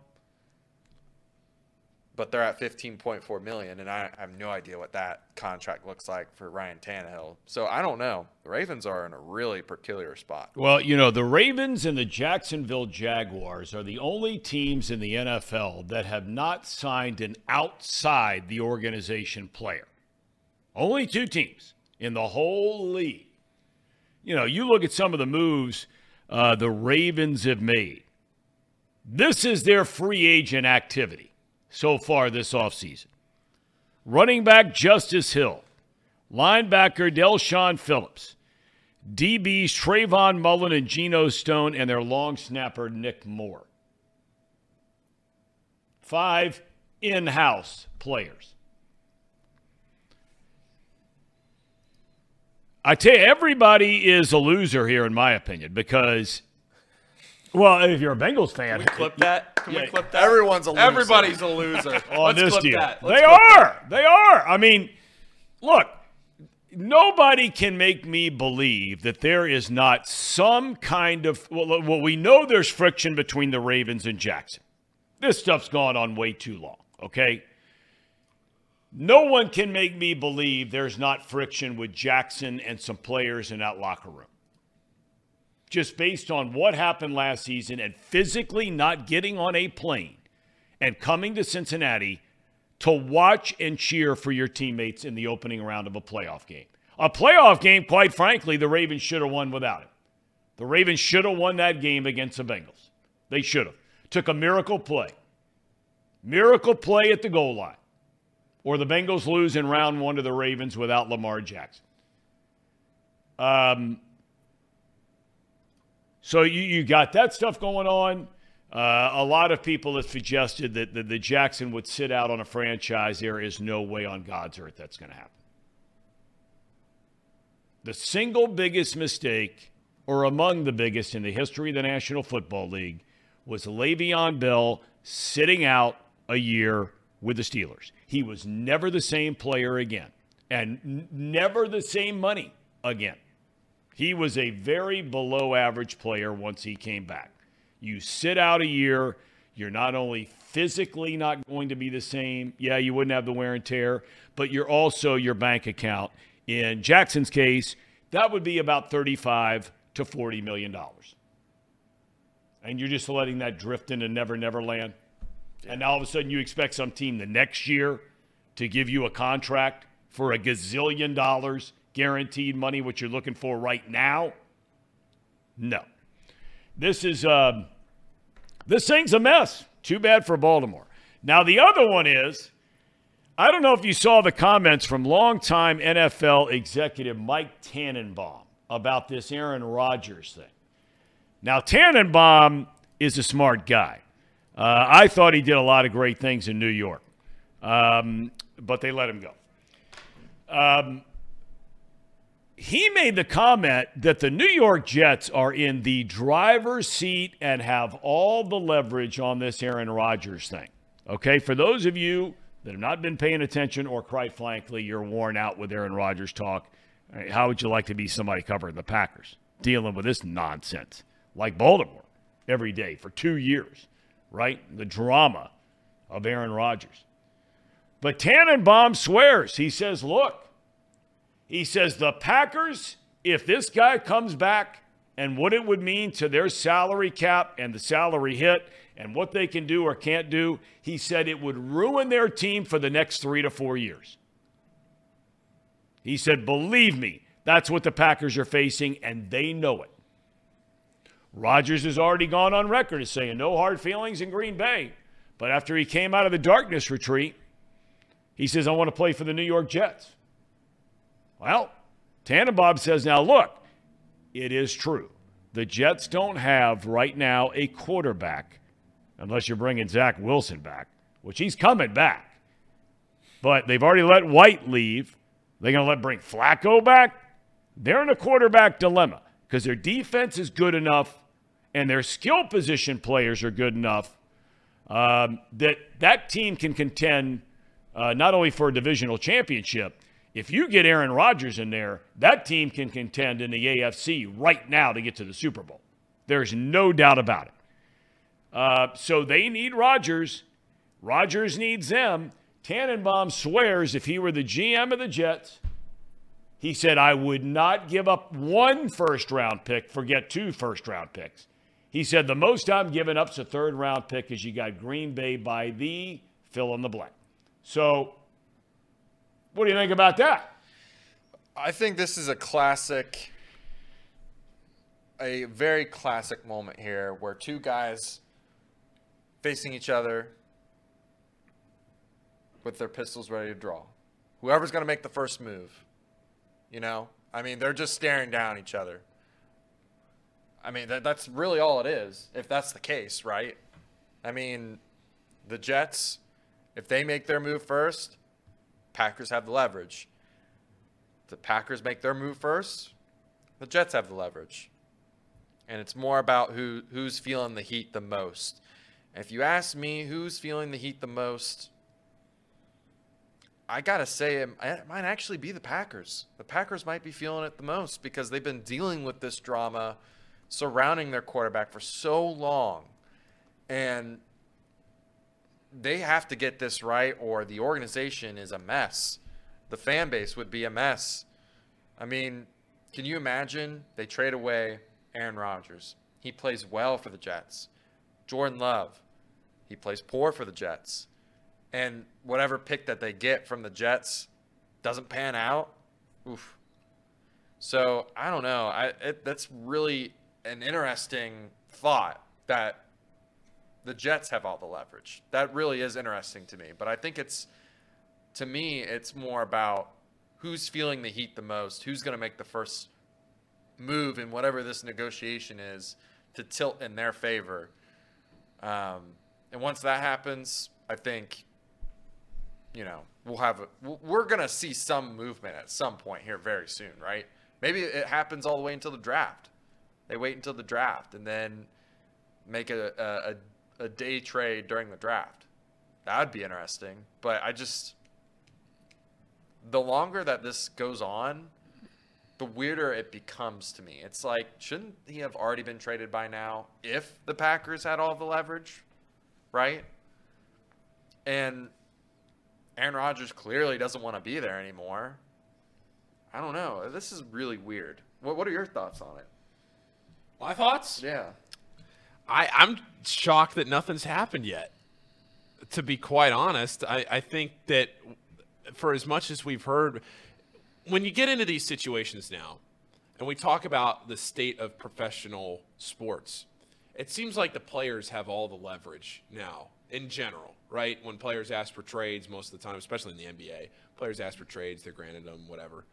but they're at 15.4 million, and I, I have no idea what that contract looks like for Ryan Tannehill. So I don't know. The Ravens are in a really peculiar spot. Well, you know, the Ravens and the Jacksonville Jaguars are the only teams in the NFL that have not signed an outside the organization player. Only two teams in the whole league. You know, you look at some of the moves uh, the Ravens have made. This is their free agent activity so far this offseason. Running back Justice Hill, linebacker Del'Shawn Phillips, DBs Trayvon Mullen and Geno Stone, and their long snapper Nick Moore. Five in house players. I tell you, everybody is a loser here, in my opinion, because, well, if you're a Bengals fan, Can we clip that? Can Yeah. we clip that? Everyone's a loser. Everybody's a loser. on Let's this clip deal. that. They Let's clip that. are. They are. I mean, look, nobody can make me believe that there is not some kind of well, well, we know there's friction between the Ravens and Jackson. This stuff's gone on way too long, okay? No one can make me believe there's not friction with Jackson and some players in that locker room. Just based on what happened last season and physically not getting on a plane and coming to Cincinnati to watch and cheer for your teammates in the opening round of a playoff game. A playoff game, quite frankly, the Ravens should have won without him. The Ravens should have won that game against the Bengals. They should have. Took a miracle play. Miracle play at the goal line. Or the Bengals lose in round one to the Ravens without Lamar Jackson. Um, so you, you got that stuff going on. Uh, a lot of people have suggested that the, Jackson would sit out on a franchise. There is no way on God's earth that's going to happen. The single biggest mistake, or among the biggest in the history of the National Football League, was Le'Veon Bell sitting out a year with the Steelers. He was never the same player again, and n- never the same money again. He was a very below average player once he came back. You sit out a year, you're not only physically not going to be the same, yeah, you wouldn't have the wear and tear, but you're also your bank account. In Jackson's case, that would be about 35 to 40 million dollars. And you're just letting that drift into never never land. And now all of a sudden you expect some team the next year to give you a contract for a gazillion dollars guaranteed money, what you're looking for right now? No. This is um, this thing's a mess. Too bad for Baltimore. Now the other one is, I don't know if you saw the comments from longtime NFL executive Mike Tannenbaum about this Aaron Rodgers thing. Now, Tannenbaum is a smart guy. Uh, I thought he did a lot of great things in New York, um, but they let him go. Um, he made the comment that the New York Jets are in the driver's seat and have all the leverage on this Aaron Rodgers thing. Okay, for those of you that have not been paying attention, or quite frankly, you're worn out with Aaron Rodgers talk, how would you like to be somebody covering the Packers dealing with this nonsense like Baltimore every day for two years, right? The drama of Aaron Rodgers. But Tannenbaum swears. He says, look, he says the Packers, if this guy comes back and what it would mean to their salary cap and the salary hit and what they can do or can't do, he said it would ruin their team for the next three to four years. He said, believe me, that's what the Packers are facing, and they know it. Rodgers has already gone on record as saying no hard feelings in Green Bay. But after he came out of the darkness retreat, he says, I want to play for the New York Jets. Well, Tannenbaum says, now look, it is true. The Jets don't have right now a quarterback, unless you're bringing Zach Wilson back, which he's coming back. But they've already let White leave. They're going to let bring Flacco back. They're in a quarterback dilemma because their defense is good enough and their skill position players are good enough um, that that team can contend uh, not only for a divisional championship, if you get Aaron Rodgers in there, that team can contend in the AFC right now to get to the Super Bowl. There's no doubt about it. Uh, so they need Rodgers. Rodgers needs them. Tannenbaum swears if he were the GM of the Jets, he said, I would not give up one first round pick, forget two first round picks. He said, the most I'm giving up is a third round pick because you got Green Bay by the fill in the blank. So what do you think about that? I think this is a classic, a very classic moment here where two guys facing each other with their pistols ready to draw. Whoever's going to make the first move, you know? I mean, they're just staring down each other. I mean, that, that's really all it is, if that's the case, right? I mean, the Jets, if they make their move first, Packers have the leverage. The Packers make their move first, the Jets have the leverage. And it's more about who who's feeling the heat the most. If you ask me who's feeling the heat the most, I gotta say it, it might actually be the Packers. The Packers might be feeling it the most because they've been dealing with this drama surrounding their quarterback for so long. And they have to get this right or the organization is a mess. The fan base would be a mess. I mean, can you imagine they trade away Aaron Rodgers? He plays well for the Jets. Jordan Love, he plays poor for the Jets. And whatever pick that they get from the Jets doesn't pan out. Oof. So I don't know. I it, that's really an interesting thought that the Jets have all the leverage. That really is interesting to me. But I think it's, to me, it's more about who's feeling the heat the most, who's going to make the first move in whatever this negotiation is to tilt in their favor. Um, and once that happens, I think, you know, we'll have a, we're going to see some movement at some point here very soon, right? Maybe it happens all the way until the draft. They wait until the draft and then make a, a, a a day trade during the draft. That would be interesting. But I just the longer that this goes on, the weirder it becomes to me. It's like, shouldn't he have already been traded by now if the Packers had all the leverage? Right? And Aaron Rodgers clearly doesn't want to be there anymore. I don't know. This is really weird. What what are your thoughts on it? My thoughts? Yeah. I, I'm shocked that nothing's happened yet. To be quite honest, I, I think that for as much as we've heard, when you get into these situations now, and we talk about the state of professional sports, it seems like the players have all the leverage now in general, right? When players ask for trades, most of the time, especially in the NBA, players ask for trades, they're granted them, whatever.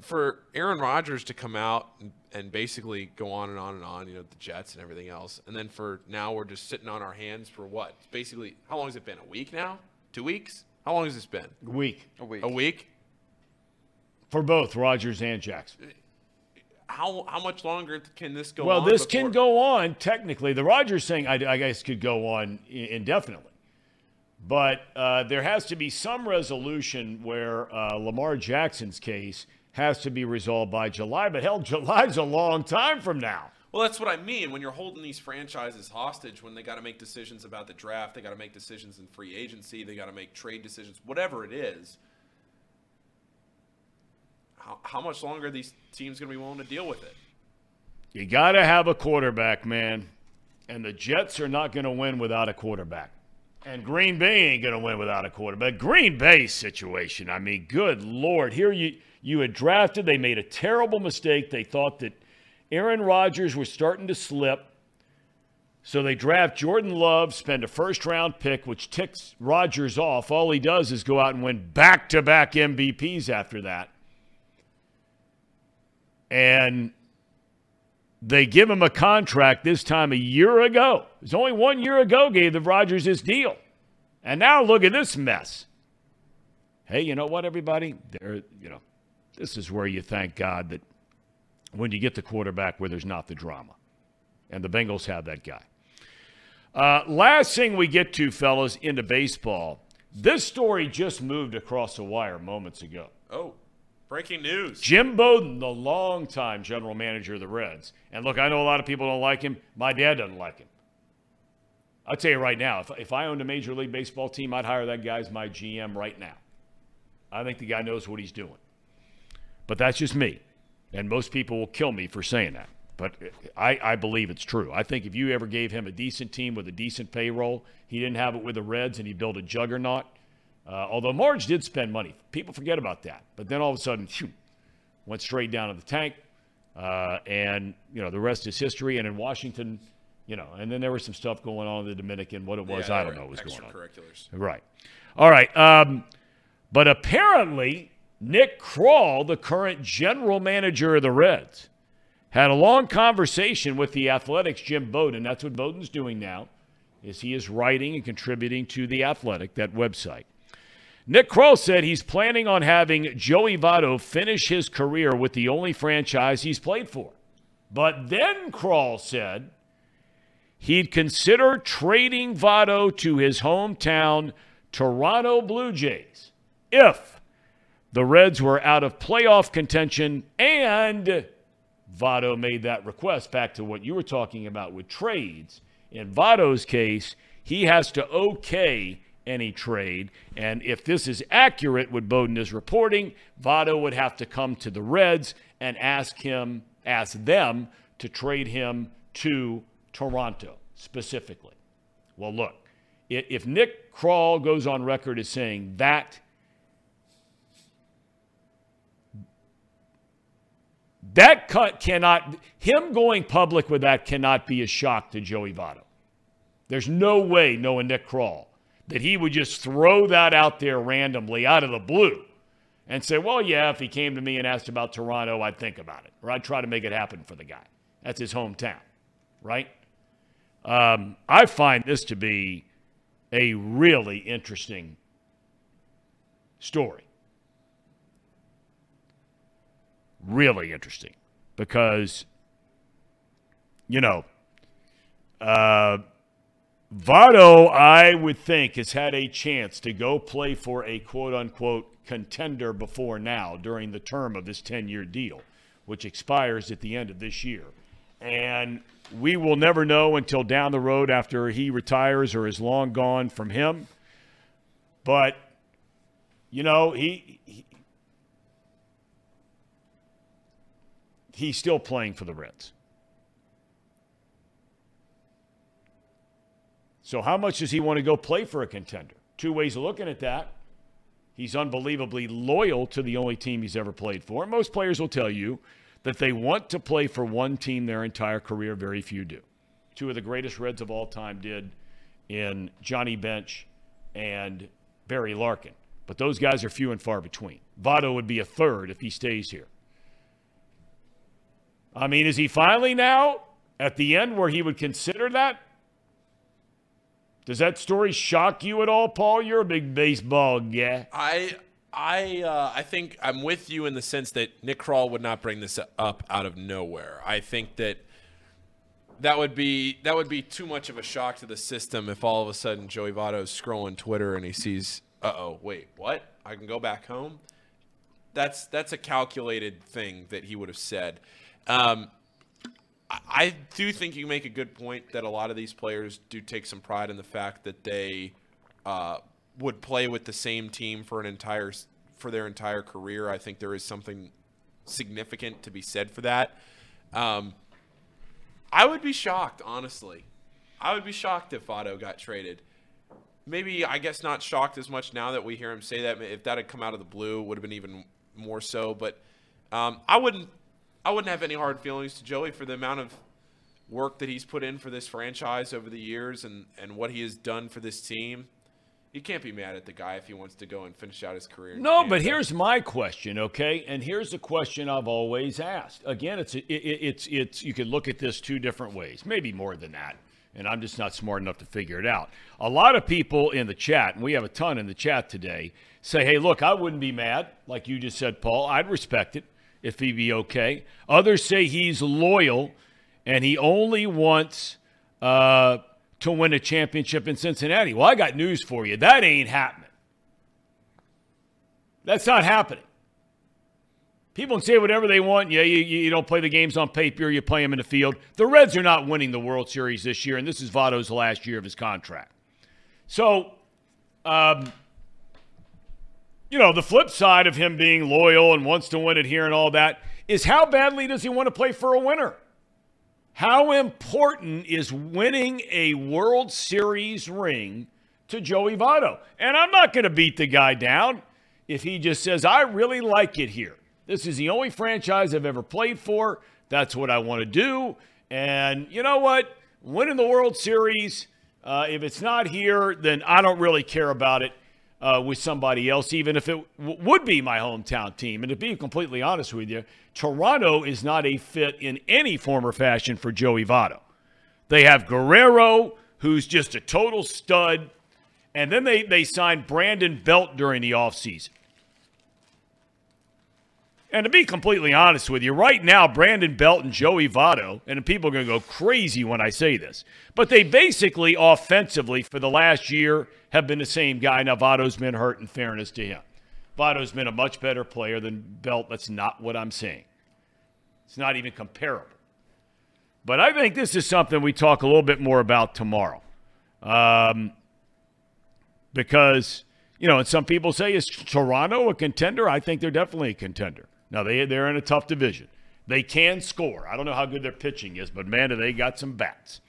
For Aaron Rodgers to come out and, and basically go on and on and on, you know, the Jets and everything else, and then for now we're just sitting on our hands for what? Basically, how long has it been? A week now? Two weeks? How long has this been? Week A week. A week? for both Rodgers and Jackson. How how much longer can this go on? Well, this before- can go on technically. The Rodgers thing, I, I guess, could go on indefinitely. But uh, there has to be some resolution where uh, Lamar Jackson's case has to be resolved by July. But hell, July's a long time from now. Well, that's what I mean. When you're holding these franchises hostage, when they got to make decisions about the draft, they got to make decisions in free agency, they got to make trade decisions, whatever it is. How, how much longer are these teams going to be willing to deal with it? You got to have a quarterback, man. And the Jets are not going to win without a quarterback. And Green Bay ain't going to win without a quarterback. Green Bay situation, I mean, good Lord. Here you, you had drafted, they made a terrible mistake. They thought that Aaron Rodgers was starting to slip. So they draft Jordan Love, spend a first round pick, which ticks Rodgers off. All he does is go out and win back to back MVPs after that. And they give him a contract this time a year ago. It was only one year ago gave the Rodgers this deal. And now look at this mess. Hey, you know what, everybody? There, you know, this is where you thank God that when you get the quarterback where there's not the drama. And the Bengals have that guy. Uh, last thing we get to, fellas, into baseball. This story just moved across the wire moments ago. Oh, breaking news. Jim Bowden, the longtime general manager of the Reds. And look, I know a lot of people don't like him. My dad doesn't like him. I'll tell you right now, if, if I owned a Major League Baseball team, I'd hire that guy as my GM right now. I think the guy knows what he's doing. But that's just me. And most people will kill me for saying that. But I, I believe it's true. I think if you ever gave him a decent team with a decent payroll, he didn't have it with the Reds and he built a juggernaut. Uh, although Marge did spend money. People forget about that. But then all of a sudden, phew, went straight down to the tank. Uh, and, you know, the rest is history. And in Washington, you know, and then there was some stuff going on in the Dominican. What it was, Yeah, I don't know what was going on. Right. All right. Um, but apparently, Nick Krall, the current general manager of the Reds, had a long conversation with the Athletics' Jim Bowden. That's what Bowden's doing now, is he is writing and contributing to the Athletic, that website. Nick Krall said he's planning on having Joey Votto finish his career with the only franchise he's played for. But then Krall said he'd consider trading Votto to his hometown Toronto Blue Jays if the Reds were out of playoff contention and Votto made that request back to what you were talking about with trades. In Votto's case, he has to okay any trade. And if this is accurate, what Bowden is reporting, Votto would have to come to the Reds and ask him, ask them to trade him to Toronto specifically. Well, look, if Nick Krall goes on record as saying that, that cut cannot, him going public with that cannot be a shock to Joey Votto. There's no way, knowing Nick Krall, that he would just throw that out there randomly out of the blue and say, well, yeah, if he came to me and asked about Toronto, I'd think about it, or I'd try to make it happen for the guy. That's his hometown, right? Um, I find this to be a really interesting story. Really interesting because, you know, uh, I would think, has had a chance to go play for a quote unquote contender before now during the term of this 10 year deal, which expires at the end of this year. And we will never know until down the road after he retires or is long gone from him. But, you know, he he's still playing for the Reds. So, how much does he want to go play for a contender? Two ways of looking at that. He's unbelievably loyal to the only team he's ever played for. Most players will tell you that they want to play for one team their entire career. Very few do. Two of the greatest Reds of all time did in Johnny Bench and Barry Larkin. But those guys are few and far between. Votto would be a third if he stays here. I mean, is he finally now at the end where he would consider that? Does that story shock you at all, Paul? You're a big baseball guy. I I uh, I think I'm with you in the sense that Nick Krall would not bring this up out of nowhere. I think that that would be that would be too much of a shock to the system if all of a sudden Joey Votto's scrolling Twitter and he sees, uh oh, wait, what? I can go back home. That's that's a calculated thing that he would have said. Um, I do think you make a good point that a lot of these players do take some pride in the fact that they uh, would play with the same team for an entire for their entire career. I think there is something significant to be said for that. Um, I would be shocked, honestly. I would be shocked if Votto got traded. Maybe I guess not shocked as much now that we hear him say that. If that had come out of the blue, would have been even more so. But um, I wouldn't I wouldn't have any hard feelings to Joey for the amount of work that he's put in for this franchise over the years and, and what he has done for this team. You can't be mad at the guy if he wants to go and finish out his career. No, but here's my question, okay? And here's the question I've always asked. Again, it's it, it's it's you can look at this two different ways, maybe more than that. And I'm just not smart enough to figure it out. A lot of people in the chat, and we have a ton in the chat today, say, "Hey, look, I wouldn't be mad, like you just said, Paul. I'd respect it if he be okay. Others say he's loyal and he only wants uh, to win a championship in Cincinnati. Well, I got news for you. That ain't happening. That's not happening. People can say whatever they want. Yeah, you, you don't play the games on paper, you play them in the field. The Reds are not winning the World Series this year, and this is Votto's last year of his contract. So, um, you know, the flip side of him being loyal and wants to win it here and all that is how badly does he want to play for a winner? How important is winning a World Series ring to Joey Votto? And I'm not going to beat the guy down if he just says, I really like it here. This is the only franchise I've ever played for. That's what I want to do. And you know what? Winning the World Series, uh, if it's not here, then I don't really care about it uh, with somebody else, even if it w- would be my hometown team. And to be completely honest with you, Toronto is not a fit in any form or fashion for Joey Votto. They have Guerrero, who's just a total stud, and then they, they signed Brandon Belt during the offseason. And to be completely honest with you, right now, Brandon Belt and Joey Votto, and people are going to go crazy when I say this, but they basically offensively for the last year have been the same guy. Now, Votto's been hurt in fairness to him. Votto's been a much better player than Belt. That's not what I'm saying. It's not even comparable. But I think this is something we talk a little bit more about tomorrow. Um, because, you know, and some people say, is Toronto a contender? I think they're definitely a contender. Now, they, they're in a tough division. They can score. I don't know how good their pitching is, but man, do they got some bats.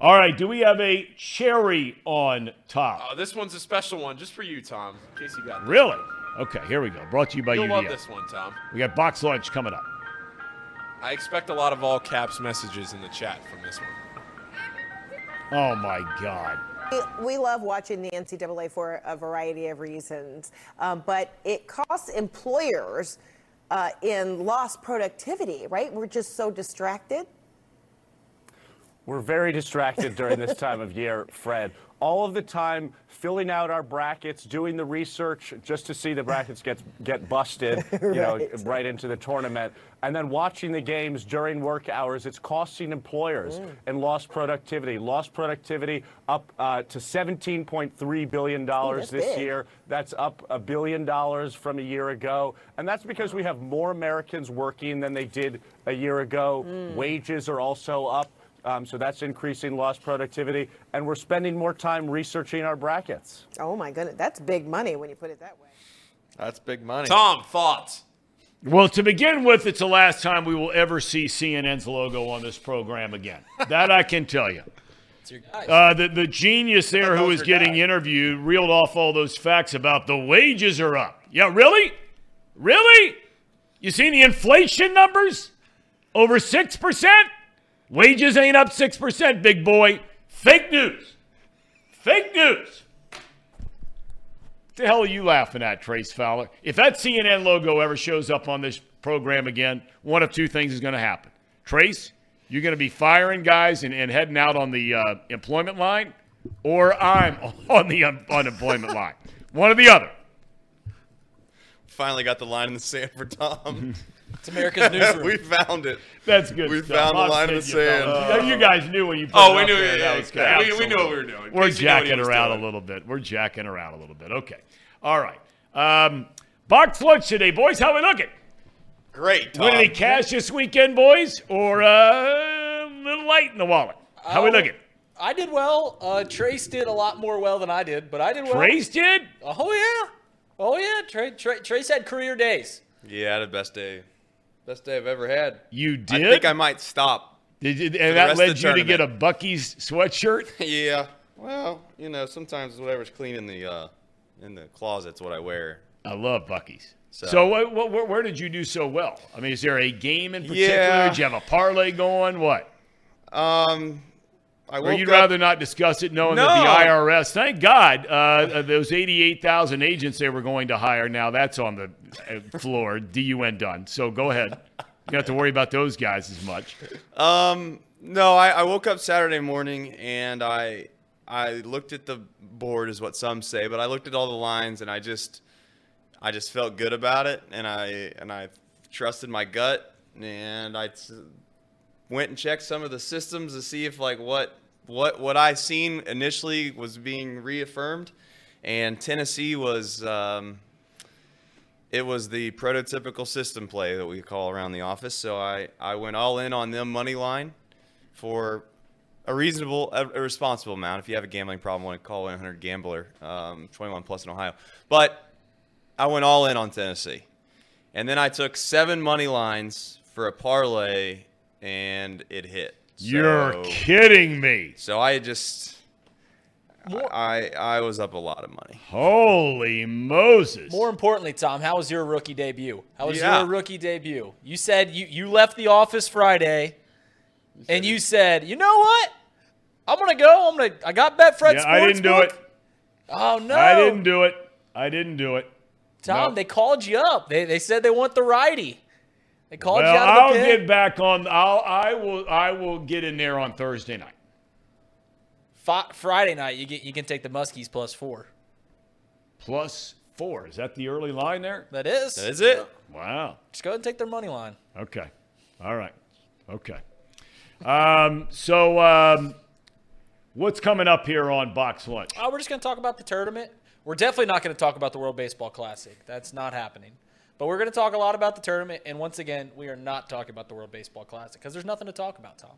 All right, do we have a cherry on top? Uh, this one's a special one just for you, Thom, in case you got this. Really? Okay, here we go. Brought to you by You'll love this one, Thom. We got box lunch coming up. I expect a lot of all caps messages in the chat from this one. Oh my God. We love watching the NCAA for a variety of reasons, um, but it costs employers uh, in lost productivity, right? We're just so distracted. We're very distracted during this time of year, Fred. All of the time filling out our brackets, doing the research just to see the brackets get get busted, you know, Right. right into the tournament, and then watching the games during work hours. It's costing employers and lost productivity. Lost productivity up uh, to 17.3 billion dollars this big. year. That's up a billion dollars from a year ago, and that's because we have more Americans working than they did a year ago. Wages are also up. Um, so that's increasing lost productivity, and we're spending more time researching our brackets. Oh my goodness, that's big money when you put it that way. That's big money. Thom, thoughts? Well, to begin with, it's the last time we will ever see CNN's logo on this program again. That I can tell you. Uh, the, the genius there that who was was getting guy. interviewed reeled off all those facts about the wages are up. Yeah, really? Really? You seen the inflation numbers? Over 6%? Wages ain't up 6%, big boy. Fake news. Fake news. What the hell are you laughing at, Trace Fowler? If that CNN logo ever shows up on this program again, one of two things is going to happen. Trace, you're going to be firing guys and, and heading out on the uh, employment line, or I'm on the un- unemployment line. One or the other. Finally got the line in the sand for Thom. It's America's newsroom. we found it. That's good. We stuff. found the line in the take you, sand. fellas. you guys knew when you put Oh, it we up knew. there. Yeah, That yeah, was good. yeah. We, we knew what we were doing. We're Casey knew what he jacking around doing. a little bit. We're jacking around a little bit. Okay. All right. Um, Box lunch today, boys. How we looking? Great, Thom. Winning any cash this weekend, boys, or uh, a little light in the wallet? How we Oh, looking? I did well. Uh, Trace did a lot more well than I did, but I did well. Trace did. Oh yeah. Oh yeah. Tra- Tra- Trace had career days. Yeah, I had the best day. Best day I've ever had. You did. I think I might stop. Did you, and that led you to get a. Buc-ee's sweatshirt? yeah. Well, you know, sometimes whatever's clean in the uh, in the closet's what I wear. I love Buc-ee's. So, So- what, what, where, did you do so well? I mean, is there a game in particular? Yeah. Did you have a parlay going? What? Um, Or you'd up- rather not discuss it, knowing that the IRS, thank God, uh, uh, those 88,000 agents they were going to hire, now that's on the uh, floor, DUN done. So go ahead. You don't have to worry about those guys as much. Um, no, I, I woke up Saturday morning and I I looked at the board, is what some say, but I looked at all the lines and I just I just felt good about it, and I and I trusted my gut, and I went and checked some of the systems to see if like what what what I seen initially was being reaffirmed, and Tennessee was. Um, it was the prototypical system play that we call around the office. So I, I went all in on them money line for a reasonable, a, responsible amount. If you have a gambling problem, want to call 100 Gambler, um, 21 plus in Ohio. But I went all in on Tennessee, and then I took seven money lines for a parlay, and it hit. You're kidding me. So I just, I I was up a lot of money. Holy Moses. More importantly, Thom, how was your rookie debut? How was Yeah. your rookie debut? You said you, you left the office Friday, and you said, you know what? I'm gonna go. I'm gonna. I got Betfred Yeah, I didn't do it. Oh no! I didn't do it. I didn't do it. Thom, No. they called you up. They, they said they want the righty. They called Well, you out I'll pit. get back on. I'll. I will. I will get in there on Thursday night. Fi- Friday night, you get you can take the Muskies plus four. Plus four. Is that the early line there? That is. That is it. Wow. Just go ahead and take their money line. Okay. All right. Okay. Um, so, um, what's coming up here on Box Lunch? Oh, we're just going to talk about the tournament. We're definitely not going to talk about the World Baseball Classic. That's not happening. But we're going to talk a lot about the tournament. And once again, we are not talking about the World Baseball Classic because there's nothing to talk about, Thom.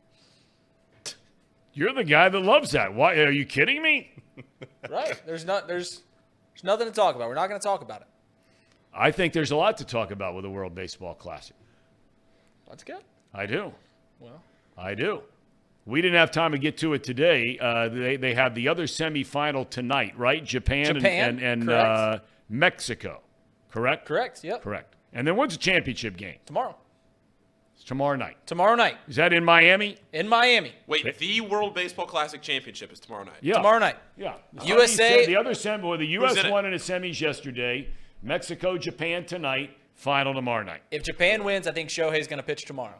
You're the guy that loves that. Why? Are you kidding me? Right? There's not. There's. There's nothing to talk about. We're not going to talk about it. I think there's a lot to talk about with the World Baseball Classic. That's good. I do. Well, I do. We didn't have time to get to it today. Uh, they, they have the other semifinal tonight, right? Japan, Japan, and, and, and uh, Mexico. Correct? correct. Yep. Correct. And then when's the championship game? Tomorrow. It's tomorrow night. Tomorrow night Is that in Miami? in Miami. Wait, the World Baseball Classic Championship is tomorrow night. Yeah. Tomorrow night. Yeah. The USA semis- The other semi, well, the U.S. in it? won in the semis yesterday. Mexico, Japan tonight. Final tomorrow night. If Japan wins, I think Shohei's going to pitch tomorrow.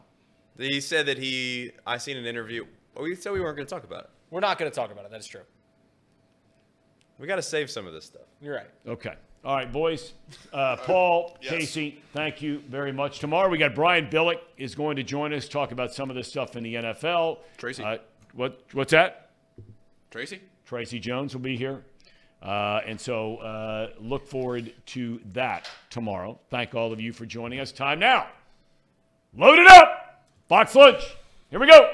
He said that he. I seen an interview. Oh, well, we said we weren't going to talk about it. We're not going to talk about it. That is true. We got to save some of this stuff. You're right. Okay. All right, boys. Uh, Paul, Casey, thank you very much. Tomorrow we got Brian Billick is going to join us, talk about some of this stuff in the NFL. Tracy. Uh, what? What's that? Tracy? Tracy Jones will be here. Uh, and so uh, look forward to that tomorrow. Thank all of you for joining us. Time now. Load it up. Box lunch. Here we go.